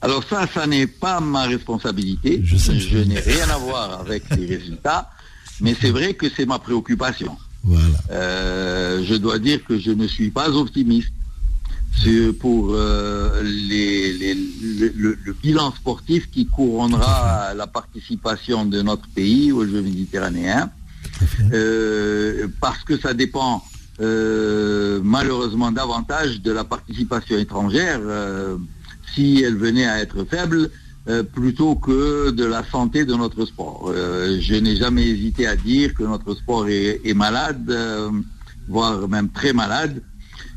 Alors ça, ça n'est pas ma responsabilité. Je, n'ai rien à voir avec les résultats, mais c'est vrai que c'est ma préoccupation. Voilà. Euh, je dois dire que je ne suis pas optimiste pour euh, le, bilan sportif qui couronnera la participation de notre pays aux Jeux méditerranéens, euh, parce que ça dépend malheureusement davantage de la participation étrangère si elle venait à être faible plutôt que de la santé de notre sport. je n'ai jamais hésité à dire que notre sport est malade, voire même très malade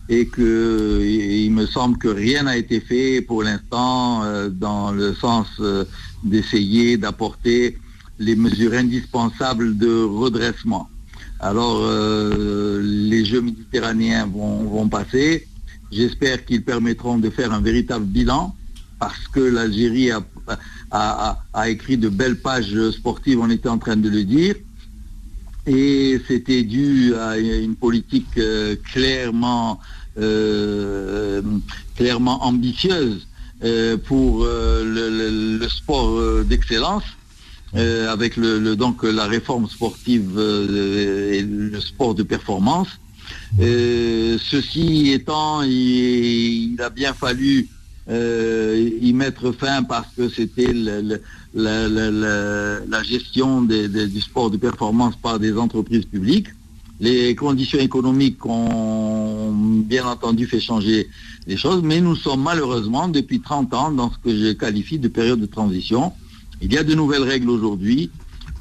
et que il me semble que rien n'a été fait pour l'instant euh, dans le sens euh, d'essayer d'apporter les mesures indispensables de redressement. Alors euh, les Jeux méditerranéens vont, passer. J'espère qu'ils permettront de faire un véritable bilan parce que l'Algérie a, écrit de belles pages sportives, on était en train de le dire et c'était dû à une politique euh, clairement, euh, clairement ambitieuse euh, pour le, sport d'excellence. avec donc la réforme sportive et le sport de performance. Ceci étant, il, a bien fallu y mettre fin parce que c'était la, gestion du sport de performance par des entreprises publiques. Les conditions économiques ont bien entendu fait changer les choses, mais nous sommes malheureusement depuis 30 ans dans ce que je qualifie de période de transition. Il y a de nouvelles règles aujourd'hui.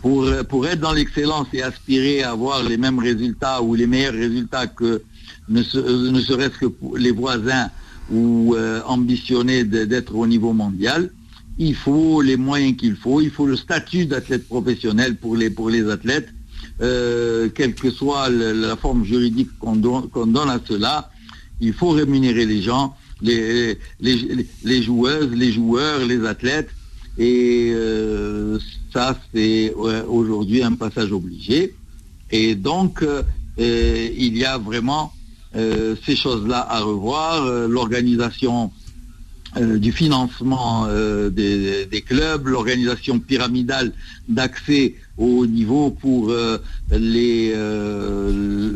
Pour, être dans l'excellence et aspirer à avoir les mêmes résultats ou les meilleurs résultats que ne, serait-ce que les voisins ou euh, ambitionner d'être au niveau mondial, il faut les moyens qu'il faut, il faut le statut d'athlète professionnel pour les, pour les athlètes, euh, quelle que soit la forme juridique qu'on donne, à cela, il faut rémunérer les gens, les, les, joueuses, les joueurs, les athlètes, et euh, ça c'est aujourd'hui un passage obligé. Et donc, euh, il y a vraiment ces choses-là à revoir, l'organisation euh, du financement euh, des, clubs, l'organisation pyramidale d'accès au niveau pour euh,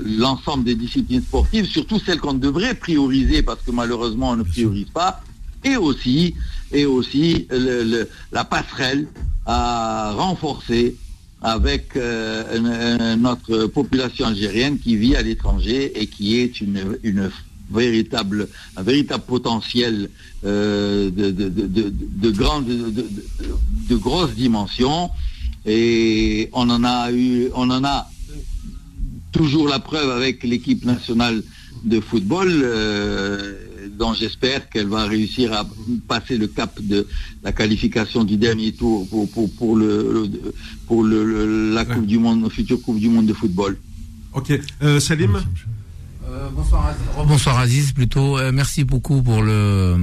l'ensemble des disciplines sportives, surtout celles qu'on devrait prioriser parce que malheureusement on ne priorise pas, et aussi, et aussi la passerelle à renforcer avec notre population algérienne qui vit à l'étranger et qui est une, véritable, un véritable potentiel euh, de, de, de, de, de, grosses dimensions. Et on en a eu, on en a toujours la preuve avec l'équipe nationale de football, euh, dont j'espère qu'elle va réussir à passer le cap de la qualification du dernier tour pour, pour, pour le, pour le, la coupe du monde, future coupe du monde de football. Ok, euh, Salim? Euh, bonsoir, Aziz. bonsoir Aziz, plutôt. Euh, merci beaucoup pour le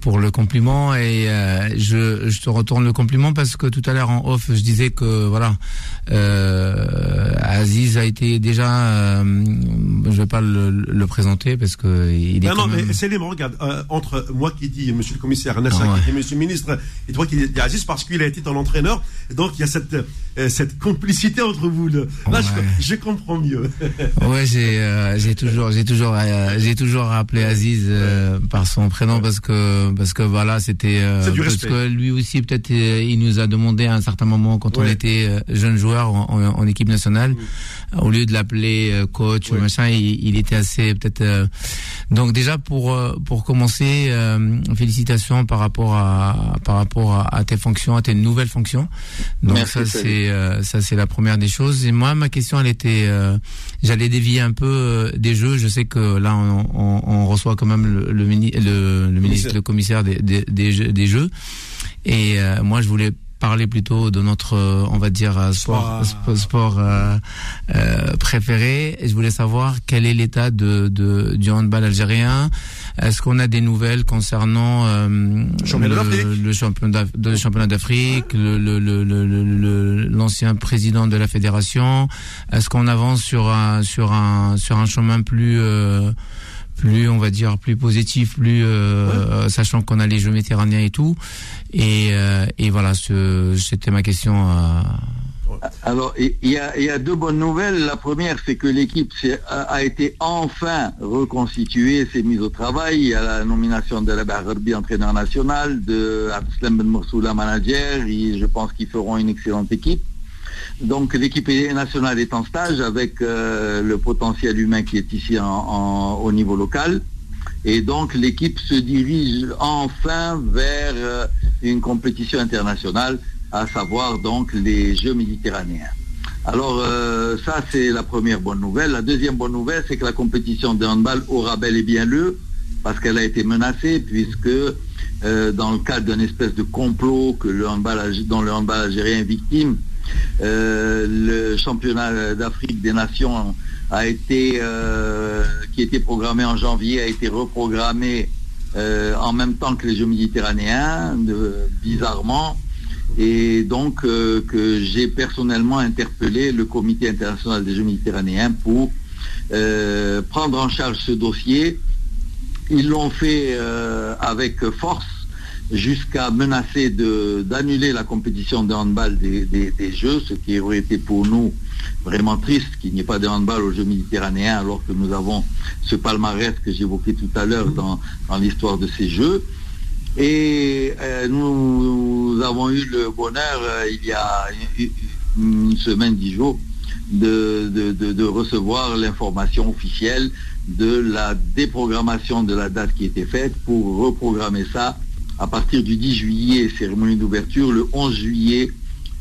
pour le compliment et euh, je, je te retourne le compliment parce que tout à l'heure en off je disais que voilà Aziz a été déjà je vais pas le, présenter parce que il est non, non mais c'est les regarde entre moi qui dis Monsieur le commissaire Nasser ah qui dit Monsieur le ministre et toi qui dis Aziz parce qu'il a été ton entraîneur donc il y a cette cette complicité entre vous là, je, je, comprends mieux. ouais j'ai j'ai toujours j'ai toujours, euh, j'ai toujours rappelé Aziz euh, par son prénom parce que, parce que voilà, c'était, euh, parce que lui aussi peut-être il nous a demandé à un certain moment quand on était jeune joueur en, équipe nationale, au lieu de l'appeler coach ou machin, il, était assez peut-être. donc déjà pour pour commencer, félicitations par rapport à par rapport à, tes fonctions, à tes nouvelles fonctions. Donc ça c'est ça c'est la première des choses. Et moi ma question elle était, j'allais dévier un peu des jeux je sais que là, on, reçoit quand même le, le, ministre, le commissaire des, des, jeux. Et euh, moi, je voulais parler plutôt de notre, euh, on va dire, euh, sport, sport, préféré. Et je voulais savoir quel est l'état de, de, du handball algérien. Est-ce qu'on a des nouvelles concernant le, le, championnat d'Afrique, l'ancien président de la fédération? Est-ce qu'on avance sur un, sur un, sur un chemin plus plus on va dire plus positif plus euh, sachant qu'on a les jeux méditerranéens et tout. Et, euh, et voilà c'était ma question alors il y a, y a, deux bonnes nouvelles. La première c'est que l'équipe a, été enfin reconstituée s'est mise au travail. Il y a la nomination de la Barbi entraîneur national de Abdeslam Ben Moursoula manager. Et je pense qu'ils feront une excellente équipe Donc l'équipe nationale est en stage avec le potentiel humain qui est ici au niveau local. Et donc l'équipe se dirige enfin vers une compétition internationale, à savoir donc les Jeux méditerranéens. Alors euh, ça c'est la première bonne nouvelle. La deuxième bonne nouvelle c'est que la compétition de handball aura bel et bien lieu parce qu'elle a été menacée puisque euh, dans le cadre d'une espèce de complot que le handball, dont le handball algérien est victime, euh, le championnat d'Afrique des Nations a été qui était programmé en janvier a été reprogrammé en même temps que les Jeux méditerranéens, bizarrement et donc euh, que j'ai personnellement interpellé le comité international des Jeux méditerranéens pour euh, prendre en charge ce dossier. Ils l'ont fait euh, avec force jusqu'à menacer d'annuler la compétition de handball des, Jeux, ce qui aurait été pour nous vraiment triste qu'il n'y ait pas de handball aux Jeux méditerranéens alors que nous avons ce palmarès que j'évoquais tout à l'heure dans l'histoire de ces Jeux. Et euh, nous, avons eu le bonheur, euh, il y a une, semaine, dix jours, de, recevoir l'information officielle de la déprogrammation de la date qui était faite pour reprogrammer ça à partir du 10 juillet, cérémonie d'ouverture, le 11 juillet,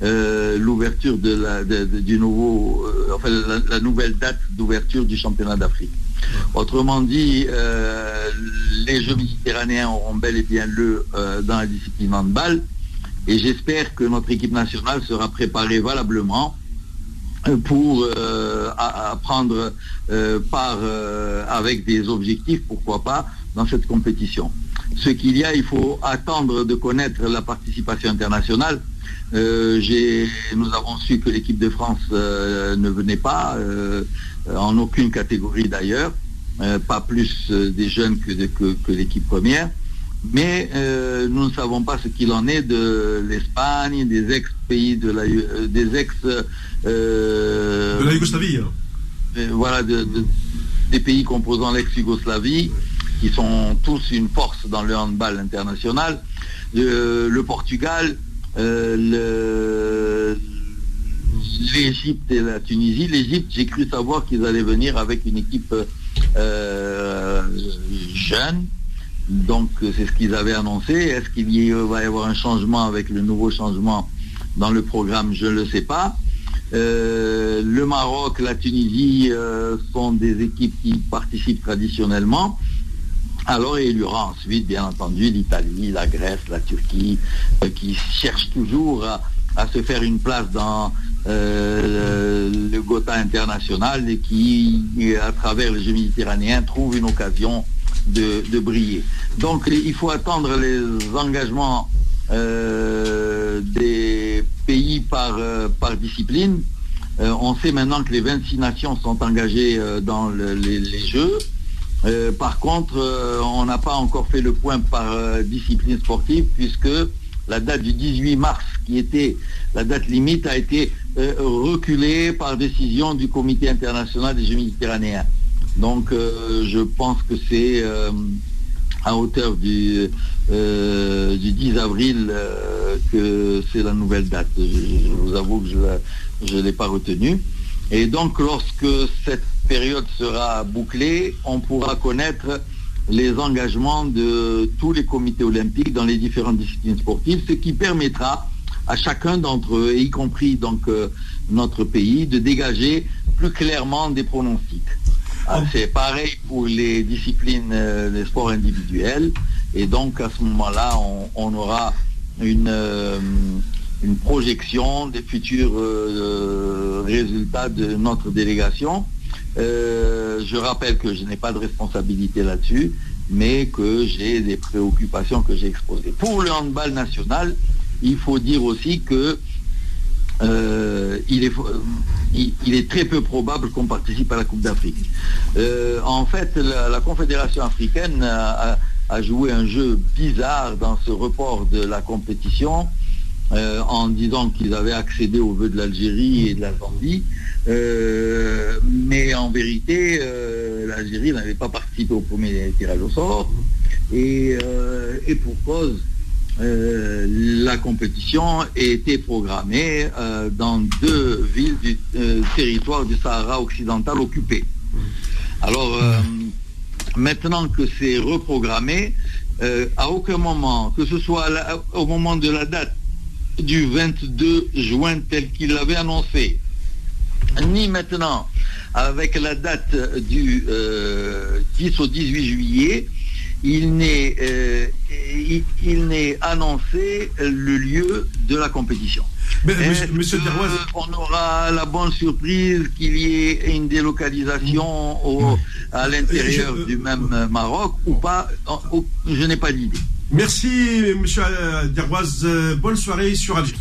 euh, l'ouverture de la, du nouveau, enfin la nouvelle date d'ouverture du championnat d'Afrique. Autrement dit, euh, les Jeux méditerranéens auront bel et bien lieu euh, dans la discipline handball. Et j'espère que notre équipe nationale sera préparée valablement euh, pour prendre part avec des objectifs, pourquoi pas, dans cette compétition. Ce qu'il y a, il faut attendre de connaître la participation internationale. nous avons su que l'équipe de France ne venait pas. Euh, en aucune catégorie d'ailleurs, euh, pas plus euh, des jeunes que, que, l'équipe première. Mais nous ne savons pas ce qu'il en est de l'Espagne, des ex-pays de la, des ex de la Yougoslavie. Hein. voilà, des pays composant l'ex-Yougoslavie, qui sont tous une force dans le handball international. le Portugal, le, l'Égypte et la Tunisie. L'Égypte, j'ai cru savoir qu'ils allaient venir avec une équipe euh, jeune. Donc c'est ce qu'ils avaient annoncé. Est-ce qu'il va y avoir un changement avec le nouveau changement dans le programme? Je ne le sais pas. Euh, le Maroc, la Tunisie euh, sont des équipes qui participent traditionnellement. Alors il y aura ensuite, bien entendu, l'Italie, la Grèce, la Turquie, qui cherchent toujours à, se faire une place dans, euh, le Gotha international et qui, à travers les Jeux méditerranéens, trouve une occasion de, briller. Donc il faut attendre les engagements euh, des pays par, euh, discipline. on sait maintenant que les 26 nations sont engagées dans les, Jeux. par contre, on n'a pas encore fait le point par discipline sportive puisque la date du 18 mars, qui était la date limite, a été euh, reculée par décision du Comité international des Jeux méditerranéens. Donc euh, je pense que c'est euh, à hauteur du, du 10 avril que c'est la nouvelle date. Je, vous avoue que je ne l'ai pas retenue. Et donc lorsque cette période sera bouclée, on pourra connaître les engagements de tous les comités olympiques dans les différentes disciplines sportives, ce qui permettra à chacun d'entre eux, y compris donc euh, notre pays, de dégager plus clairement des pronostics. Ah, c'est pareil pour les disciplines, euh, des sports individuels, et donc à ce moment-là, on, aura une, euh, une projection des futurs résultats de notre délégation euh, je rappelle que je n'ai pas de responsabilité là-dessus, mais que j'ai des préoccupations que j'ai exposées. Pour le handball national, il faut dire aussi que euh, il, est, il, est, très peu probable qu'on participe à la Coupe d'Afrique. Euh, en fait, la, Confédération africaine a, joué un jeu bizarre dans ce report de la compétition en disant qu'ils avaient accédé aux vœux de l'Algérie et de la Zambie. Euh, mais en vérité, euh, l'Algérie n'avait pas participé au premier tirage au sort. Et, euh, et pour cause, euh, la compétition était programmée euh, dans deux villes du euh, territoire du Sahara occidental occupé. Alors, euh, maintenant que c'est reprogrammé, euh, à aucun moment, que ce soit au moment de la date du 22 juin tel qu'il l'avait annoncé, ni maintenant avec la date du euh, 10 au 18 juillet, il n'est euh, il, il n'est annoncé le lieu de la compétition. Mais, monsieur, monsieur on aura la bonne surprise qu'il y ait une délocalisation au- à l'intérieur Je- du même Maroc ou pas Je n'ai pas d'idée. merci, monsieur. Euh, Bonne soirée sur Alger.